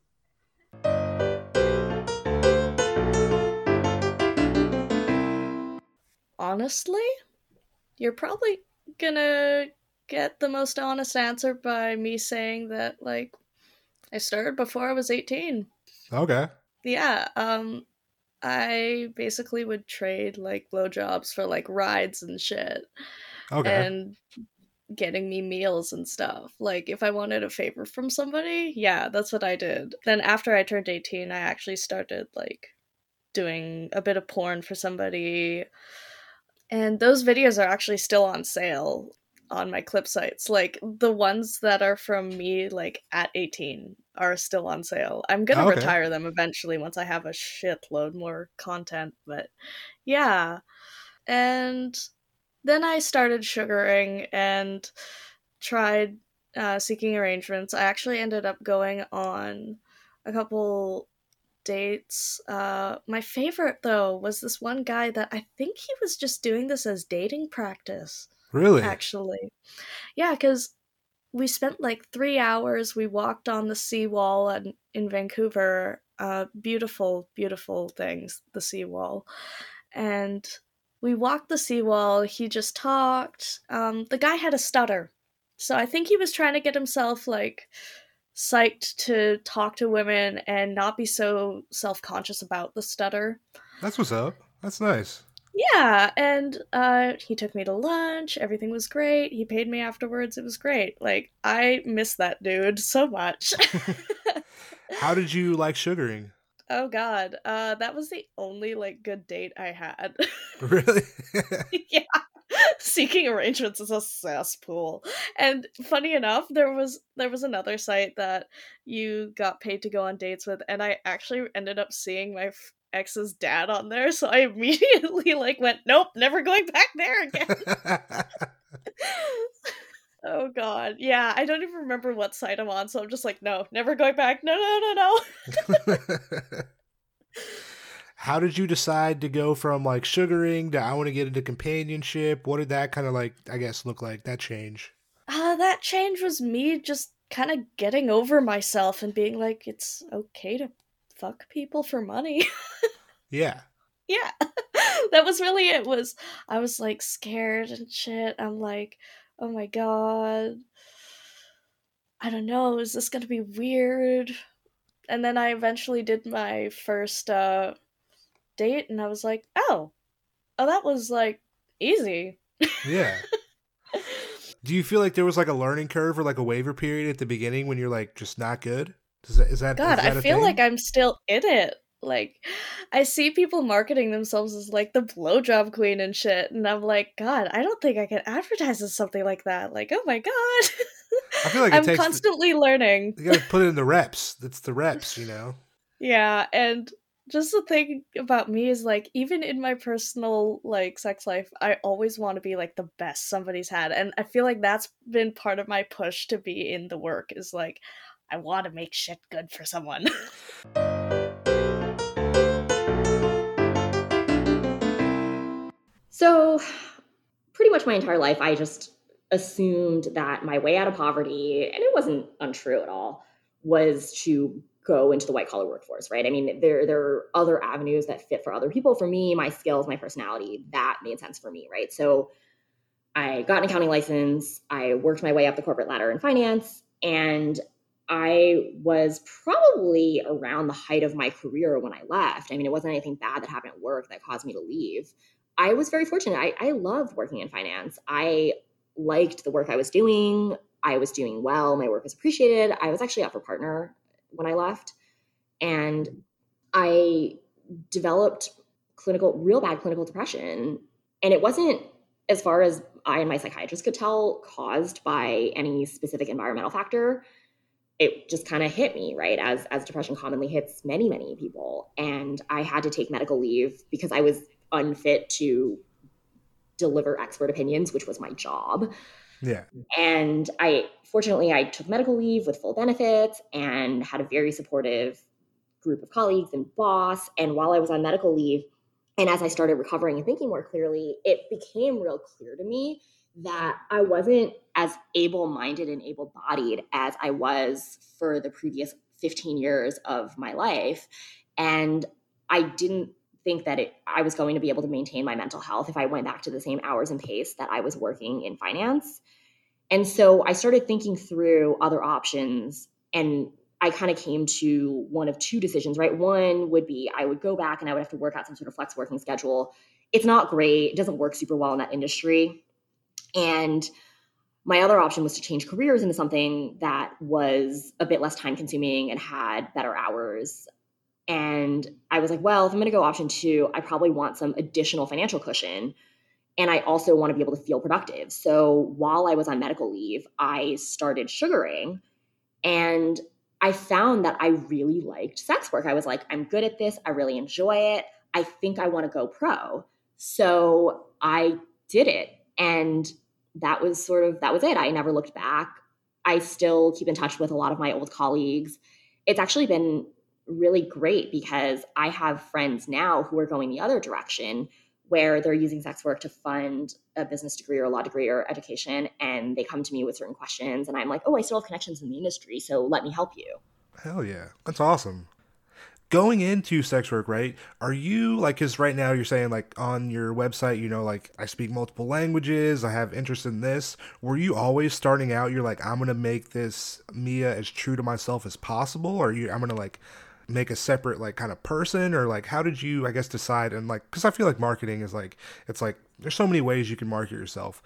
Honestly, you're probably gonna get the most honest answer by me saying that, like, I started before I was 18.
okay
Yeah, um, I basically would trade, like, blowjobs for, like, rides and shit.
Okay.
And getting me meals and stuff. Like, if I wanted a favor from somebody, yeah, that's what I did. Then after I turned 18, I actually started, like, doing a bit of porn for somebody. And those videos are actually still on sale on my clip sites. Like the ones that are from me like at 18 are still on sale. I'm going to
Okay.
retire them eventually once I have a shitload more content, but yeah. And then I started sugaring and tried uh, seeking arrangements. I actually ended up going on a couple
dates. Uh, my favorite though was this one guy that I think he was just doing this as dating practice.
Really?
Actually, yeah, because we spent like three hours. We walked on the seawall and in Vancouver. Uh, beautiful, beautiful things. The seawall, and we walked the seawall. He just talked. Um, the guy had a stutter, so I think he was trying to get himself like psyched to talk to women and not be so self conscious about the stutter.
That's what's up. That's nice.
Yeah, and uh, he took me to lunch. Everything was great. He paid me afterwards. It was great. Like I miss that dude so much. [LAUGHS] [LAUGHS]
How did you like sugaring?
oh God, uh, that was the only like good date I had. [LAUGHS]
Really?
yeah. [LAUGHS] Seeking arrangements is a cesspool. And funny enough, there was there was another site that you got paid to go on dates with, and I actually ended up seeing my f- ex's dad on there, so I [LAUGHS] immediately like went, Nope, never going back there again. [LAUGHS] oh god. Yeah, I don't even remember what site I'm on, so I'm just like, no, never going back. No, no, no, no.
How did you decide to go from like sugaring to I want to get into companionship? What did that kind of like, I guess, look like? That change?
Uh, that change was me just kind of getting over myself and being like, it's okay to fuck people for money. [LAUGHS]
Yeah.
yeah. [LAUGHS] that was really it. Was I was like scared and shit. I'm like, oh my god. I don't know, is this gonna be weird? And then I eventually did my first uh date and I was like, oh. Oh that was like easy.
Yeah. [LAUGHS] Do you feel like there was like a learning curve or like a waiver period at the beginning when you're like just not good? Is that is that
God,
is that
I feel
thing?
like I'm still in it. Like, I see people marketing themselves as like the blowjob queen and shit, and I'm like, God, I don't think I can advertise as something like that. Like, oh my God,
I feel like [LAUGHS]
I'm
takes the-
constantly learning.
you gotta put it in the reps. That's the reps, you know. [LAUGHS]
Yeah, and just the thing about me is like, even in my personal like sex life, I always want to be like the best somebody's had, and I feel like that's been part of my push to be in the work. Is like, I want to make shit good for someone. [LAUGHS]
So, pretty much my entire life, I just assumed that my way out of poverty, and it wasn't untrue at all, was to go into the white collar workforce, right? I mean, there there are other avenues that fit for other people. For me, my skills, my personality, that made sense for me, right? So, I got an accounting license. I worked my way up the corporate ladder in finance, and I was probably around the height of my career when I left. I mean, it wasn't anything bad that happened at work that caused me to leave. I was very fortunate. I, I loved working in finance. I liked the work I was doing. I was doing well. My work was appreciated. I was actually up for partner when I left. And I developed clinical, real bad clinical depression. And it wasn't, as far as I and my psychiatrist could tell, caused by any specific environmental factor. It just kind of hit me, right? As as depression commonly hits many, many people. And I had to take medical leave because I was unfit to deliver expert opinions, which was my job.
Yeah.
And I fortunately I took medical leave with full benefits and had a very supportive group of colleagues and boss. And while I was on medical leave, and as I started recovering and thinking more clearly, it became real clear to me that I wasn't as able minded and able bodied as I was for the previous 15 years of my life. And I didn't think that it, I was going to be able to maintain my mental health if I went back to the same hours and pace that I was working in finance. And so I started thinking through other options and I kind of came to one of two decisions, right? One would be I would go back and I would have to work out some sort of flex working schedule. It's not great, it doesn't work super well in that industry. And my other option was to change careers into something that was a bit less time consuming and had better hours. And I was like, well, if I'm going to go option two, I probably want some additional financial cushion. And I also want to be able to feel productive. So while I was on medical leave, I started sugaring and I found that I really liked sex work. I was like, I'm good at this. I really enjoy it. I think I want to go pro. So I did it. And that was sort of that was it. I never looked back. I still keep in touch with a lot of my old colleagues. It's actually been really great because I have friends now who are going the other direction where they're using sex work to fund a business degree or a law degree or education and they come to me with certain questions and I'm like, "Oh, I still have connections in the industry, so let me help you."
Hell yeah. That's awesome. Going into sex work, right? Are you like, because right now you're saying, like, on your website, you know, like, I speak multiple languages, I have interest in this. Were you always starting out, you're like, I'm going to make this Mia as true to myself as possible? Or you, I'm going to, like, make a separate, like, kind of person? Or, like, how did you, I guess, decide? And, like, because I feel like marketing is like, it's like, there's so many ways you can market yourself.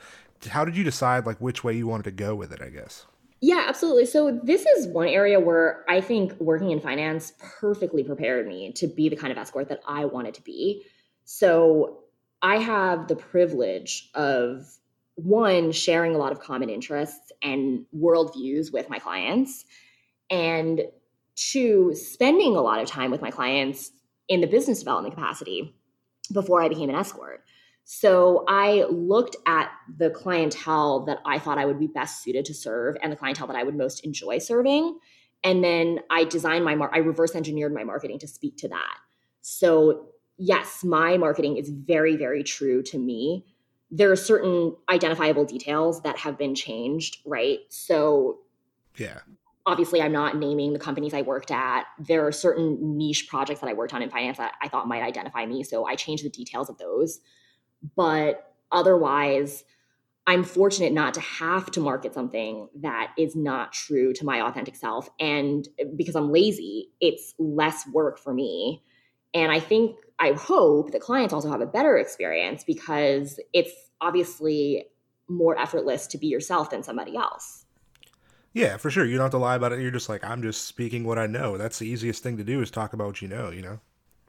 How did you decide, like, which way you wanted to go with it, I guess?
Yeah, absolutely. So this is one area where I think working in finance perfectly prepared me to be the kind of escort that I wanted to be. So I have the privilege of one, sharing a lot of common interests and worldviews with my clients, and two, spending a lot of time with my clients in the business development capacity before I became an escort. So I looked at the clientele that I thought I would be best suited to serve and the clientele that I would most enjoy serving. And then I designed my, mar- I reverse engineered my marketing to speak to that. So, yes, my marketing is very, very true to me. There are certain identifiable details that have been changed, right? So,
yeah.
Obviously, I'm not naming the companies I worked at. There are certain niche projects that I worked on in finance that I thought might identify me. So I changed the details of those but otherwise i'm fortunate not to have to market something that is not true to my authentic self and because i'm lazy it's less work for me and i think i hope that clients also have a better experience because it's obviously more effortless to be yourself than somebody else
yeah for sure. You don't have to lie about it. You're just like i'm just speaking what i know. That's the easiest thing to do is talk about what you know you know?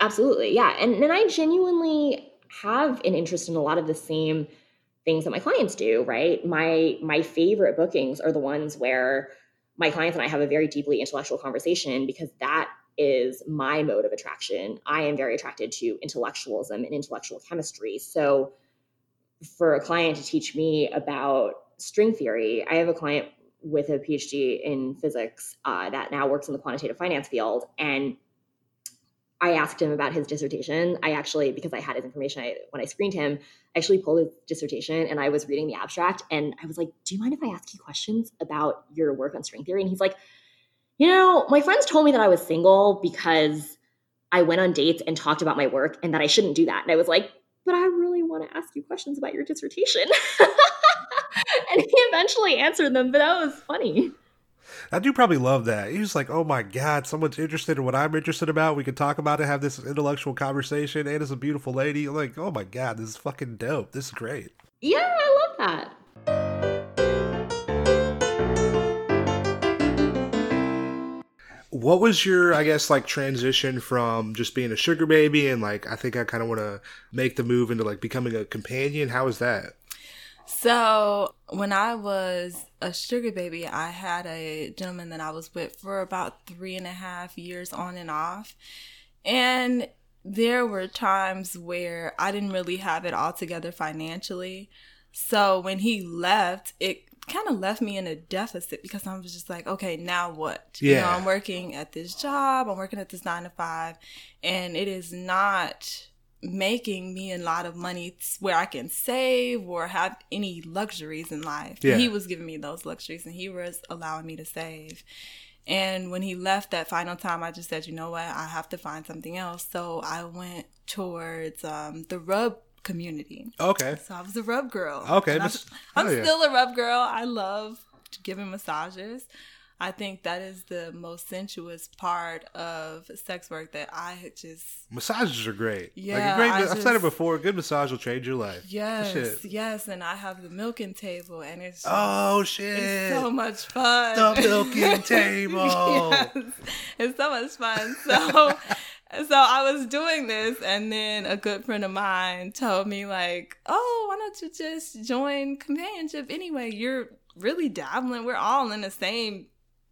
Absolutely. Yeah. And and i genuinely have an interest in a lot of the same things that my clients do right? My my favorite bookings are the ones where my clients and i have a very deeply intellectual conversation because that is my mode of attraction. I am very attracted to intellectualism and intellectual chemistry. So for a client to teach me about string theory i have a client with a phd in physics uh, that now works in the quantitative finance field and I asked him about his dissertation. I actually, because I had his information I, when I screened him, I actually pulled his dissertation and I was reading the abstract and I was like, Do you mind if I ask you questions about your work on string theory? And he's like, You know, my friends told me that I was single because I went on dates and talked about my work and that I shouldn't do that. And I was like, want to ask you questions about your dissertation. [LAUGHS] and he eventually answered them, but that was funny.
I do probably love that. He's like, oh my god, someone's interested in what I'm interested about. We can talk about it, have this intellectual conversation. And it's a beautiful lady. I'm like, oh my god, this is fucking dope. This is great.
Yeah, I love that.
What was your, I guess, like transition from just being a sugar baby and like, I think I kind of want to make the move into like becoming a companion? How was that?
So when I was a sugar baby, I had a gentleman that I was with for about three and a half years on and off. And there were times where I didn't really have it all together financially. So when he left, it kind of left me in a deficit because I was just like, okay, now what?
Yeah.
You know, I'm working at this job, I'm working at this nine to five, and it is not making me a lot of money where I can save or have any luxuries in life.
Yeah.
He was giving me those luxuries and he was allowing me to save. And when he left that final time, I just said, you know what, I have to find something else. So I went towards um, the rub community.
Okay.
So I was a rub girl.
Okay.
I'm, I'm
yeah.
still a rub girl. I love giving massages. I think that is the most sensuous part of sex work that I just
Massages are great.
Yeah,
like a great,
I
I've said it before. A good massage will change your life.
Yes,
Shit.
yes, and I have the milking table, and it's
Oh,
it's
shit.
so much fun.
The milking [LAUGHS] table.
yes, it's so much fun. So, [LAUGHS] so I was doing this, and then a good friend of mine told me like, "Oh, why don't you just join companionship anyway? You're really dabbling. We're all in the same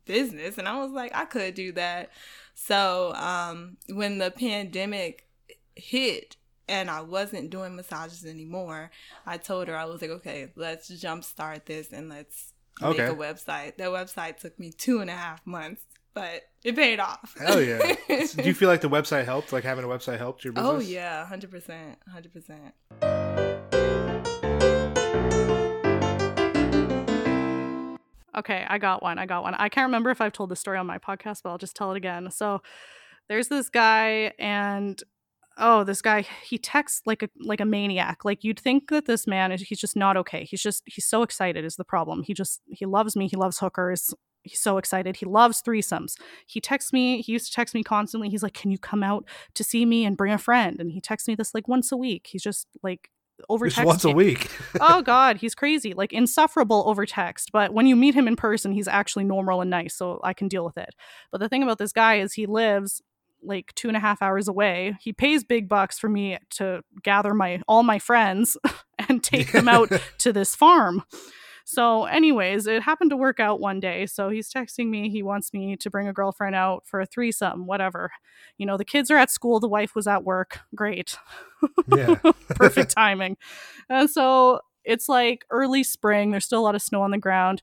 business." And I was like, "I could do that." So, um, when the pandemic hit and I wasn't doing massages anymore, I told her I was like, okay, let's jumpstart this and let's
Okay.
make a website. That website took me two and a half months but it paid off.
Hell yeah! [LAUGHS] Do you feel like the website helped? Like having a website helped your oh, business?
Oh yeah, hundred percent, hundred percent.
Okay, I got one. I got one. I can't remember if I've told this story on my podcast, but I'll just tell it again. So there's this guy and oh, this guy he texts like a like a maniac. Like you'd think that this man is he's just not okay. He's just he's so excited is the problem. He just he loves me. He loves hookers. He's so excited. He loves threesomes. He texts me. He used to text me constantly. He's like, "Can you come out to see me and bring a friend?" And he texts me this like once a week. He's just like over text
once a week.
oh [LAUGHS] god, he's crazy. Like insufferable over text, but when you meet him in person, he's actually normal and nice, so I can deal with it. But the thing about this guy is he lives like two and a half hours away. He pays big bucks for me to gather my all my friends [LAUGHS] and take them out [LAUGHS] to this farm. So, anyways, it happened to work out one day. So he's texting me. He wants me to bring a girlfriend out for a threesome, whatever. You know, the kids are at school, the wife was at work. Great.
Yeah. [LAUGHS]
Perfect [LAUGHS] timing. And so it's like early spring. There's still a lot of snow on the ground.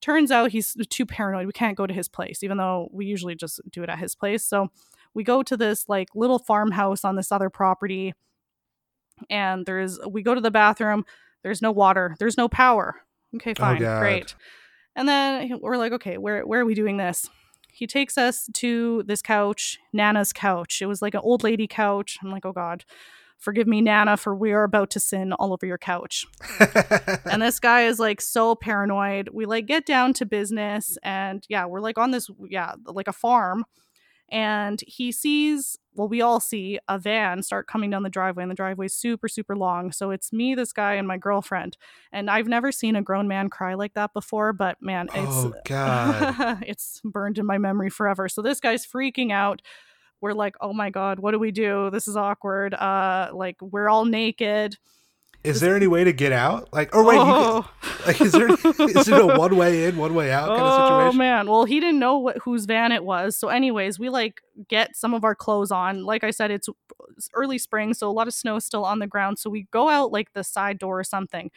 Turns out he's too paranoid. We can't go to his place, even though we usually just do it at his place. So we go to this like little farmhouse on this other property. And there's, we go to the bathroom. There's no water. There's no power. Okay,
Oh,
fine.
God.
Great. And then we're like, okay, where, where are we doing this? He takes us to this couch, Nana's couch. It was like an old lady couch. I'm like, oh God, forgive me, Nana, for we are about to sin all over your couch. and [LAUGHS] this guy is like so paranoid. We like get down to business and yeah, we're like on this, yeah, like a farm. And he sees, well, we all see a van start coming down the driveway, and the driveway's super, super long. So it's me, this guy, and my girlfriend. And I've never seen a grown man cry like that before, but man, it's
Oh, God. [LAUGHS]
it's burned in my memory forever. So this guy's freaking out. We're like, oh my god, what do we do? This is awkward. Uh, like we're all naked.
Is there any way to get out? Like, or wait,
Oh.
can, [LAUGHS] like, is there is it a [LAUGHS] one way in, one way out kind of
oh,
situation?
Oh man, well he didn't know what whose van it was. So, anyways, we like get some of our clothes on. Like I said, it's early spring, so a lot of snow is still on the ground. So we go out like the side door or something.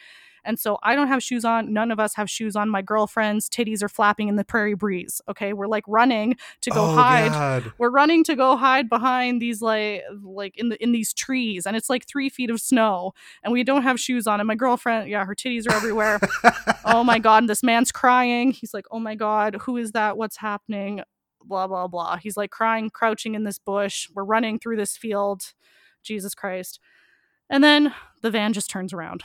And so I don't have shoes on. None of us have shoes on. My girlfriend's titties are flapping in the prairie breeze. Okay, we're like running to go
Oh,
hide.
God.
We're running to go hide behind these like like in the in these trees, and it's like three feet of snow, and we don't have shoes on. And my girlfriend, yeah, her titties are everywhere. [LAUGHS] oh my god, this man's crying. He's like, oh my god, who is that? What's happening? Blah blah blah. He's like crying, crouching in this bush. We're running through this field. Jesus Christ. And then the van just turns around.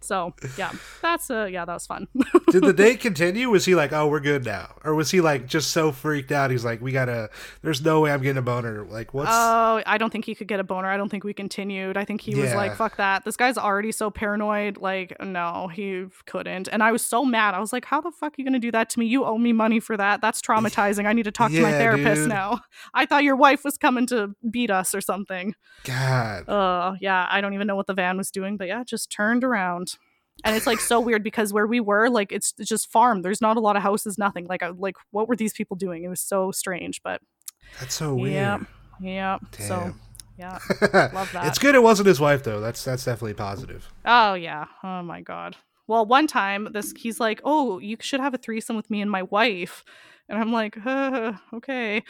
so yeah, that's uh yeah, that was fun. [LAUGHS]
Did the date continue? Was he like, "Oh, we're good now," or was he like just so freaked out? He's like, "We gotta. There's no way I'm getting a boner." Like, what's?
Oh, I don't think he could get a boner. I don't think we continued. I think he was like, fuck that. This guy's already so paranoid. Like, no, he couldn't. And I was so mad. I was like, how the fuck are you going to do that to me? You owe me money for that. That's traumatizing. I need to talk to my therapist
dude.
now. I thought your wife was coming to beat us or something.
God.
Uh, yeah, I don't even know what the van was doing, but yeah, just turned around. And it's like so weird because where we were, like it's, it's just farm. There's not a lot of houses, nothing. Like, I, like what were these people doing? It was so strange, but
That's so weird.
yeah, yeah. So [LAUGHS] yeah, love that.
It's good it wasn't his wife though. That's that's definitely positive.
Oh yeah. Oh my god. Well, one time this he's like, "Oh, you should have a threesome with me and my wife." And I'm like, uh, "Okay."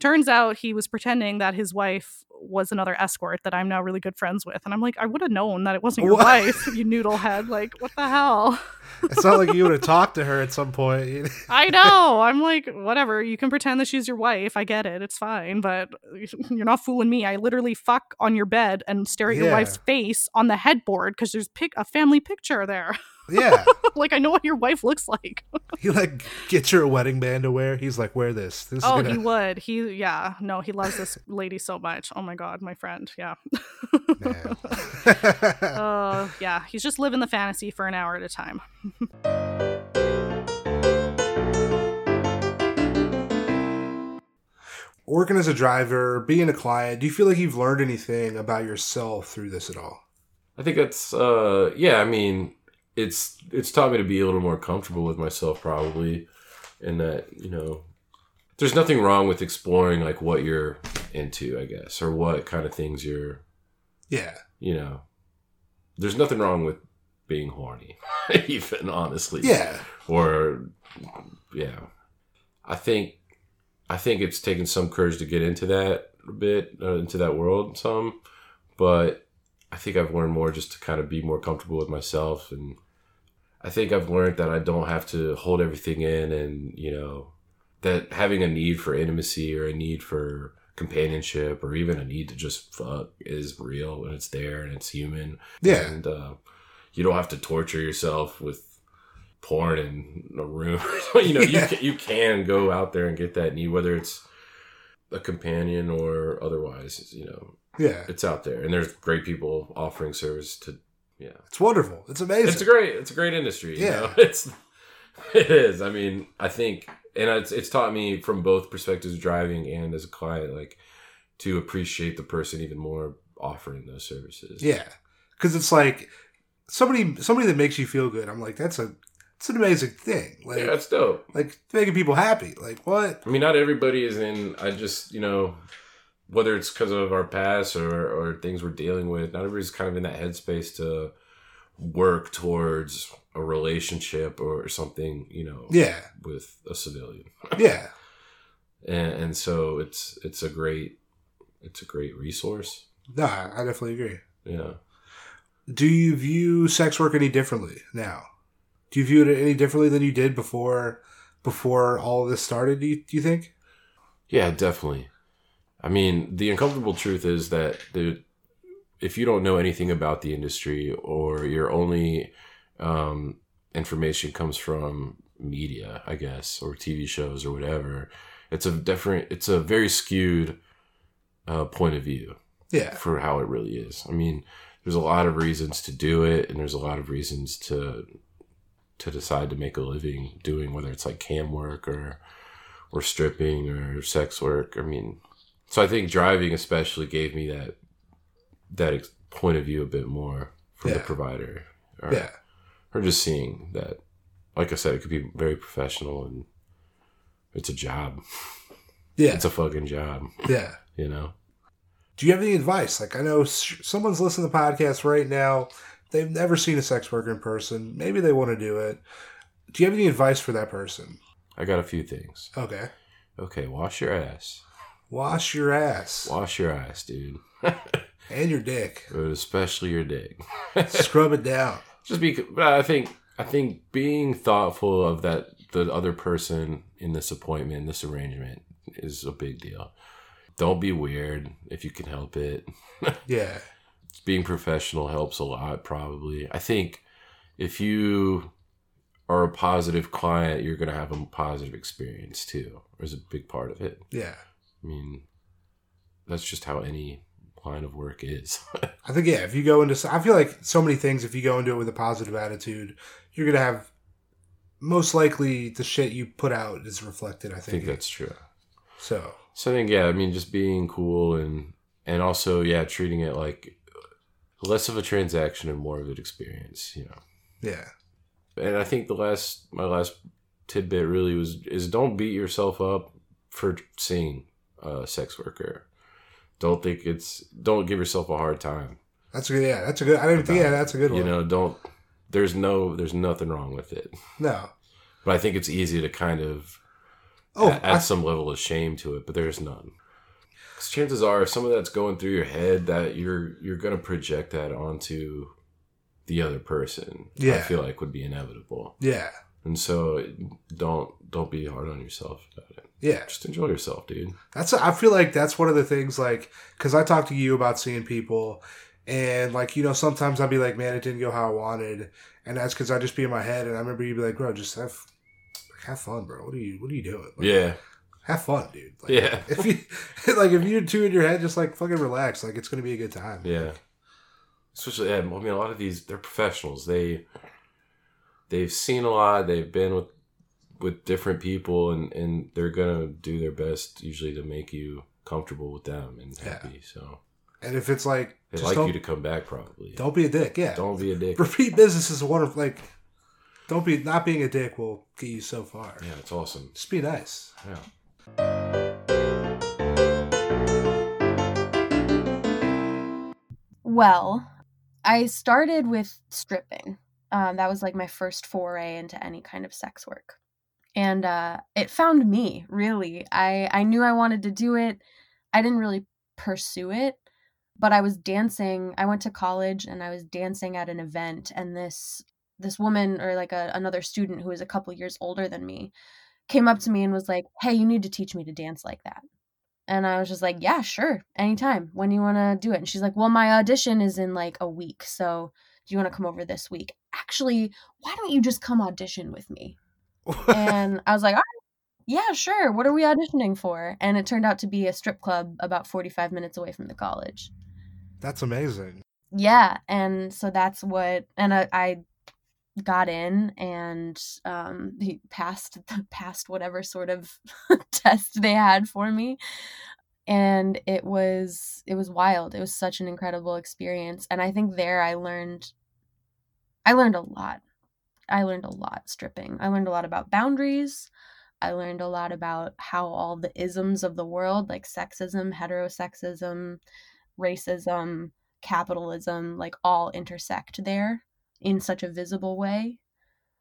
Turns out he was pretending that his wife was another escort that I'm now really good friends with. And I'm like, "I would have known that it [LAUGHS] wasn't your
What?
wife, you noodlehead. Like, what the hell?" [LAUGHS]
It's not like you would have talked to her at some point. [LAUGHS]
I know. I'm like, whatever. You can pretend that she's your wife. I get it. It's fine, but you're not fooling me. I literally fuck on your bed and stare at your wife's face on the headboard because there's pic- a family picture there.
Yeah. [LAUGHS]
like I know what your wife looks like. [LAUGHS]
he like gets her a wedding band to wear. He's like, wear this. This
oh,
is gonna
he would. He yeah. No, he loves this [LAUGHS] lady so much. Oh my god, my friend. Yeah. uh, yeah. He's just living the fantasy for an hour at a time.
Working as a driver, being a client, do you feel like you've learned anything about yourself through this at all?
I think that's uh yeah, I mean, it's it's taught me to be a little more comfortable with myself probably and that, you know, there's nothing wrong with exploring like what you're into, I guess, or what kind of things you're
Yeah.
you know. There's nothing wrong with being horny, [LAUGHS] even honestly.
Yeah.
Or yeah, I think I think it's taken some courage to get into that a bit uh, into that world some, but I think I've learned more just to kind of be more comfortable with myself and. I think I've learned that I don't have to hold everything in and, you know, that having a need for intimacy or a need for companionship or even a need to just fuck is real and it's there and it's human.
Yeah.
And uh, you don't have to torture yourself with porn in a room. [LAUGHS] you know,
Yeah.
you, can, you can go out there and get that need, whether it's a companion or otherwise, you know.
Yeah.
It's out there. And there's great people offering service to, yeah.
It's wonderful. It's amazing.
It's a great. It's a great industry. You
Yeah.
know? [LAUGHS] it's it is. I mean, I think, and it's it's taught me from both perspectives, driving and as a client, like to appreciate the person even more offering those services.
Yeah, because it's like somebody somebody that makes you feel good. I'm like, that's a it's an amazing thing. Like
yeah, that's dope.
like making people happy. Like what?
I mean, not everybody is in. I just you know, whether it's because of our past or or things we're dealing with, not everybody's kind of in that headspace to work towards a relationship or something. You know.
Yeah.
With a civilian.
Yeah. [LAUGHS]
and, and so it's it's a great it's a great resource.
No, I I definitely agree.
Yeah.
Do you view sex work any differently now? Do you view it any differently than you did before before all of this started? Do you, do you think?
Yeah, definitely. I mean, the uncomfortable truth is that the if you don't know anything about the industry or your only um, information comes from media, I guess, or TV shows or whatever, it's a different, it's a very skewed uh, point of view.
Yeah.
For how it really is. I mean, there's a lot of reasons to do it, and there's a lot of reasons to to decide to make a living doing whether it's like cam work or or stripping or sex work. I mean, so I think driving especially gave me that that ex- point of view a bit more from the provider. Or,
Yeah.
Or just seeing that, like I said, it could be very professional and it's a job.
Yeah.
It's a fucking job.
Yeah.
You know?
Do you have any advice? Like, I know someone's listening to the podcast right now. They've never seen a sex worker in person. Maybe they want to do it. Do you have any advice for that person?
I got a few things.
Okay.
Okay, wash your ass.
Wash your ass
Wash your ass, dude. [LAUGHS]
and your dick.
But especially your dick. [LAUGHS]
Scrub it down.
Just because I think I think being thoughtful of that the other person in this appointment, this arrangement is a big deal. Don't be weird if you can help it. [LAUGHS]
Yeah.
Being professional helps a lot probably. I think if you are a positive client, you're going to have a positive experience too. There's a big part of it.
Yeah.
I mean, that's just how any line of work is. [LAUGHS]
I think yeah. If you go into, I feel like so many things. If you go into it with a positive attitude, you're gonna have most likely the shit you put out is reflected. I think.
I
think.
think that's true.
So
So I think yeah, I mean just being cool and and also yeah, treating it like less of a transaction and more of an experience, you know.
yeah,
And I think the last my last tidbit really was is don't beat yourself up for seeing a sex worker. Don't think it's don't give yourself a hard time.
that's a good. Yeah, that's a good. I didn't think. Yeah, that's a good one.
You know, don't there's no there's nothing wrong with it.
No.
But I think it's easy to kind of
Oh,
a- add
I-
some level of shame to it, but there's none. Because chances are, if some of that's going through your head, that you're you're gonna project that onto the other person.
Yeah, I
feel like would be inevitable.
Yeah.
and so don't don't be hard on yourself about it.
Yeah.
just enjoy yourself, dude.
That's I feel like that's one of the things like because I talk to you about seeing people, and like you know sometimes I'll be like, man, it didn't go how I wanted, and that's because I just be in my head, and I remember you'd be like, bro, just have have fun, bro. What are you What are you doing? Like,
Yeah.
have fun, dude. Like,
Yeah. [LAUGHS]
If you [LAUGHS] like, if you're two in your head, just like fucking relax. Like it's gonna be a good time.
Yeah. Especially, yeah, I mean, a lot of these they're professionals. They they've seen a lot. They've been with with different people, and and they're gonna do their best usually to make you comfortable with them and happy. So
And if it's like,
they
just
like you to come back, probably.
don't be a dick. Yeah.
Don't be a dick.
Repeat business is one of like, don't be not being a dick will get you so far.
Yeah, it's awesome.
Just be nice.
Yeah.
Well, I started with stripping. Um, that was like my first foray into any kind of sex work. And uh, it found me, really. I, I knew I wanted to do it. I didn't really pursue it, but I was dancing. I went to college and I was dancing at an event, and this this woman or like a, another student who was a couple years older than me came up to me and was like, "Hey, you need to teach me to dance like that." And I was just like, "Yeah, sure, anytime. When you want to do it?" And she's like, "Well, my audition is in like a week, so do you want to come over this week?" Actually, why don't you just come audition with me? And I was like, All right, "Yeah, sure. What are we auditioning for?" And it turned out to be a strip club about 45 minutes away from the college.
That's amazing.
Yeah, and so that's what and I, I got in and um he passed [LAUGHS] passed whatever sort of [LAUGHS] test they had for me and it was it was wild it was such an incredible experience and i think there i learned i learned a lot i learned a lot stripping. I learned a lot about boundaries. I learned a lot about how all the isms of the world like sexism heterosexism racism capitalism like all intersect there in such a visible way.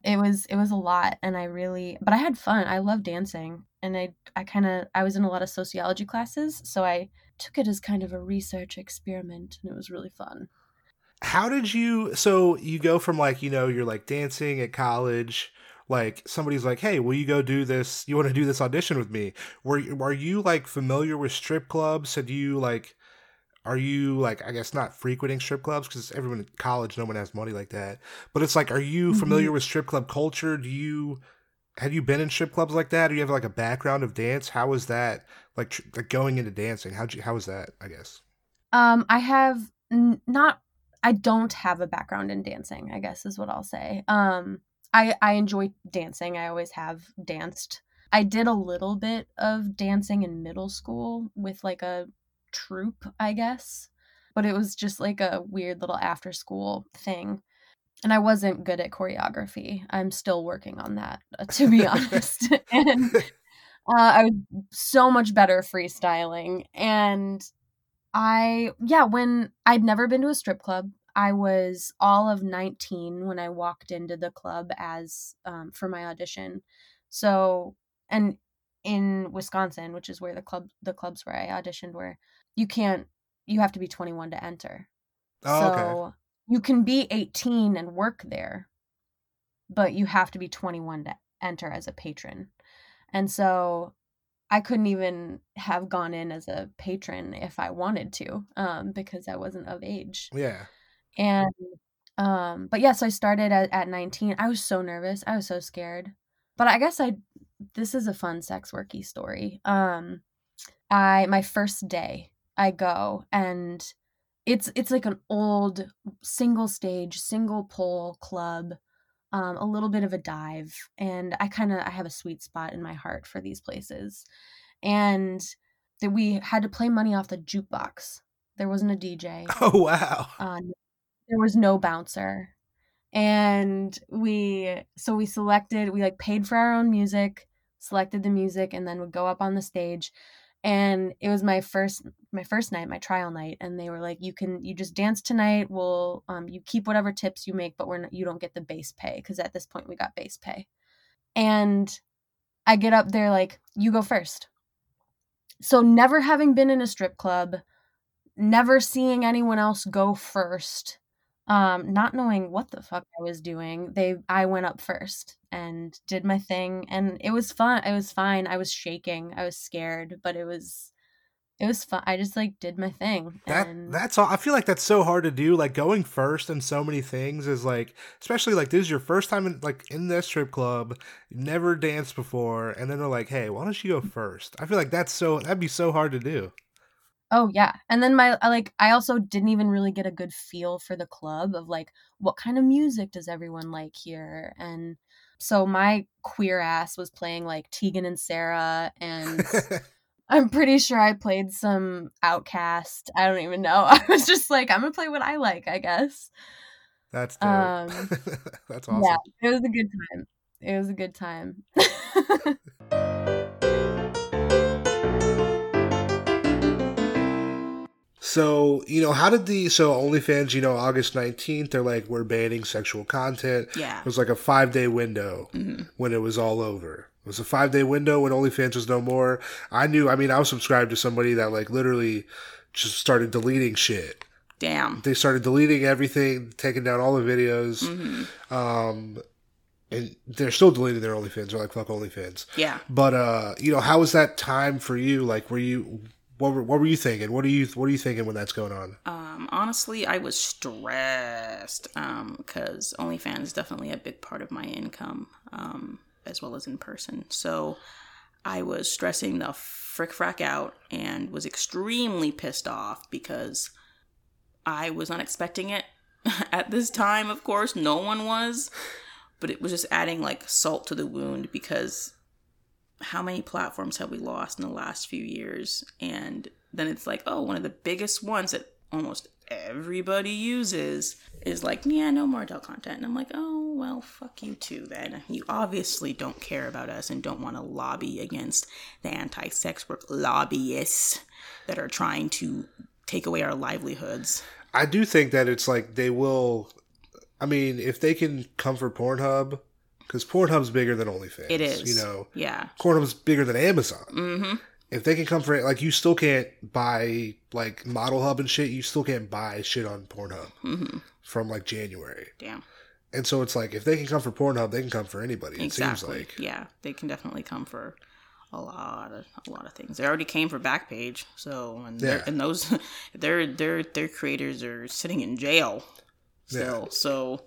It was it was a lot and i really but i had fun. I love dancing and i i kind of i was in a lot of sociology classes so i took it as kind of a research experiment and it was really fun
How did you? So you go from like you know you're like dancing at college. Like somebody's like, "Hey, will you go do this? You want to do this audition with me?" Were you- are you like familiar with strip clubs? Had you like, are you like I guess not frequenting strip clubs because everyone in college, no one has money like that. But it's like, are you familiar
Mhm.
with strip club culture? Do you have you been in strip clubs like that? Or you have like a background of dance? How was that like, tr- like going into dancing? How'd you? How was that? I guess.
um i have n- not i don't have a background in dancing i guess is what i'll say. Um i i enjoy dancing. I always have danced. I did a little bit of dancing in middle school with like a troupe i guess but it was just like a weird little after school thing. And i wasn't good at choreography. I'm still working on that uh, to be honest. [LAUGHS] [LAUGHS] And uh, i was so much better freestyling. And I yeah, when I'd never been to a strip club, I was all of 19 when I walked into the club as um, for my audition. So, and in Wisconsin, which is where the club the clubs where I auditioned were, you can't you have to be 21 to enter.
Oh, okay.
so, you can be 18 and work there, but you have to be 21 to enter as a patron. And so I couldn't even have gone in as a patron if I wanted to, um, because I wasn't of age.
Yeah.
And um, but yeah, so I started at, at 19. I was so nervous. I was so scared. But I guess I this is a fun sex worky story. Um, I my first day, I go and it's it's like an old single stage, single pole club um, a little bit of a dive and i kind of i have a sweet spot in my heart for these places. And that we had to play money off the jukebox. There wasn't a dj [LAUGHS]
Oh wow.
uh, there was no bouncer. And we so we selected we like paid for our own music selected the music and then would go up on the stage and it was my first my first night my trial night and they were like you can you just dance tonight. We'll um you keep whatever tips you make but we're not, you don't get the base pay because at this point we got base pay. And i get up there like you go first. So never having been in a strip club never seeing anyone else go first um not knowing what the fuck i was doing they i went up first and did my thing and it was fun it was fine i was shaking i was scared but it was it was fun i just like did my thing
That
and
that's all. I feel like that's so hard to do. Like going first in so many things is like, especially like this is your first time in like in this strip club, never danced before, and then they're like, "Hey, why don't you go first? I feel like that's so that'd be so hard to do.
Oh yeah. And then my I, like I also didn't even really get a good feel for the club of like what kind of music does everyone like here and so my queer ass was playing like Tegan and Sara and [LAUGHS] I'm pretty sure I played some OutKast. I don't even know. [LAUGHS] I was just like I'm going to play what I like, I guess.
That's dope.
Um [LAUGHS]
that's awesome.
Yeah, it was a good time. It was a good time.
So you know, how did the so OnlyFans? You know, August nineteenth, they're like we're banning sexual content.
Yeah.
it was like a five day window
Mhm.
when it was all over. It was a five day window when OnlyFans was no more. I knew. I mean, I was subscribed to somebody that like literally just started deleting shit.
Damn.
They started deleting everything, taking down all the videos.
Mhm.
Um, and they're still deleting their OnlyFans. They're like, fuck OnlyFans.
Yeah.
But uh, you know, how was that time for you? Like, were you what were, what were you thinking? What are you what are you thinking when that's going on?
Um, honestly, I was stressed because OnlyFans is definitely a big part of my income, um, as well as in person. So I was stressing the frick frack out and was extremely pissed off because I was not expecting it [LAUGHS] at this time. Of course, no one was, but it was just adding like salt to the wound because how many platforms have we lost in the last few years? And then it's like, oh, one of the biggest ones that almost everybody uses is like, yeah, no more adult content. And I'm like, oh, well, fuck you too then. You obviously don't care about us and don't want to lobby against the anti sex work lobbyists that are trying to take away our livelihoods.
I do think that it's like they will. I mean, if they can come for Pornhub, because Pornhub's bigger than OnlyFans.
It is.
You know,
Yeah.
Pornhub's bigger than Amazon.
Mm-hmm.
If they can come for it, like you still can't buy like Model Hub and shit. You still can't buy shit on Pornhub
Mm-hmm.
from like January.
Damn.
And so it's like if they can come for Pornhub, they can come for anybody. It seems
Exactly.
like.
Yeah, they can definitely come for a lot of a lot of things. They already came for Backpage, so and,
Yeah.
and those [LAUGHS] their their their creators are sitting in jail still. So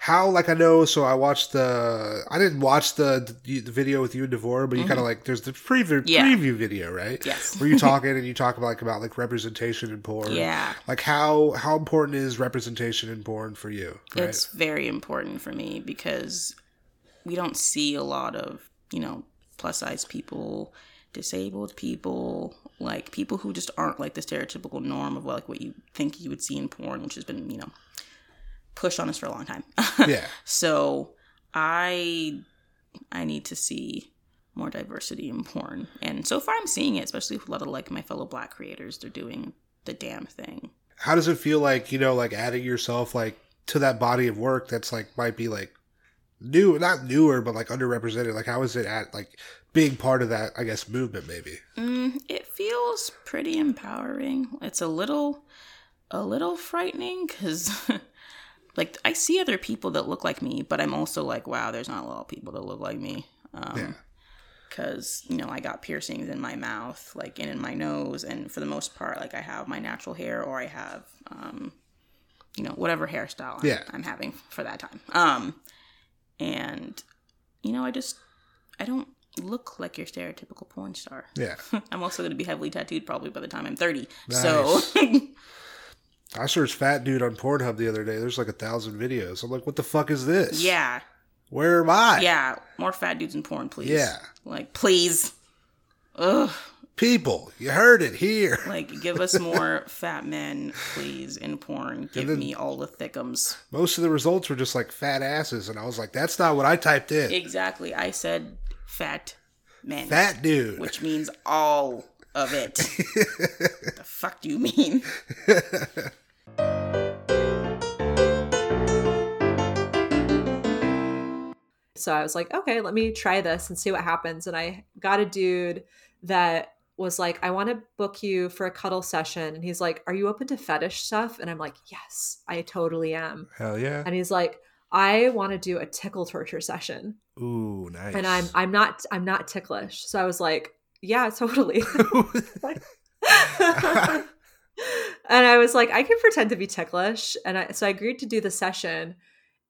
How like I know, so I watched the. I didn't watch the the, video with you and Devora, but you kind
Mhm.
of like there's the preview
Yeah.
preview video, right?
Yes.
Where you talking [LAUGHS] and you talk about like about like representation in porn.
Yeah.
Like how how important is representation in porn for you? Right.
it's very important for me because we don't see a lot of you know plus size people, disabled people, like people who just aren't like the stereotypical norm of like what you think you would see in porn, which has been you know pushed on us for a long time. [LAUGHS]
Yeah.
So I I need to see more diversity in porn. And so far I'm seeing it, especially with a lot of like my fellow black creators. They're doing the damn thing.
How does it feel like you know like adding yourself like to that body of work that's like might be like new not newer but like underrepresented like how is it at like being part of that I guess movement maybe
Mm, it feels pretty empowering. It's a little a little frightening cuz [LAUGHS] like I see other people that look like me, but I'm also like, wow, there's not a lot of people that look like me. Um
Yeah.
Cause you know I got piercings in my mouth, like and in my nose, and for the most part, like I have my natural hair or I have, um, you know, whatever hairstyle I'm,
Yeah.
I'm having for that time. Um, and you know, I just I don't look like your stereotypical porn star.
Yeah. [LAUGHS]
I'm also going to be heavily tattooed probably by the time I'm 30. So [LAUGHS]
I searched fat dude on Pornhub the other day there's like a thousand videos I'm like what the fuck is this
yeah,
where am I
yeah, more fat dudes in porn, please.
Yeah.
like please. Ugh.
people you heard it here [LAUGHS]
Like, give us more fat men, please, in porn. Give
then-
me all the thickums.
most of the results were just like fat asses and I was like that's not what I typed in
Exactly. I said fat men.
Fat dude.
Which means all of it. [LAUGHS] the fuck do you mean? [LAUGHS]
So I was like, okay, let me try this and see what happens. And I got a dude that was like, I want to book you for a cuddle session. And he's like, Are you open to fetish stuff? And I'm like, Yes, I totally am.
hell yeah
And he's like, I want to do a tickle torture session.
ooh nice
And I'm I'm not I'm not ticklish. So I was like, Yeah, totally. [LAUGHS] [LAUGHS] [LAUGHS] and I was like, I can pretend to be ticklish. And I, so I agreed to do the session.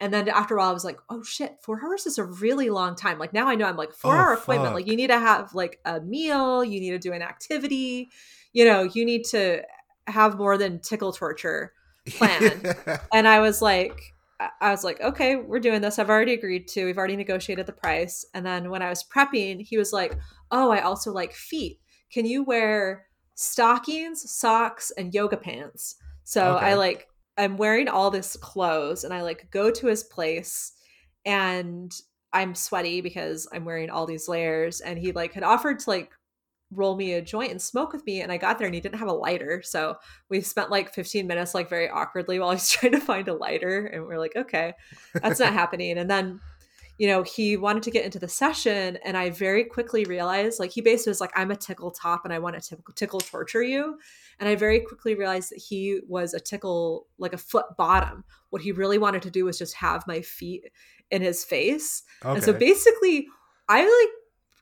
And then after a while, I was like, oh shit, four hours is a really long time. Like now I know I'm like, four
Oh,
hour appointment.
fuck.
Like you need to have like a meal, you need to do an activity, you know, you need to have more than tickle torture planned. [LAUGHS] and I was like, I was like, okay, we're doing this. I've already agreed to. We've already negotiated the price. And then when I was prepping, he was like, oh, I also like feet. Can you wear stockings, socks, and yoga pants? So
Okay.
I like, I'm wearing all this clothes and I like go to his place and I'm sweaty because I'm wearing all these layers. And he like had offered to like roll me a joint and smoke with me and i got there and he didn't have a lighter so we spent like 15 minutes like very awkwardly while he's [LAUGHS] trying to find a lighter and we're like okay that's not [LAUGHS] happening and then you know he wanted to get into the session and i very quickly realized like he basically was like i'm a tickle top and i want to tickle, tickle torture you. And i very quickly realized that he was a tickle like a foot bottom. What he really wanted to do was just have my feet in his face. And so basically i like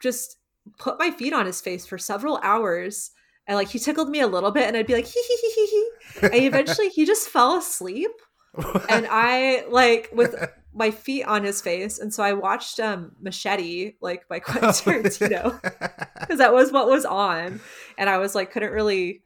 just put my feet on his face for several hours and like he tickled me a little bit and i'd be like hee hee hee hee hee. And eventually he just fell asleep [LAUGHS] and i like with my feet on his face and so i watched um machete like by [LAUGHS] quentin tarantino. [LAUGHS] because that was what was on and i was like couldn't really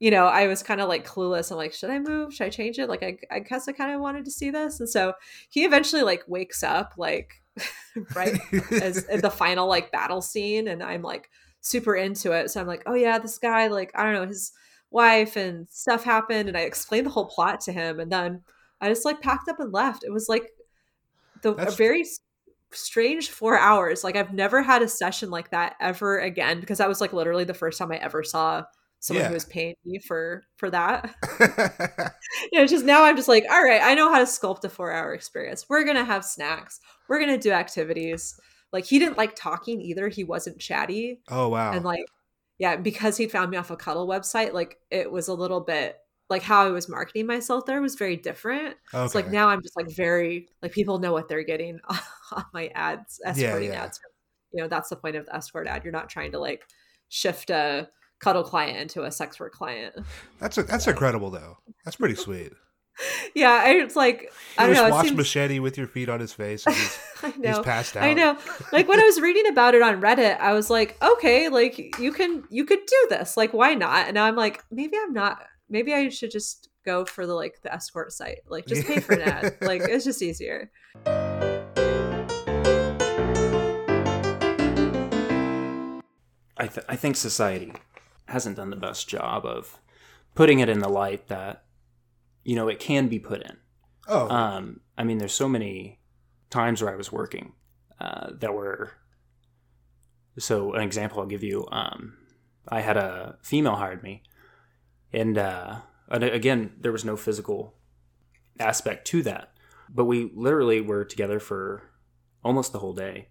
you know i was kind of like clueless. I'm like should i move? Should i change it? Like i, I guess i kind of wanted to see this and so he eventually like wakes up like [LAUGHS] right as in the final like battle scene and i'm like super into it. So i'm like oh yeah this guy like i don't know his wife and stuff happened and i explained the whole plot to him and then i just like packed up and left. It was like the a very strange four hours like i've never had a session like that ever again because that was like literally the first time i ever saw someone
Yeah.
who was paying me for for that [LAUGHS] [LAUGHS] yeah, it's just now I'm just like, all right, I know how to sculpt a four hour experience. We're gonna have snacks. We're gonna do activities. Like he didn't like talking either. He wasn't chatty.
Oh wow.
And like, yeah, because he found me off a cuddle website, like it was a little bit like how I was marketing myself there was very different. It's like now I'm just like very like people know what they're getting [LAUGHS] on my ads, escorting
yeah.
ads. You know, that's the point of the escort ad. You're not trying to like shift a cuddle client into a sex work client.
That's a, that's incredible though. That's pretty [LAUGHS] sweet.
Yeah, it's like I don't
just
know.
Watch
seems,
Machete with your feet on his face. And he's, [LAUGHS]
I know.
he's passed out.
I know. Like when I was reading about it on Reddit, I was like, okay, like you can you could do this. Like why not? And now I'm like, maybe I'm not. Maybe I should just go for the like the escort site. Like just pay for an ad. [LAUGHS] Like it's just easier.
I, th- I think society hasn't done the best job of putting it in the light that you know it can be put in.
Oh.
um, I mean, there's so many times where I was working uh, that were. So an example I'll give you. Um, I had a female hired me, and, uh, and again there was no physical aspect to that, but we literally were together for almost the whole day,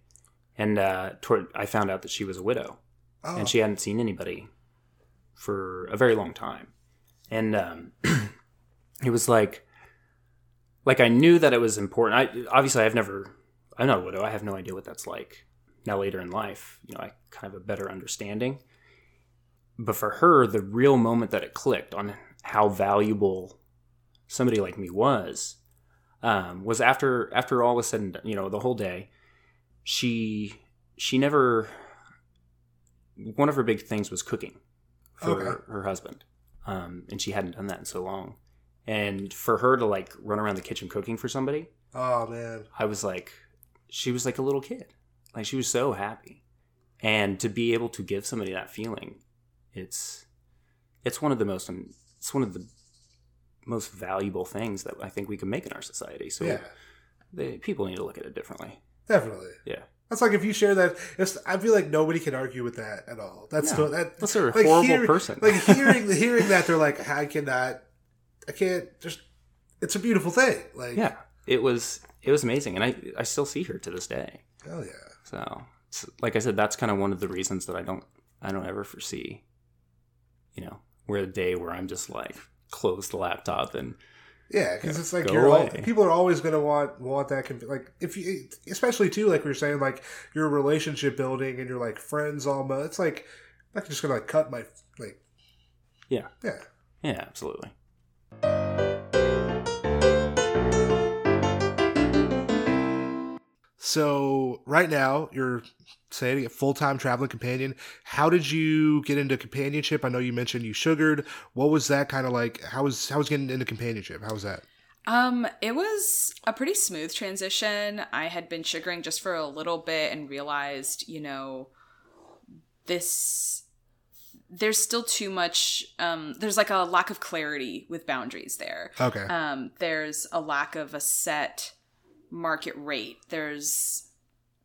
and uh, toward I found out that she was a widow,
Oh.
and she hadn't seen anybody for a very long time, and um, [CLEARS THROAT] it was like like I knew that it was important. I obviously I've never I'm not a widow. I have no idea what that's like. Now later in life, you know, I kind of have a better understanding. But for her, the real moment that it clicked on how valuable somebody like me was um, was after after all was said and done, you know, the whole day. She she never one of her big things was cooking for
Okay.
her, her husband, um, and she hadn't done that in so long. And for her to like run around the kitchen cooking for somebody,
Oh man.
I was like, she was like a little kid. Like she was so happy. And to be able to give somebody that feeling, it's it's one of the most um, it's one of the most valuable things that I think we can make in our society. So
Yeah.
they, people need to look at it differently.
Definitely.
Yeah.
That's like if you share that. It's, I feel like nobody can argue with that at all. That's
Yeah.
no, that.
They're a
like
horrible
hearing-
person.
Like [LAUGHS] hearing hearing that they're like, I cannot, I can't. Just it's a beautiful thing. Like
Yeah. It was it was amazing and I I still see her to this day.
Hell yeah.
So, it's- like I said, that's kind of one of the reasons that I don't I don't ever foresee, you know, where a day where I'm just like close the laptop and
Yeah, because it's like you're all, people are always gonna want want that conf- like if you especially too like we were saying like your relationship building and you're like friends almost. It's like I'm not just gonna like cut my like
yeah
yeah
yeah absolutely.
So right now you're saying a full time traveling companion. How did you get into companionship? I know you mentioned you sugared. What was that kind of like? How was how was getting into companionship? How was that?
Um, it was a pretty smooth transition. I had been sugaring just for a little bit and realized, you know, this there's still too much um there's like a lack of clarity with boundaries there.
Okay.
Um there's a lack of a set market rate. There's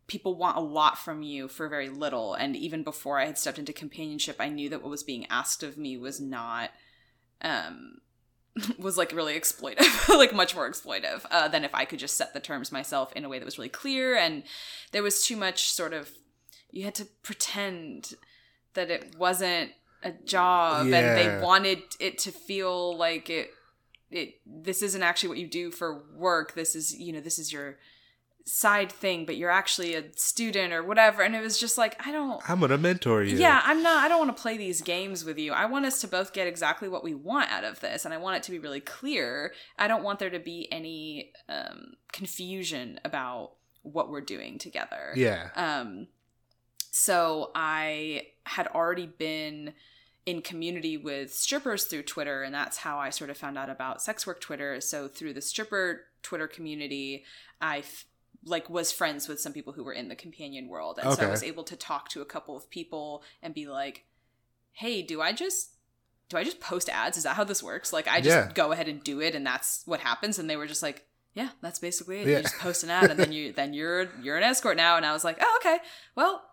people want a lot from you for very little. And even before I had stepped into companionship, I knew that what was being asked of me was not um [LAUGHS] was like really exploitive, [LAUGHS] like much more exploitive uh, than if I could just set the terms myself in a way that was really clear. And there was too much sort of, you had to pretend that it wasn't a job
Yeah.
and they wanted it to feel like it, it, this isn't actually what you do for work. This is, you know, this is your side thing, but you're actually a student or whatever. And it was just like, I don't,
I'm gonna mentor you.
yeah, I'm not. I don't want to play these games with you. I want us to both get exactly what we want out of this, and I want it to be really clear. I don't want there to be any um, confusion about what we're doing together.
Yeah.
Um. So I had already been in community with strippers through Twitter, and that's how I sort of found out about sex work Twitter. So through the stripper Twitter community, I f- like was friends with some people who were in the companion world, and so I was able to talk to a couple of people and be like, "Hey, do I just?" Do I just post ads? Is that how this works? Like I just
Yeah.
go ahead and do it and that's what happens and they were just like, yeah, that's basically it.
Yeah.
You just post an ad and then you then you're you're an escort now and I was like, "Oh, okay. Well,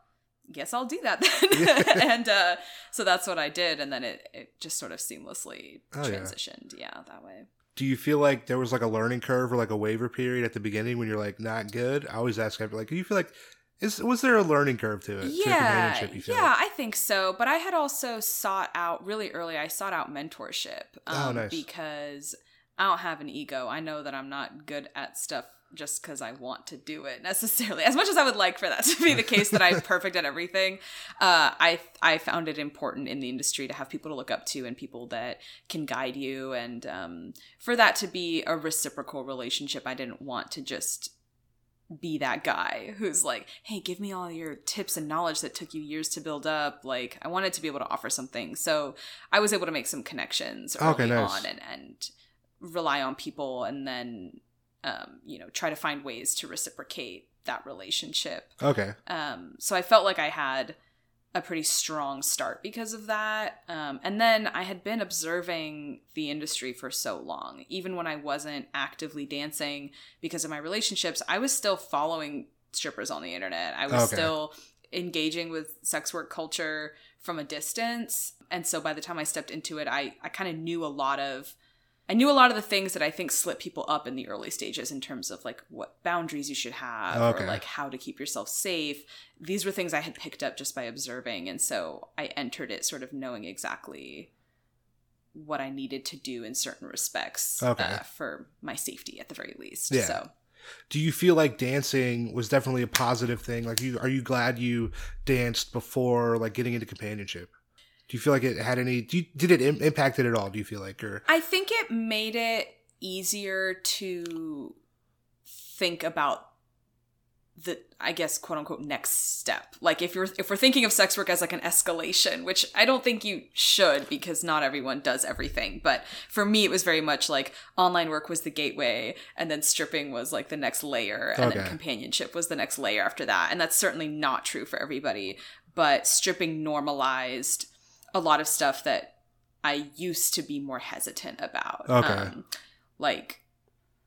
guess I'll do that [LAUGHS] then. [LAUGHS] and uh, so that's what I did, and then it, it just sort of seamlessly
Oh,
transitioned, yeah. that way.
Do you feel like there was like a learning curve or like a waiver period at the beginning when you're like not good? I always ask like, do you feel like is was there a learning curve to it?
Yeah,
feel
yeah,
like?
I think so. But I had also sought out really early. I sought out mentorship um,
Oh, nice.
because I don't have an ego. I know that I'm not good at stuff just because I want to do it necessarily. As much as I would like for that to be the case, that I'm [LAUGHS] perfect at everything, uh, I I found it important in the industry to have people to look up to and people that can guide you, and um, for that to be a reciprocal relationship. I didn't want to just be that guy who's like, hey, give me all your tips and knowledge that took you years to build up. Like, I wanted to be able to offer something. So I was able to make some connections early
Okay, nice.
on and, and rely on people and then, um, you know, try to find ways to reciprocate that relationship.
Okay.
Um, so I felt like I had a pretty strong start because of that. Um, and then I had been observing the industry for so long. Even when I wasn't actively dancing because of my relationships, I was still following strippers on the internet. I was
Okay.
still engaging with sex work culture from a distance. And so by the time I stepped into it, I, I kind of knew a lot of I knew a lot of the things that I think slip people up in the early stages in terms of like what boundaries you should have
Okay.
or like how to keep yourself safe. These were things I had picked up just by observing. And so I entered it sort of knowing exactly what I needed to do in certain respects
Okay.
uh, for my safety at the very least.
Yeah.
So
Do you feel like dancing was definitely a positive thing? Like, you are you glad you danced before like getting into companionship? Do you feel like it had any? Do you, did it Im- impact it at all? Do you feel like or
I think it made it easier to think about the I guess quote unquote next step. Like if you're if we're thinking of sex work as like an escalation, which I don't think you should because not everyone does everything, but for me it was very much like online work was the gateway and then stripping was like the next layer and then companionship was the next layer after that. And that's certainly not true for everybody, but stripping normalized a lot of stuff that I used to be more hesitant about.
Okay.
Um, like,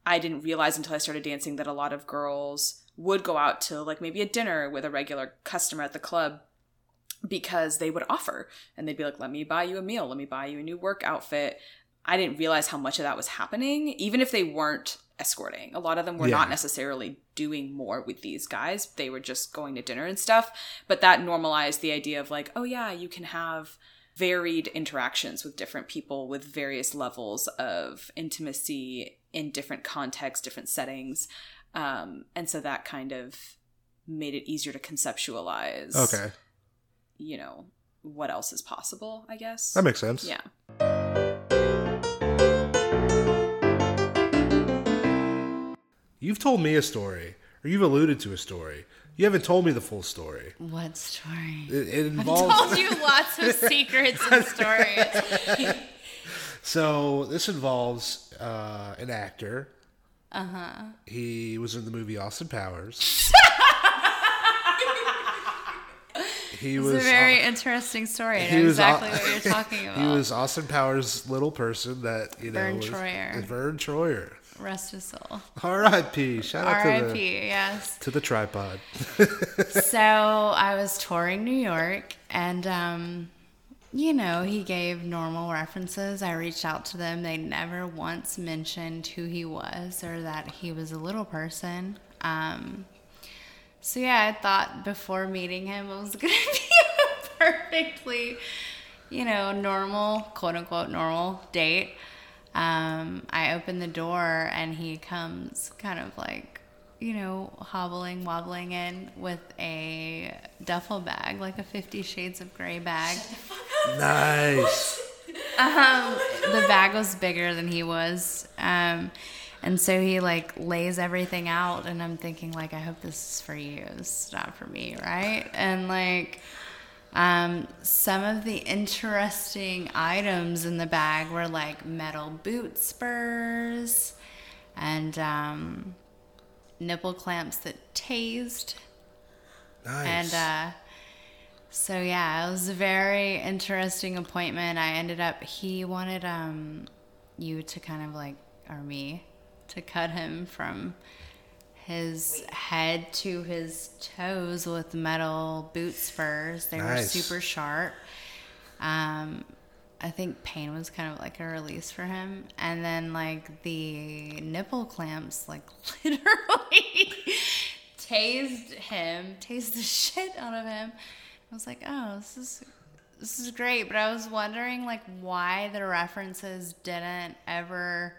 I didn't realize until I started dancing that a lot of girls would go out to like maybe a dinner with a regular customer at the club because they would offer and they'd be like, let me buy you a meal, let me buy you a new work outfit. I didn't realize how much of that was happening, even if they weren't escorting. A lot of them were
Yeah.
not necessarily doing more with these guys. They were just going to dinner and stuff. But that normalized the idea of like, oh yeah, you can have varied interactions with different people with various levels of intimacy in different contexts, different settings. Um, and so that kind of made it easier to conceptualize
okay?
you know what else is possible i guess
That makes sense.
yeah
You've told me a story, or you've alluded to a story. You haven't told me the full story.
What story?
It, it
I've told you lots of [LAUGHS] secrets and stories. [LAUGHS]
so this involves uh, an actor.
Uh huh.
He was in the movie Austin Powers. [LAUGHS] He
It's
was
a very
uh,
interesting story. I know
was
exactly
Au-
what you're talking about.
he was Austin Powers' little person that you know.
Verne
was,
Troyer.
Verne Troyer.
Rest his soul.
R.I.P. Shout out to the
R.I.P., yes.
to the tripod. [LAUGHS]
so I was touring New York, and um, you know, he gave normal references. I reached out to them. They never once mentioned who he was or that he was a little person. Um, so yeah, I thought before meeting him, it was [LAUGHS] gonna be a perfectly, you know, normal, quote unquote, normal date. Um, I open the door and he comes kind of like, you know, hobbling, wobbling in with a duffel bag, like a Fifty Shades of Grey bag.
nice.
Um, the bag was bigger than he was. Um, and so he like lays everything out, and I'm thinking like, I hope this is for you. It's not for me, right? And like, um, some of the interesting items in the bag were like metal boot spurs and um, nipple clamps that tased.
Nice.
And uh, so yeah, it was a very interesting appointment. I ended up he wanted um you to kind of like or me to cut him from his head to his toes with metal boot spurs. They
Nice.
were super sharp. Um I think pain was kind of like a release for him. And then like the nipple clamps like [LAUGHS] literally tased him, tased the shit out of him. I was like, oh, this is this is great, but I was wondering like why the references didn't ever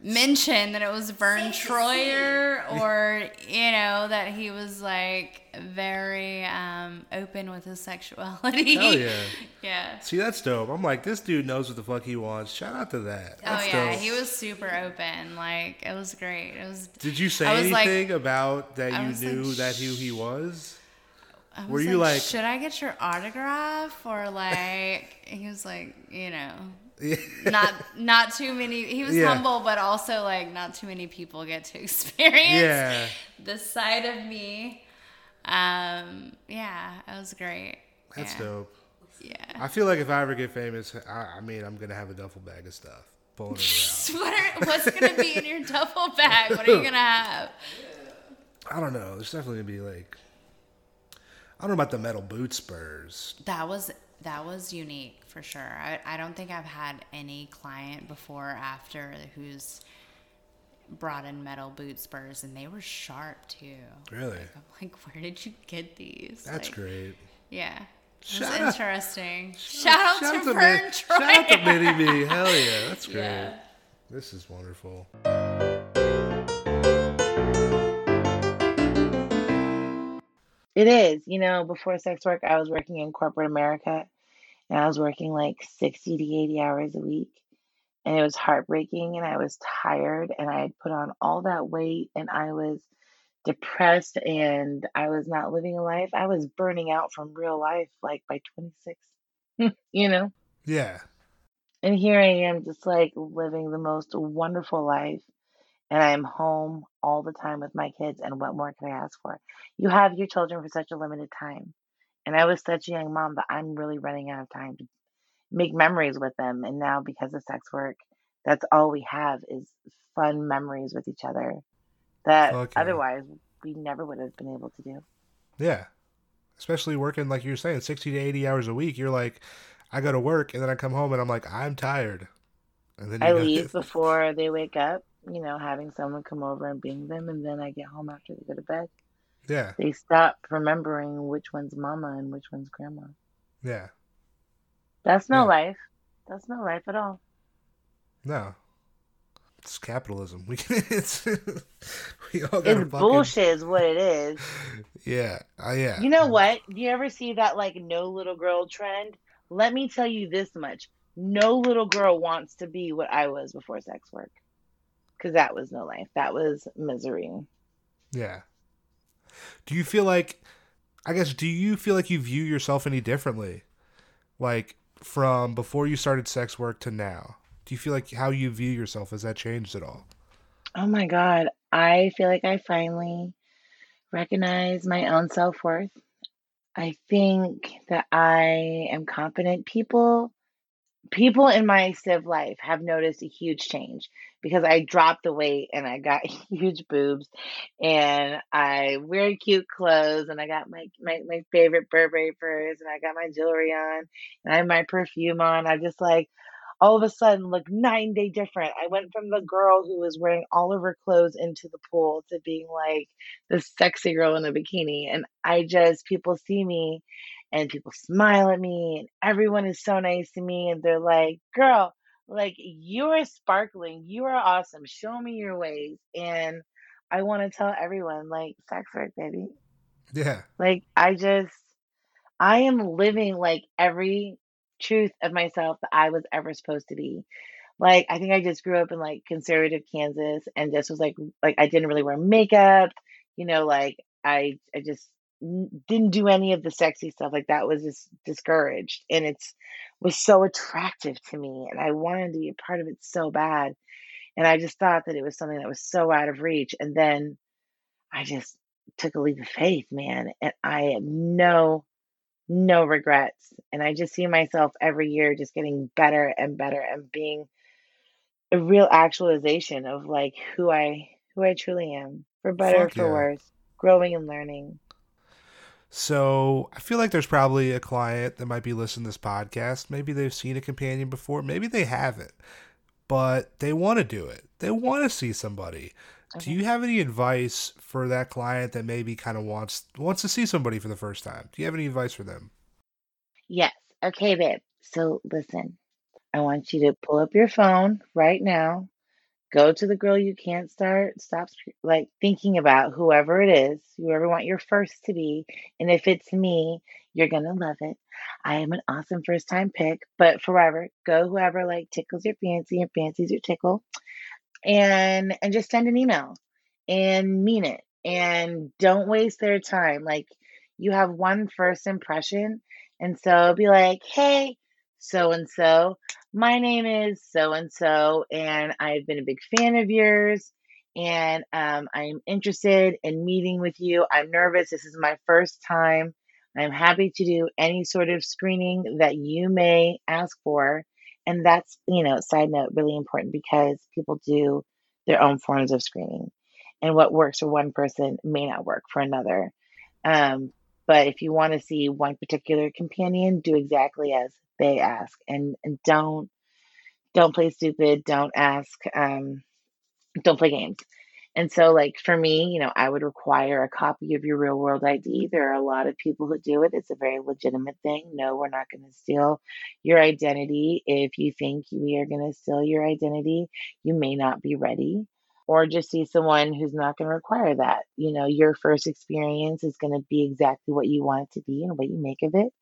mention that it was Verne Troyer or you know that he was like very um open with his sexuality.
Hell yeah. [LAUGHS]
yeah.
See, that's dope. I'm like, this dude knows what the fuck he wants. Shout out to that.
Oh yeah,
dope.
he was super open. Like it was great. It was.
Did you say
I was like-
anything about that
I
you
was like,
knew that who he was?
I
Were
was
you like,
should I get your autograph or like? he was like, you know, [LAUGHS] not not too many. He was
Yeah.
humble, but also like not too many people get to [LAUGHS] experience
Yeah.
this side of me. Um, yeah, it was great.
That's
yeah.
dope.
Yeah.
I feel like if I ever get famous, I, I mean, I'm gonna have a duffel bag of stuff pulling it [LAUGHS] around.
What are, what's gonna be in your duffel bag? What are you gonna have?
I don't know. There's definitely gonna be like, I don't know about the metal boot spurs.
That was that was unique for sure. I, I don't think I've had any client before or after who's brought in metal boot spurs and they were sharp too.
Really?
Like, I'm like, where did you get these?
That's
Like,
great.
Yeah. It was
Shout out-
interesting. Shout, out
shout
to
out to
Verne
Min-
Troy.
Shout out to Mini Me. [LAUGHS] Hell yeah, that's great.
Yeah.
This is wonderful.
It is. You know, before sex work, I was working in corporate America and I was working like 60 to 80 hours a week. And it was heartbreaking and I was tired and I had put on all that weight and I was depressed and I was not living a life. I was burning out from real life like by 26, [LAUGHS] you know?
Yeah.
And here I am just like living the most wonderful life. And I am home all the time with my kids. And what more can I ask for? You have your children for such a limited time. And I was such a young mom that I'm really running out of time to make memories with them. And now, because of sex work, that's all we have is fun memories with each other that
yeah.
otherwise we never would have been able to do.
Yeah. Especially working like you're saying, sixty to eighty hours a week. You're like, I go to work and then I come home and I'm like, I'm tired. And then
I leave [LAUGHS] before they wake up, you know, having someone come over and being them. And then I get home after they go to bed.
Yeah.
They stop remembering which one's mama and which one's grandma.
Yeah.
That's no life. That's no life at all.
No. It's capitalism. We can, [LAUGHS] it's we all got
It's bullshit, is what it is. [LAUGHS]
Yeah. Uh, yeah.
You know what? Do you ever see that like no little girl trend? Let me tell you this much: no little girl wants to be what I was before sex work, because that was no life. That was misery.
Yeah. Do you feel like I guess do you feel like you view yourself any differently? Like from before you started sex work to now? Do you feel like how you view yourself has that changed at all?
Oh my God. I feel like I finally recognize my own self worth. I think that I am confident. People people in my civ life have noticed a huge change because I dropped the weight and I got [LAUGHS] huge boobs and I wear cute clothes and I got my, my, my favorite Burberry purse and I got my jewelry on and I have my perfume on. I just like all of a sudden look nine day different. I went from the girl who was wearing all of her clothes into the pool to being like the sexy girl in a bikini. And I just, people see me and people smile at me and everyone is so nice to me and they're like, girl, like you are sparkling. You are awesome. Show me your ways. And I want to tell everyone, like, sex work, baby.
Yeah.
Like, I just, I am living like every truth of myself that I was ever supposed to be. Like, I think I just grew up in like conservative Kansas and just was like, like I didn't really wear makeup, you know, like I, I just didn't do any of the sexy stuff. Like that was just discouraged, and it's was so attractive to me, and I wanted to be a part of it so bad. And I just thought that it was something that was so out of reach, and then I just took a leap of faith, man, and I have no no regrets. And I just see myself every year just getting better and better and being a real actualization of like who I who I truly am, for better or for
yeah.
worse, growing and learning.
So I feel like there's probably a client that might be listening to this podcast. Maybe they've seen a companion before. Maybe they haven't, but they want to do it. They want to see somebody. Do you have any advice for that client that maybe kind of wants wants to see somebody for the first time? Do you have any advice for them?
Yes. Okay, babe. So listen, I want you to pull up your phone right now. Go to the girl you can't start. Stop like thinking about whoever it is, whoever want your first to be. And if it's me, you're gonna love it. I am an awesome first time pick, but forever, go whoever like tickles your fancy and fancies your tickle and and just send an email and mean it and don't waste their time like you have one first impression and so be like hey so and so my name is so and so and i've been a big fan of yours and um, i'm interested in meeting with you i'm nervous this is my first time i'm happy to do any sort of screening that you may ask for and that's, you know, side note, really important because people do their own forms of screening. And what works for one person may not work for another. Um, but if you want to see one particular companion, do exactly as they ask and, and don't don't play stupid, don't ask, um, don't play games. And so, like for me, you know, I would require a copy of your real world ID. There are a lot of people who do it. It's a very legitimate thing. No, we're not going to steal your identity. If you think we are going to steal your identity, you may not be ready. Or just see someone who's not going to require that. You know, your first experience is going to be exactly what you want it to be and what you make of it.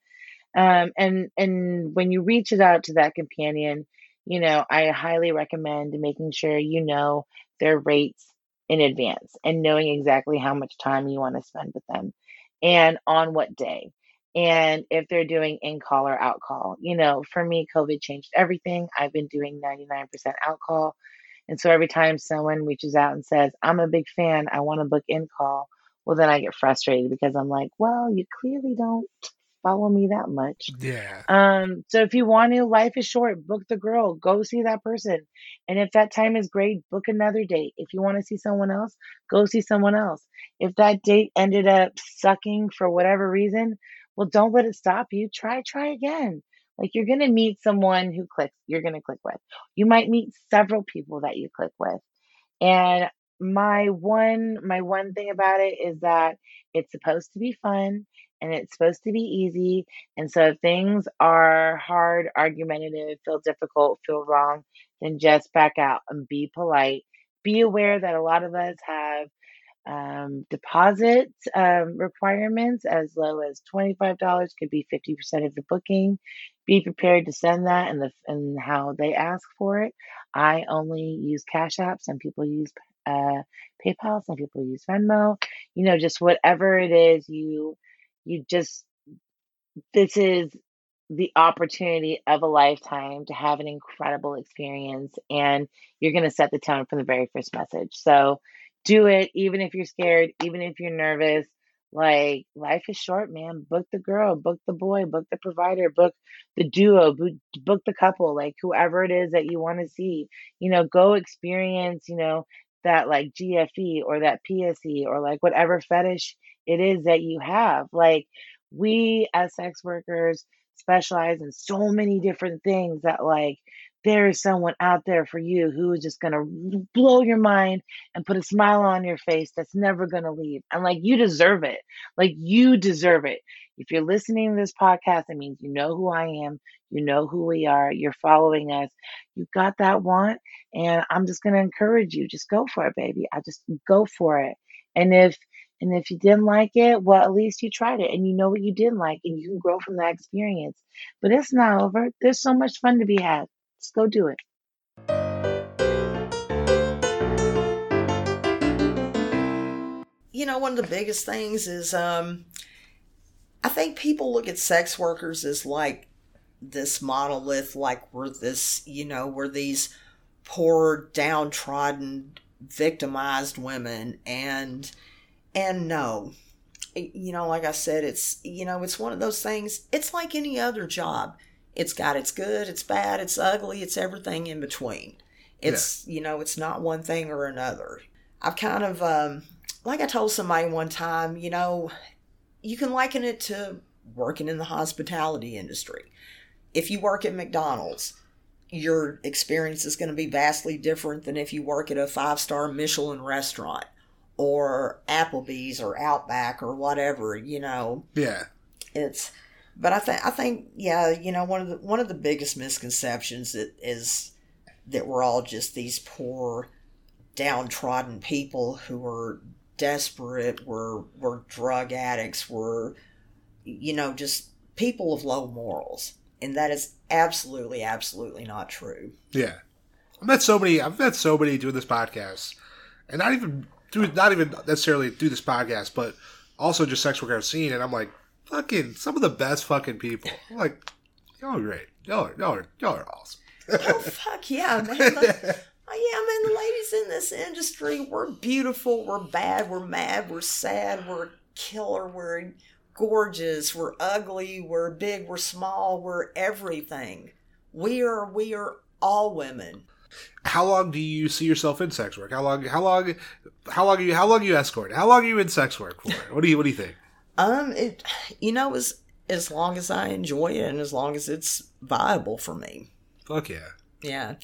Um, and and when you reach it out to that companion, you know, I highly recommend making sure you know their rates in advance and knowing exactly how much time you want to spend with them and on what day. And if they're doing in call or out call, you know, for me, COVID changed everything. I've been doing 99% out call. And so every time someone reaches out and says, I'm a big fan, I want to book in call, well, then I get frustrated because I'm like, well, you clearly don't follow me that much.
Yeah.
Um, so if you want to, life is short, book the girl, go see that person. And if that time is great, book another date. If you want to see someone else, go see someone else. If that date ended up sucking for whatever reason, well, don't let it stop you. Try, try again. Like you're going to meet someone who clicks, you're going to click with. You might meet several people that you click with. And my one my one thing about it is that it's supposed to be fun and it's supposed to be easy. And so if things are hard, argumentative, feel difficult, feel wrong, then just back out and be polite. Be aware that a lot of us have um, deposit um, requirements as low as $25 could be 50% of the booking. Be prepared to send that and the and how they ask for it. I only use cash app some people use uh, paypal some people use venmo. You know just whatever it is you you just this is the opportunity of a lifetime to have an incredible experience and you're going to set the tone from the very first message. So do it even if you're scared even if you're nervous Like life is short, man. Book the girl, book the boy, book the provider, book the duo, book the couple, like whoever it is that you want to see. You know, go experience, you know, that like GFE or that PSE or like whatever fetish it is that you have. Like we as sex workers specialize in so many different things that like there is someone out there for you who is just going to blow your mind and put a smile on your face that's never going to leave. And like you deserve it. Like you deserve it. If you're listening to this podcast, it means you know who I am, you know who we are, you're following us, you've got that want. And I'm just going to encourage you just go for it, baby. I just go for it. And if and if you didn't like it, well, at least you tried it and you know what you didn't like and you can grow from that experience. But it's not over. There's so much fun to be had. Just go do it.
You know, one of the biggest things is um, I think people look at sex workers as like this monolith, like we're this, you know, we're these poor, downtrodden, victimized women. And, and no, you know, like I said, it's, you know, it's one of those things, it's like any other job. It's got its good, it's bad, it's ugly, it's everything in between. It's, you know, it's not one thing or another. I've kind of, um, like I told somebody one time, you know, you can liken it to working in the hospitality industry. If you work at McDonald's, your experience is going to be vastly different than if you work at a five star Michelin restaurant or Applebee's or Outback or whatever, you know.
Yeah.
It's but I think I think yeah, you know, one of the one of the biggest misconceptions that is that we're all just these poor downtrodden people who are desperate, we're we're drug addicts, we're you know, just people of low morals. And that is absolutely, absolutely not true.
Yeah. I've met so many I've met so many doing this podcast. And not even through not even necessarily through this podcast, but also just sex work I've seen and I'm like, fucking some of the best fucking people. I'm like, y'all are great. Y'all are y'all are y'all are awesome.
oh fuck yeah, [LAUGHS] man. The- Oh, yeah, man, the ladies in this industry, we're beautiful, we're bad, we're mad, we're sad, we're killer, we're gorgeous, we're ugly, we're big, we're small, we're everything. We are we are all women.
How long do you see yourself in sex work? How long how long how long are you how long are you escort? How long are you in sex work for? What do you what do you think?
Um it you know as as long as I enjoy it and as long as it's viable for me.
Fuck yeah.
Yeah.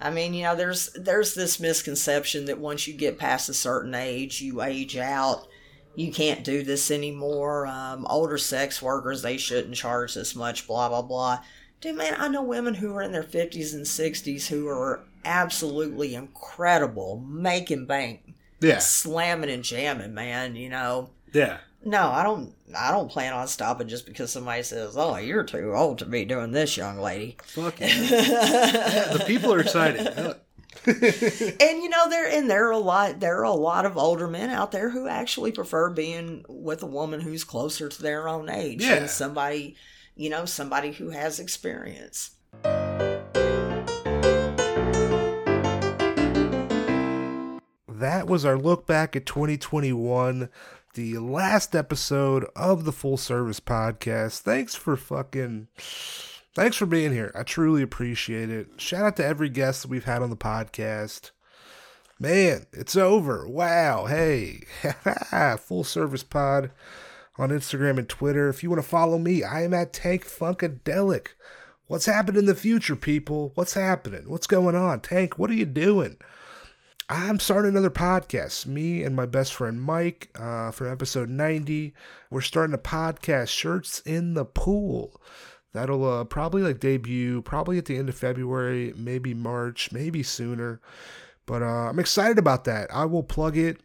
I mean, you know, there's there's this misconception that once you get past a certain age, you age out. You can't do this anymore. Um, older sex workers, they shouldn't charge this much. Blah blah blah. Dude, man, I know women who are in their fifties and sixties who are absolutely incredible, making bank,
Yeah.
slamming and jamming. Man, you know.
Yeah.
No, I don't. I don't plan on stopping just because somebody says, "Oh, you're too old to be doing this, young lady."
Fuck yeah. [LAUGHS] yeah the people are excited.
and you know there and there are a lot there are a lot of older men out there who actually prefer being with a woman who's closer to their own age
Yeah.
and somebody you know somebody who has experience
that was our look back at 2021, the last episode of the Full Service Podcast. Thanks for fucking. Thanks for being here. I truly appreciate it. Shout out to every guest that we've had on the podcast. Man, it's over. Wow. Hey, [LAUGHS] Full Service Pod on Instagram and Twitter. If you want to follow me, I am at Tank Funkadelic. What's happening in the future, people? What's happening? What's going on? Tank, what are you doing? I'm starting another podcast. Me and my best friend Mike uh, episode 90. We're starting a podcast, Shirts in the Pool. That'll uh, probably like debut probably at the end of February, maybe March, maybe sooner. But uh, I'm excited about that. I will plug it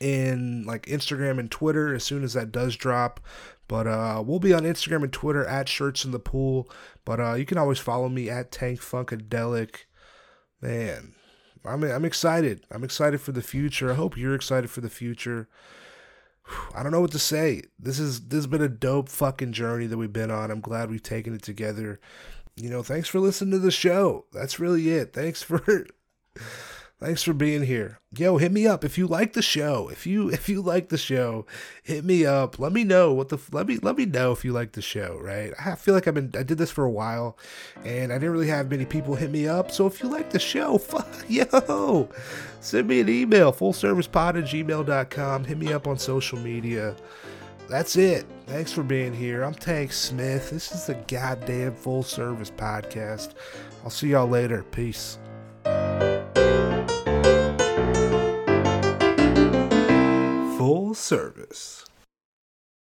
in like Instagram and Twitter as soon as that does drop. But uh, we'll be on Instagram and Twitter at Shirts in the Pool. But uh, you can always follow me at Tank Funkadelic. Man, I'm I'm excited. I'm excited for the future. I hope you're excited for the future. [SIGHS] I don't know what to say. This is this has been a dope fucking journey that we've been on. I'm glad we've taken it together. You know, thanks for listening to the show. That's really it. Thanks for [LAUGHS] Thanks for being here. Yo, hit me up if you like the show. If you if you like the show, hit me up. Let me know what the let me let me know if you like the show, right? I feel like I've been I did this for a while and I didn't really have many people hit me up. So if you like the show, [LAUGHS] fuck yo, send me an email, fullservicepod at gmail.com. Hit me up on social media. That's it. Thanks for being here. I'm Tank Smith. This is the goddamn full service podcast. I'll see y'all later. Peace. Service.